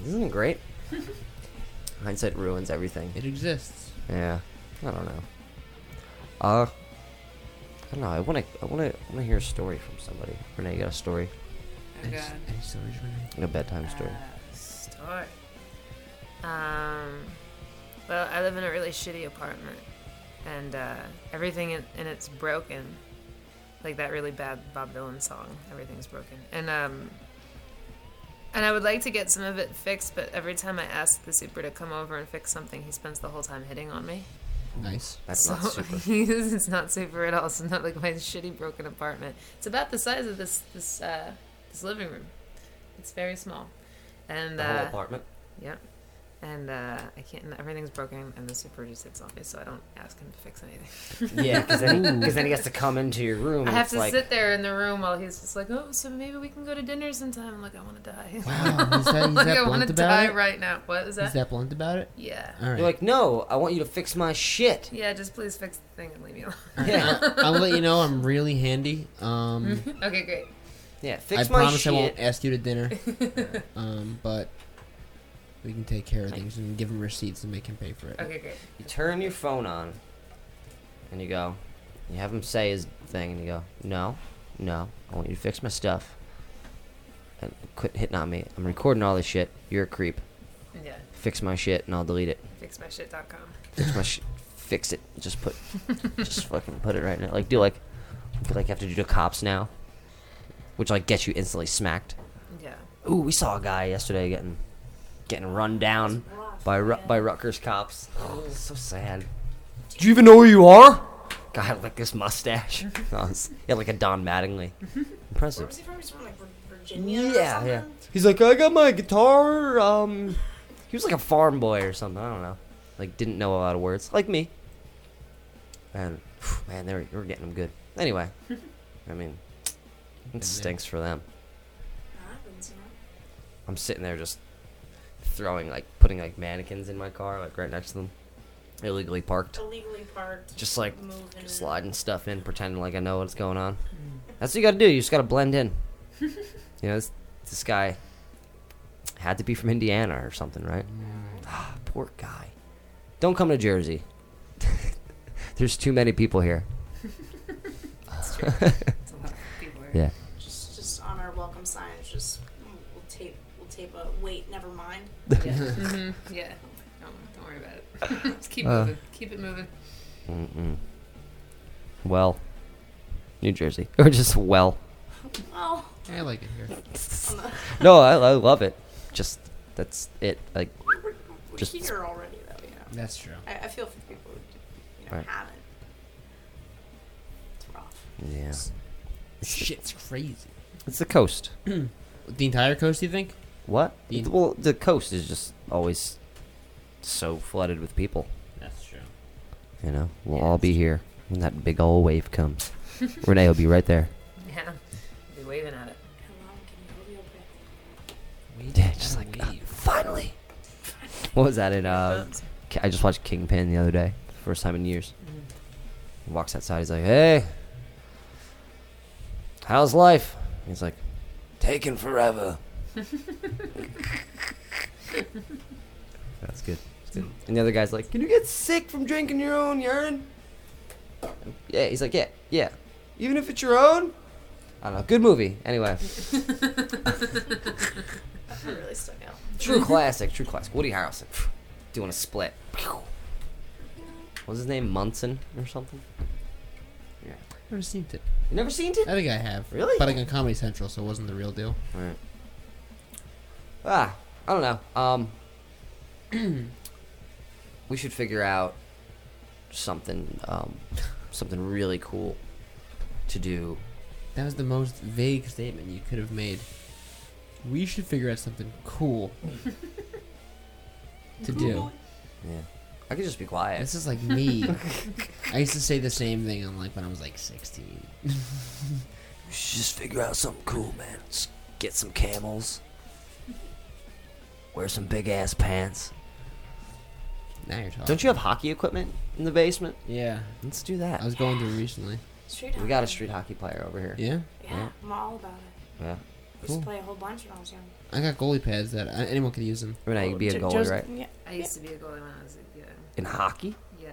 Isn't it great? Hindsight ruins everything. It exists. Yeah. I don't know. Uh. I don't know. I want to. I want to. I want to hear a story from somebody. Renee, you got a story? Oh, Any, God. any stories, Renee? A bedtime story. Uh, story. Um, well, I live in a really shitty apartment, and uh, everything in, in it's broken. Like that really bad Bob Dylan song, everything's broken. And um, and I would like to get some of it fixed, but every time I ask the super to come over and fix something, he spends the whole time hitting on me. Nice. That's so not super. it's not super at all. It's not like my shitty broken apartment. It's about the size of this this uh, this living room. It's very small, and The whole uh, apartment. yeah, and uh, I can't. Everything's broken, and the super just hits on me, so I don't ask him to fix anything. Yeah, because then, cause then he has to come into your room. I have to like, sit there in the room while he's just like, "Oh, so maybe we can go to dinner sometime." I'm like, "I want to die." Wow, he's that- he's like, that I want blunt to about die it? right now. What is that? Is that blunt about it? Yeah. All right. You're like, no, I want you to fix my shit. Yeah, just please fix the thing and leave me alone. Yeah. I- I'll let you know I'm really handy. Um, okay, great. Yeah, I my promise shit. I won't ask you to dinner. um, but we can take care of things and give him receipts and make him pay for it. Okay, great. You turn your phone on, and you go. You have him say his thing, and you go, no, no, I want you to fix my stuff. And quit hitting on me. I'm recording all this shit. You're a creep. Yeah. Fix my shit, and I'll delete it. Fixmyshit.com. Fix my shit. Fix it. Just put. just fucking put it right now. Like do like, like you have to do the cops now, which like gets you instantly smacked. Yeah. Ooh, we saw a guy yesterday getting getting run down by Ru- by Rutgers cops. Oh, so sad. Do you even know where you are? Guy with like this mustache. Oh, it's- like a Don Mattingly. Impressive. Where's he from? He's from like Vir- Virginia. or Yeah, yeah. He's like, I got my guitar. Um, he was like a farm boy or something. I don't know. Like, didn't know a lot of words, like me. And man, they were, they were getting him good. Anyway, I mean, it stinks for them. Happens, you know? I'm sitting there just throwing like putting like mannequins in my car, like right next to them, illegally parked. Illegally parked. Just like moving it. sliding stuff in, pretending like I know what's going on. That's what you got to do. You just got to blend in. you know, this, this guy had to be from Indiana or something, right? Ah, poor guy. Don't come to Jersey. There's too many people here. Yeah. hmm yeah. Don't, don't worry about it. Just keep Uh. moving. Keep it moving. Mm-mm. Well, New Jersey, or just well. Oh. I like it here. No, I, I love it. Just that's it. Like, We're just here already, though. You know. That's true. I, I feel for people who you know Right. haven't. It's rough. yeah. Shit's crazy. It's the coast. The entire coast, you think? What? The- well, the coast is just always so flooded with people. That's true. You know, we'll all be here when that big old wave comes. Renee will be right there. Yeah. Be waving at it. Yeah, just like uh, finally. What was that in? Uh, I just watched Kingpin the other day, first time in years. He walks outside. He's like, "Hey, how's life?" He's like, "Taking forever." That's good. That's good. Mm. And the other guy's like, "Can you get sick from drinking your own urine?" Yeah, he's like, "Yeah, yeah. Even if it's your own." I don't know. Good movie. Anyway, That really stuck out. true classic. True classic. Woody Harrelson doing a split. What's his name? Munson or something? Yeah. Never seen it. You never seen it? I think I have. Really? But like on Comedy Central, so it wasn't the real deal. Right. Ah, I don't know. Um, we should figure out something, um, something really cool to do. That was the most vague statement you could have made. We should figure out something cool to do. Yeah, I could just be quiet. This is like me. I used to say the same thing on like when I was like 16. We should just figure out something cool, man. Just get some camels. Wear some big ass pants. Now you're talking. Don't you have hockey equipment in the basement? Yeah. Let's do that. I was going through recently. Street We got a street hockey player over here. Yeah? Yeah, I'm all about it. Yeah. I used Cool. to play a whole bunch when I was young. I got goalie pads that uh, anyone could use them. Renee, you'd be a Jo- goalie, Joe's- right? Yeah. I used to be a goalie when I was a yeah. In hockey? Yeah.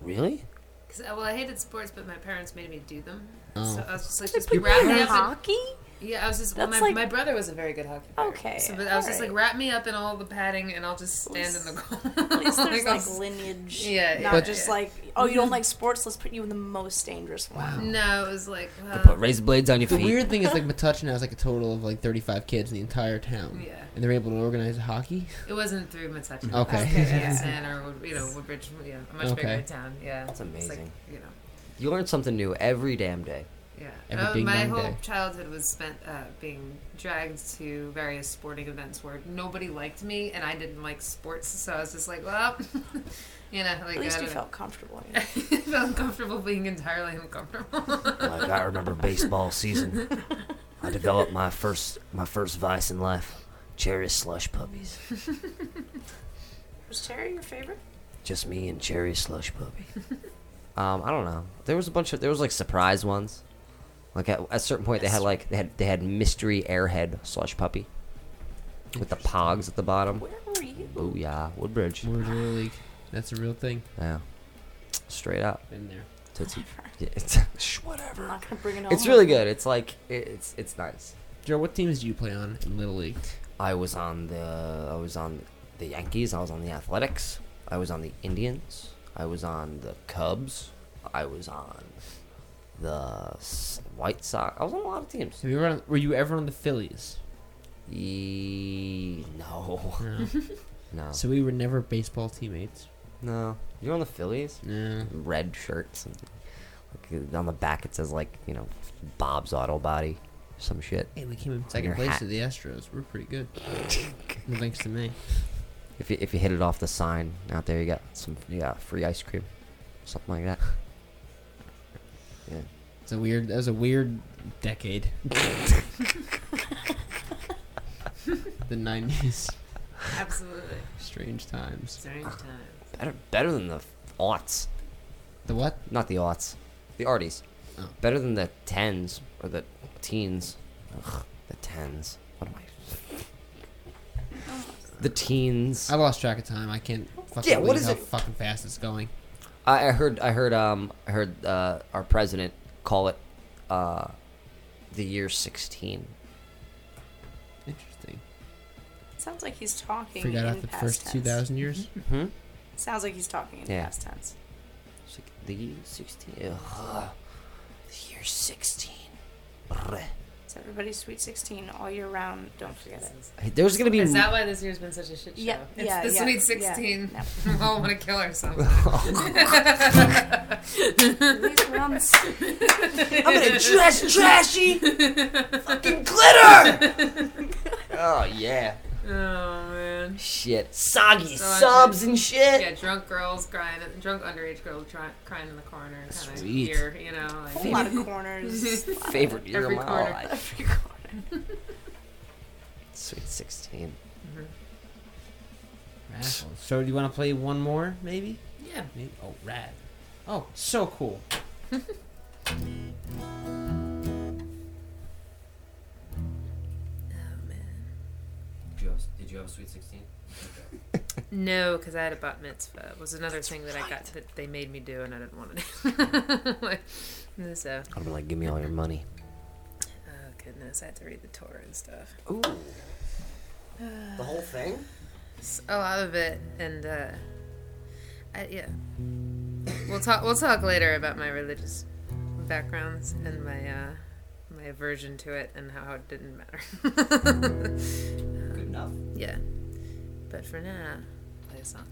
Really? Cause uh, well, I hated sports, but my parents made me do them. Oh. So I was just like, They just put wrap you me in up. in- hockey? Yeah, I was just. Well, That's my, like- my brother was a very good hockey player. Okay, So, but I was just like, wrap me up in all the padding, and I'll just stand in the goal. At least there's I'll like s- lineage. Yeah, yeah. Not just yeah. like, oh, you don't like sports? Let's put you in the most dangerous one. No, it was like. They Well, put razor blades on your feet. The weird thing is like Metuchen has like a total of like 35 kids in the entire town. Yeah. And they're able to organize hockey. It wasn't through Metuchen. Okay. It was through Okay. Edison or you know Woodbridge. Yeah, a much Okay. bigger town. Yeah, That's It's like, amazing. you know. You learn something new every damn day. Yeah. Every Uh, ding my whole day. childhood was spent uh, being dragged to various sporting events where nobody liked me and I didn't like sports, so I was just like, well, you know, like At least I you don't felt comfortable. know. I felt comfortable being entirely uncomfortable. Like I remember baseball season. I developed my first my first vice in life. Cherry slush puppies. Was Terry your favorite? Just me and cherry slush puppy. Um, I don't know. There was a bunch of there was like surprise ones. Like at, at a certain point, they had like they had they had mystery airhead slush puppy with the pogs at the bottom. Where were you? Oh yeah, Woodbridge. Woodbridge Little League. That's a real thing. Yeah, straight up. Been there. Tootsie. Yeah, it's, shh, whatever. I'm not gonna bring it home. It's really good. It's like it- it's it's nice. Joe, what teams do you play on in Little League? I was on the I was on the Yankees. I was on the Athletics. I was on the Indians. I was on the Cubs. I was on the White Sox. I was on a lot of teams. Have you ever on, were you ever on the Phillies? E- no, No. no, so we were never baseball teammates. no. You're on the Phillies. No. Red shirts. And, like, on the back it says like you know Bob's Auto Body. some shit. Hey, we came in second place hat. to the Astros. We're pretty good. Thanks to me. If you if you hit it off the sign out there, you got some you got free ice cream, something like that. Yeah. It's a weird. That was a weird decade. the nineties. Absolutely. Strange times. Strange times. Better better than the aughts. The what? Not the aughts. The arties. Oh. Better than the tens or the teens. Ugh, the tens. What am I? The teens. I lost track of time. I can't fucking Yeah, what believe is how it? fucking fast it's going. I, I heard. I heard. Um. I heard. Uh. Our president call it. Uh. The year sixteen. Interesting. Sounds like he's talking Forgot in out the past first tense. two thousand years. Hmm. Sounds like he's talking in Yeah. past tense. It's like the year sixteen. Ugh. The year sixteen. Brr. It's everybody's sweet 16 all year round. Don't forget it. There's gonna be. Is that why this year's been such a shit show? Yeah, it's yeah, the yeah, Sweet yeah. 16. Yep. we all want to kill ourselves. Oh. These ones. I'm gonna dress trashy. Fucking glitter. oh yeah. Oh, man. Shit. Soggy oh, So subs and shit. Yeah, drunk girls crying, drunk underage girls try, crying in the corner, kind of Sweet. here, you know. Like, A whole lot of corners. Favorite year Every of my corner. life. Every corner. Sweet sixteen. Mm-hmm. Raffles. So do you want to play one more, maybe? Yeah. Maybe? Oh, rad. Oh, so cool. Did you have, did you have a sweet sixteen? No, because I had a bat mitzvah. It was another thing that I got that they made me do, and I didn't want to do. like, so, I'd be like, give me all your money. oh goodness, I had to read the Torah and stuff. Ooh. The whole thing? S- A lot of it, and uh, I, yeah, we'll talk. We'll talk later about my religious backgrounds and my uh, my aversion to it and how it didn't matter. Enough. yeah, but for now, play a song.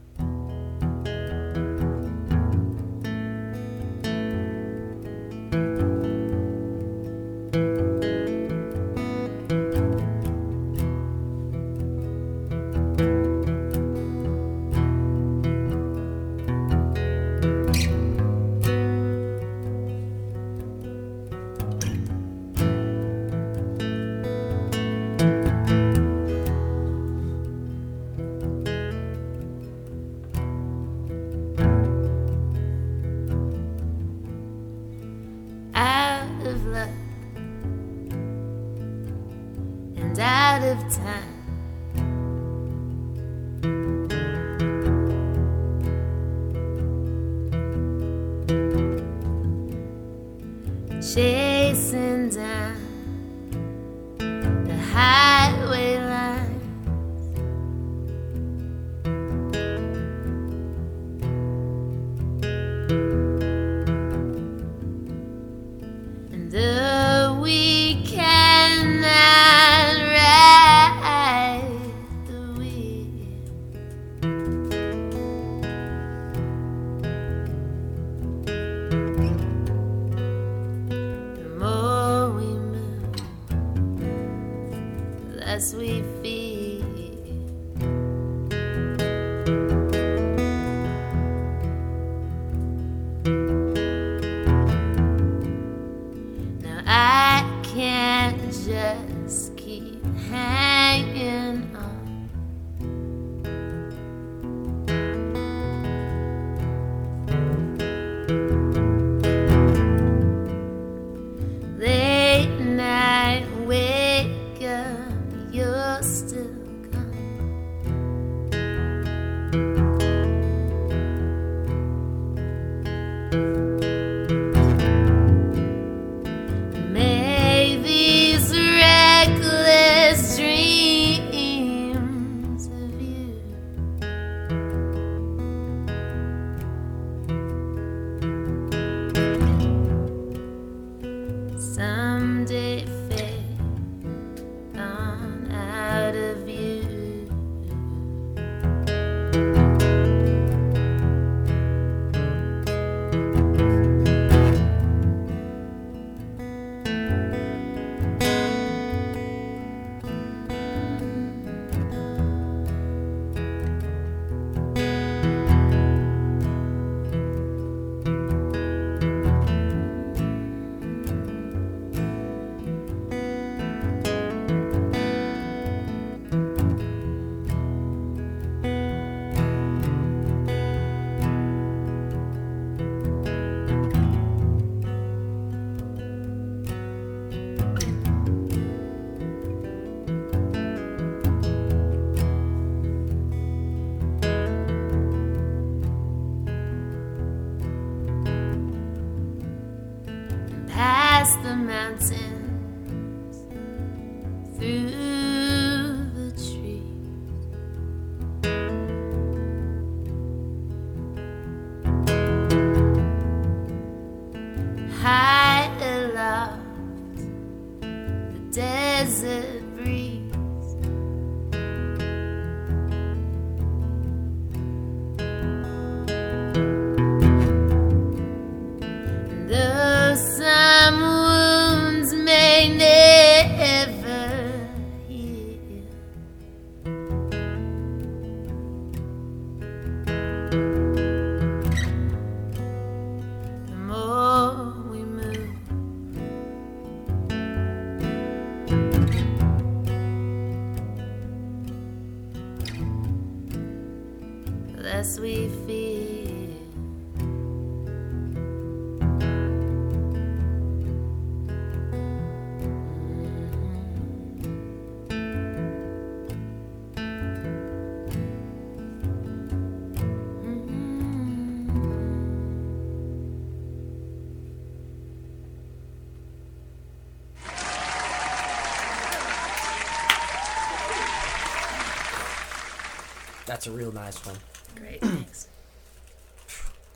That's a real nice one. Great, thanks.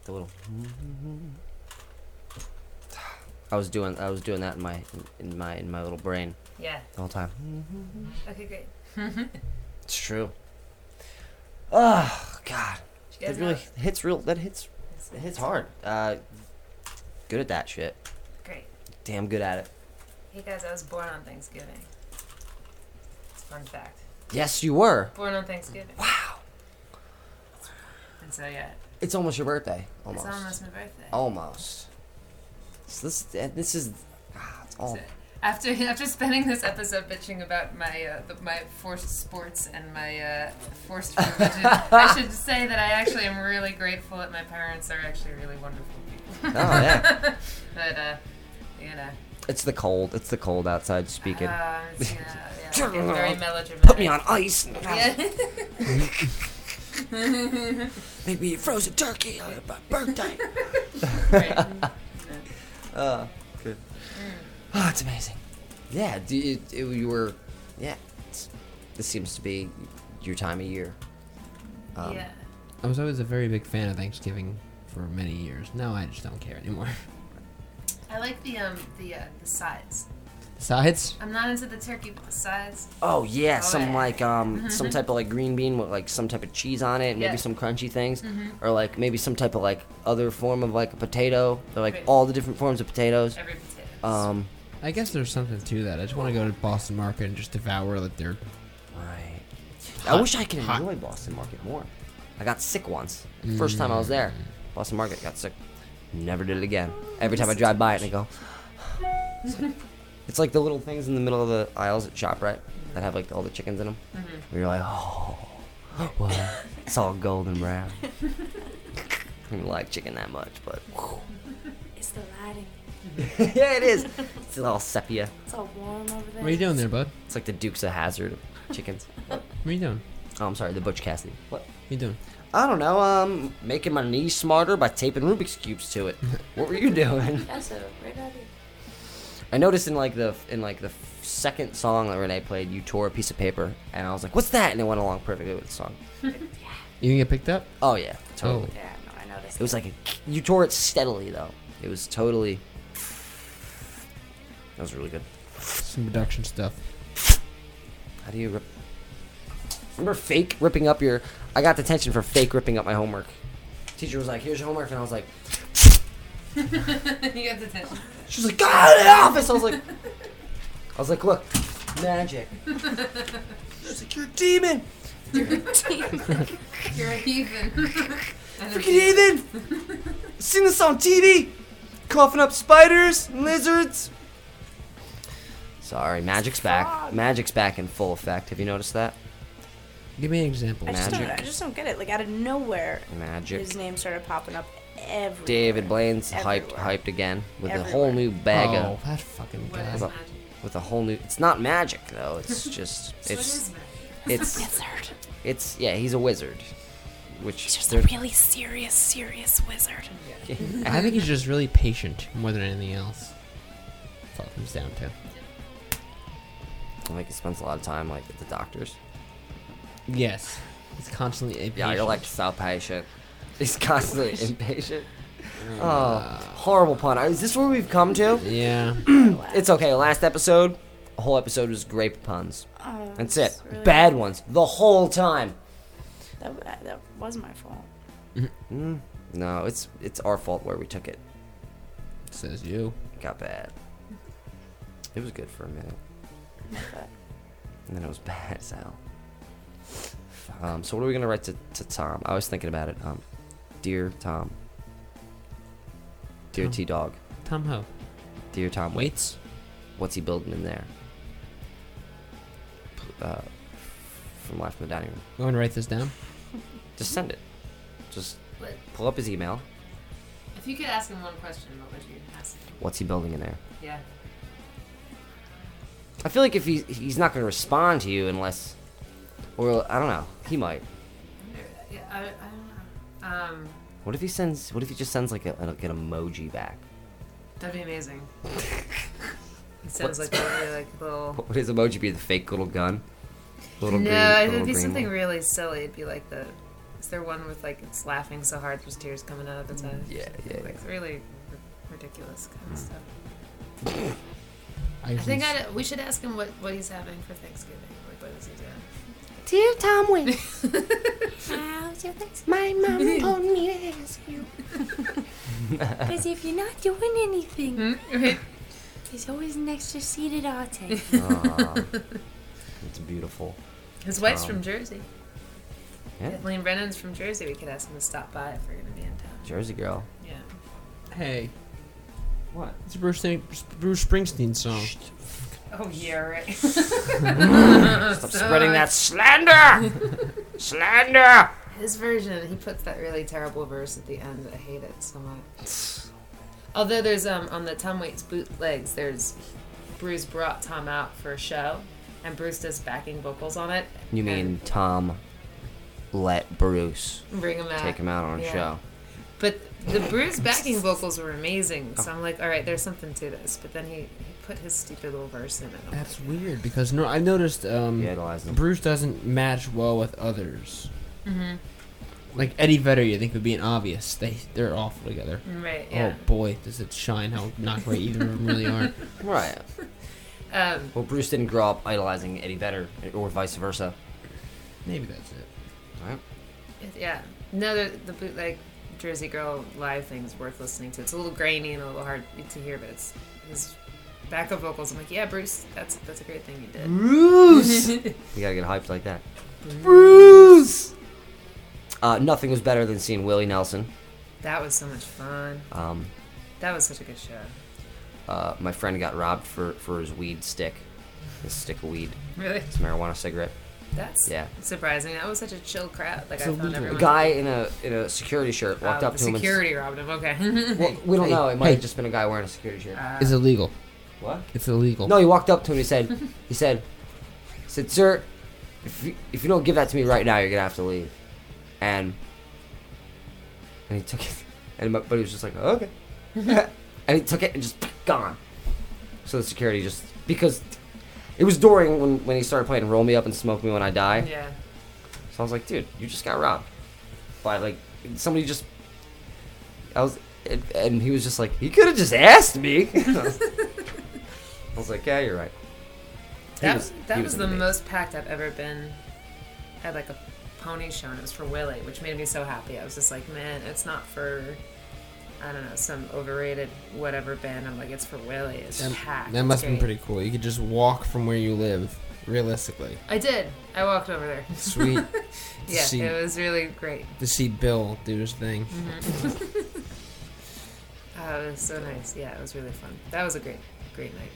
The little. I was doing I was doing that in my in my in my little brain Yeah. the whole time. Okay, great. It's true. Oh God, Did you guys that really know- hits real. That hits. It hits hard. Uh, good at that shit. Great. Damn good at it. Hey guys, I was born on Thanksgiving. It's a fun fact. Yes, you were. Born on Thanksgiving. Wow. So yeah, It's almost your birthday. Almost. it's almost my birthday. Almost. So this this is. ah, It's all. After after spending this episode bitching about my uh, the, my forced sports and my uh, forced religion, I should say that I actually am really grateful that my parents are actually really wonderful people. Oh, yeah. but uh, you know. It's the cold. It's the cold outside speaking. Uh, yeah, yeah, very melodramatic. Put me on ice. Yeah. Make me a frozen turkey on my birthday. Right. uh, good. Oh, it's amazing. Yeah, do you, it, you were. Yeah, it's, this seems to be your time of year. Um, yeah. I was always a very big fan of Thanksgiving for many years. Now I just don't care anymore. I like the um the uh, the sides. Sides? I'm not into the turkey, sides. Oh yeah, some yeah. like um some type of like green bean with like some type of cheese on it, maybe Yeah. some crunchy things, Mhm. or like maybe some type of like other form of like a potato, or like Right. all the different forms of potatoes. Every potato. Um, I guess there's something to that. I just want to go to Boston Market and just devour like their. Right. I wish I could hot- enjoy Boston Market more. I got sick once. First time I was there, Mm. Boston Market got sick. Never did it again. Every time I drive by it, and I go. It's like, the little things in the middle of the aisles at Shoprite that have like all the chickens in them. Mhm. Where you're like, oh, well, it's all golden brown. I don't like chicken that much, but It's the lighting. yeah, it is. It's all sepia. It's all warm over there. What are you doing there, bud? It's like the Dukes of Hazzard of chickens. What are you doing? Oh, I'm sorry, the Butch Cassidy. What? What are you doing? I don't know. Um, making my knees smarter by taping Rubik's cubes to it. what were you doing? That's a great idea. I noticed in like the in like the second song that Renee played, you tore a piece of paper, and I was like, "What's that?" And it went along perfectly with the song. You didn't get picked up? Oh yeah, totally. Oh. Yeah, no, I noticed. It was like a, you tore it steadily though. It was totally. That was really good. Some production stuff. How do you rip? Remember fake ripping up your? I got detention for fake ripping up my homework. Teacher was like, "Here's your homework," and I was like, you got the attention. She was like, "Get out of the office!" I was like, I was like, "Look, magic." She's like, "You're a demon." You're a demon. You're a heathen. Freaking heathen! Seen this on TV? Coughing up spiders and lizards. Sorry, magic's back. Magic's back in full effect. Have you noticed that? Give me an example. I just, don't, Magic. I just don't get it. Like out of nowhere, Magic. his name started popping up everywhere. David Blaine's hyped, Everywhere. hyped again with a Everywhere. whole new bag Oh, of. that fucking What guy. is with a- magic? with a whole new. It's not magic though. It's just. So what It's. is magic? It's. Wizard. It's yeah. He's a wizard. Which. He's just they're- a really serious, serious wizard. I think he's just really patient more than anything else. That's all it comes down to. Like he spends a lot of time like at the doctors. Yes. He's constantly a Yeah, you're like so patient. He's constantly impatient. Oh, Uh, horrible pun. Is this where we've come to? Yeah. it's okay. Last episode, a whole episode was grape puns. Oh, That's it. really Bad bad. ones the whole time. That, that, that was my fault. Mm, no, it's it's our fault where we took it. Says you. Got bad. It was good for a minute, Okay. and then it was bad as hell. Um, so what are we gonna write to, to Tom? I was thinking about it. Um, dear Tom. Dear Tom. T Dog. Tom Ho. Dear Tom Waits. What's he building in there? Uh, from Life in the Dining Room. Go and write this down. Just send it. Just What? pull up his email. If you could ask him one question, what would you ask him? What's he building in there? Yeah. I feel like if he he's not going to respond to you unless, or I don't know, he might. Yeah, I, I don't know. Um, What if he sends? What if he just sends like a, like an emoji back? that'd be amazing. It sounds like really, like little. What would his emoji be? The fake little gun. Little no, green, it'd little be something one? really silly. It'd be like the. Is there one with like it's laughing so hard there's tears coming out of its eyes? Yeah, yeah, Like yeah. really r- ridiculous kind of stuff. I, I think i we should ask him what, what he's having for Thanksgiving. Like, what is he doing? Dear Tom Waits, how's your Thanksgiving? My mom told me to ask you. Because if you're not doing anything, there's always an extra seat at our table. Aw, it's beautiful. His wife's Um, from Jersey. Yeah, Kathleen Brennan's from Jersey. We could ask him to stop by if we're going to be in town. Jersey girl. Yeah. Hey. What? It's a Bruce, Sting- Bruce Springsteen song. Oh, yeah, right. Stop spreading that slander. slander. His version, he puts that really terrible verse at the end. I hate it so much. Although there's um on the Tom Waits bootlegs, there's Bruce brought Tom out for a show, and Bruce does backing vocals on it. You mean Tom let Bruce Bring him out. take him out on a show? But the Bruce backing vocals were amazing, so I'm like, all right, there's something to this. But then he, he put his stupid little verse in it. I'm That's weird because no, I noticed um, He idolized him. Bruce doesn't match well with others. Mhm. Like Eddie Vedder, you think would be an obvious. They they're awful together. Right, yeah. Oh boy, does it shine how not great either of them really are. Right. Um, Well, Bruce didn't grow up idolizing Eddie Vedder, or vice versa. Maybe that's it. Right. Yeah. No, the, the bootleg Jersey Girl live thing is worth listening to. It's a little grainy and a little hard to hear, but it's his backup vocals. I'm like, yeah, Bruce, that's that's a great thing you did. Bruce! you gotta get hyped like that. Bruce! Uh, nothing was better than seeing Willie Nelson. that was so much fun. Um, That was such a good show. uh, my friend got robbed for, for his weed stick. His stick of weed. Really? His marijuana cigarette. That's Yeah. surprising. That was such a chill crowd. Like It's I found illegal. A guy in a in a security shirt Oh, walked up the to him security robbed him. Okay. well, we don't Hey, know. It might hey. have just been a guy wearing a security shirt. Uh, It's illegal. What? It's illegal. No, he walked up to him. He said, he said, he said, sir, if you, if you don't give that to me right now, you're gonna have to leave. And and he took it, and my buddy was just like, okay, and he took it and just gone. So the security just because it was during when when he started playing "Roll Me Up and Smoke Me When I Die." yeah. So I was like, dude, you just got robbed by like somebody just. I was, and, and he was just like, he could have just asked me. I was like, yeah, you're right. He That was- was, that was, was the most packed I've ever been at like a pony show, and it was for Willie, which made me so happy. I was just like, man, it's not for I don't know some overrated whatever band. I'm like, it's for Willie. It's That, packed. that must have been pretty cool. You could just walk from where you live, realistically. I did. I walked over there. Sweet. Yeah, see, it was really great. to see Bill do his thing. Mm-hmm. Oh, it was so nice. Yeah, it was really fun. That was a great, great night.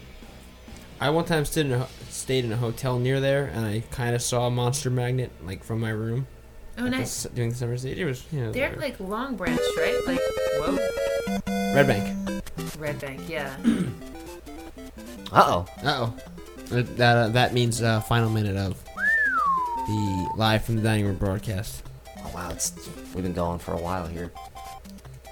I one time stayed in a, stayed in a hotel near there, and I kind of saw a monster magnet like from my room. Oh, at the nice. s- during the summer stage, it was you know They're there. like Long Branch, right? Like whoa, Red Bank. Red Bank. Yeah. Uh oh. Uh oh. That uh, that means uh, final minute of the live from the dining room broadcast. Oh wow, it's we've been going for a while here.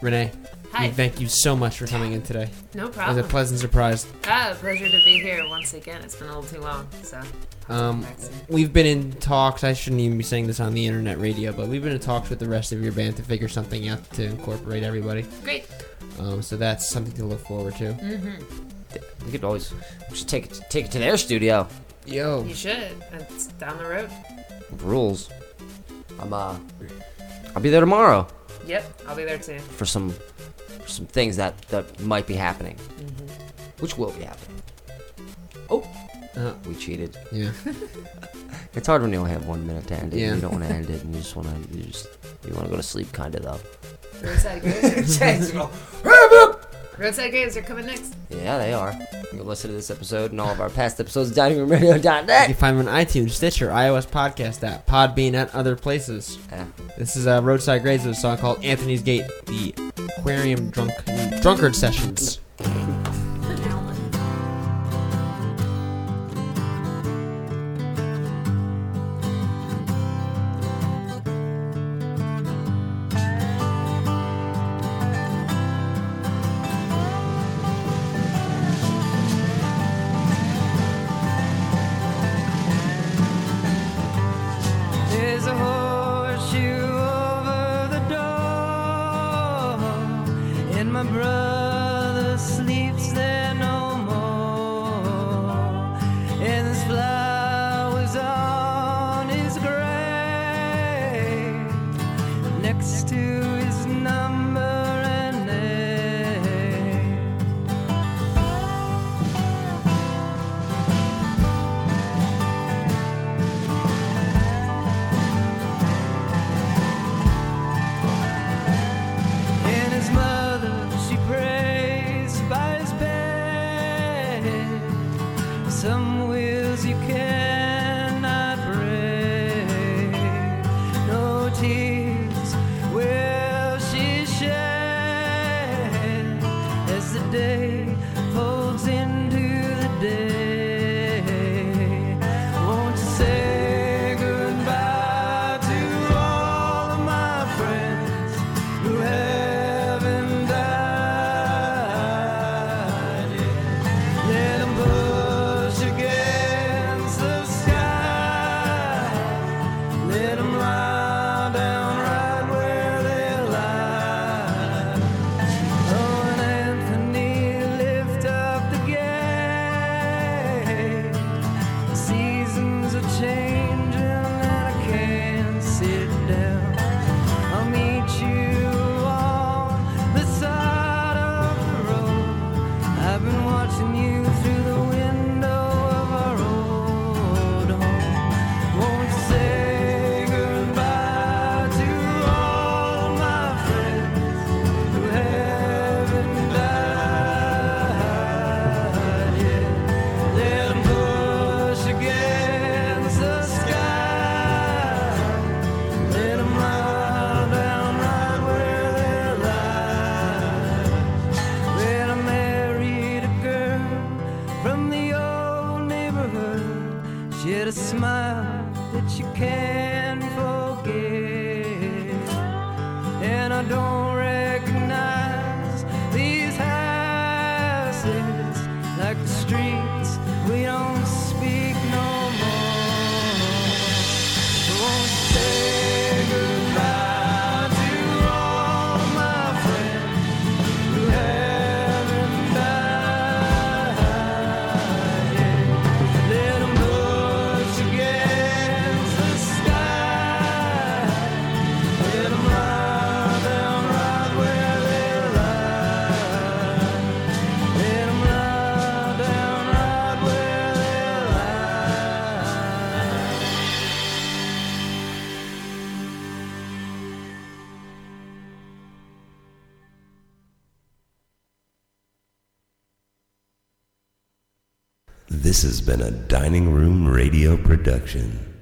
Renee, Hi. Thank you so much for coming in today. No problem. It was a pleasant surprise. Ah, a pleasure to be here once again. It's been a little too long, so. Um, we've been in talks. I shouldn't even be saying this on the internet radio, but we've been in talks with the rest of your band to figure something out to incorporate everybody. Great. Um, so that's something to look forward to. Mm-hmm. We could always we should take it take it to their studio. Yo. You should. It's down the road. Rules. I'm uh I'll be there tomorrow Yep, I'll be there too. for some for some things that that might be happening. Which will be happening. Oh, Uh, we cheated. Yeah. It's hard when you only have one minute to end it. Yeah. You don't want to end it, and you just want to. You just you want to go to sleep, kind of though. Roadside Graves are are coming next. Yeah, they are. You can listen to this episode and all of our past episodes at diningroomradio.net. You can find them on iTunes, Stitcher, iOS Podcast app, Podbean, and other places. Yeah. This is uh, Roadside Graves with a song called Anthony's Gate, the Aquarium Drunk Drunkard Sessions. This has been a Dining Room Radio production.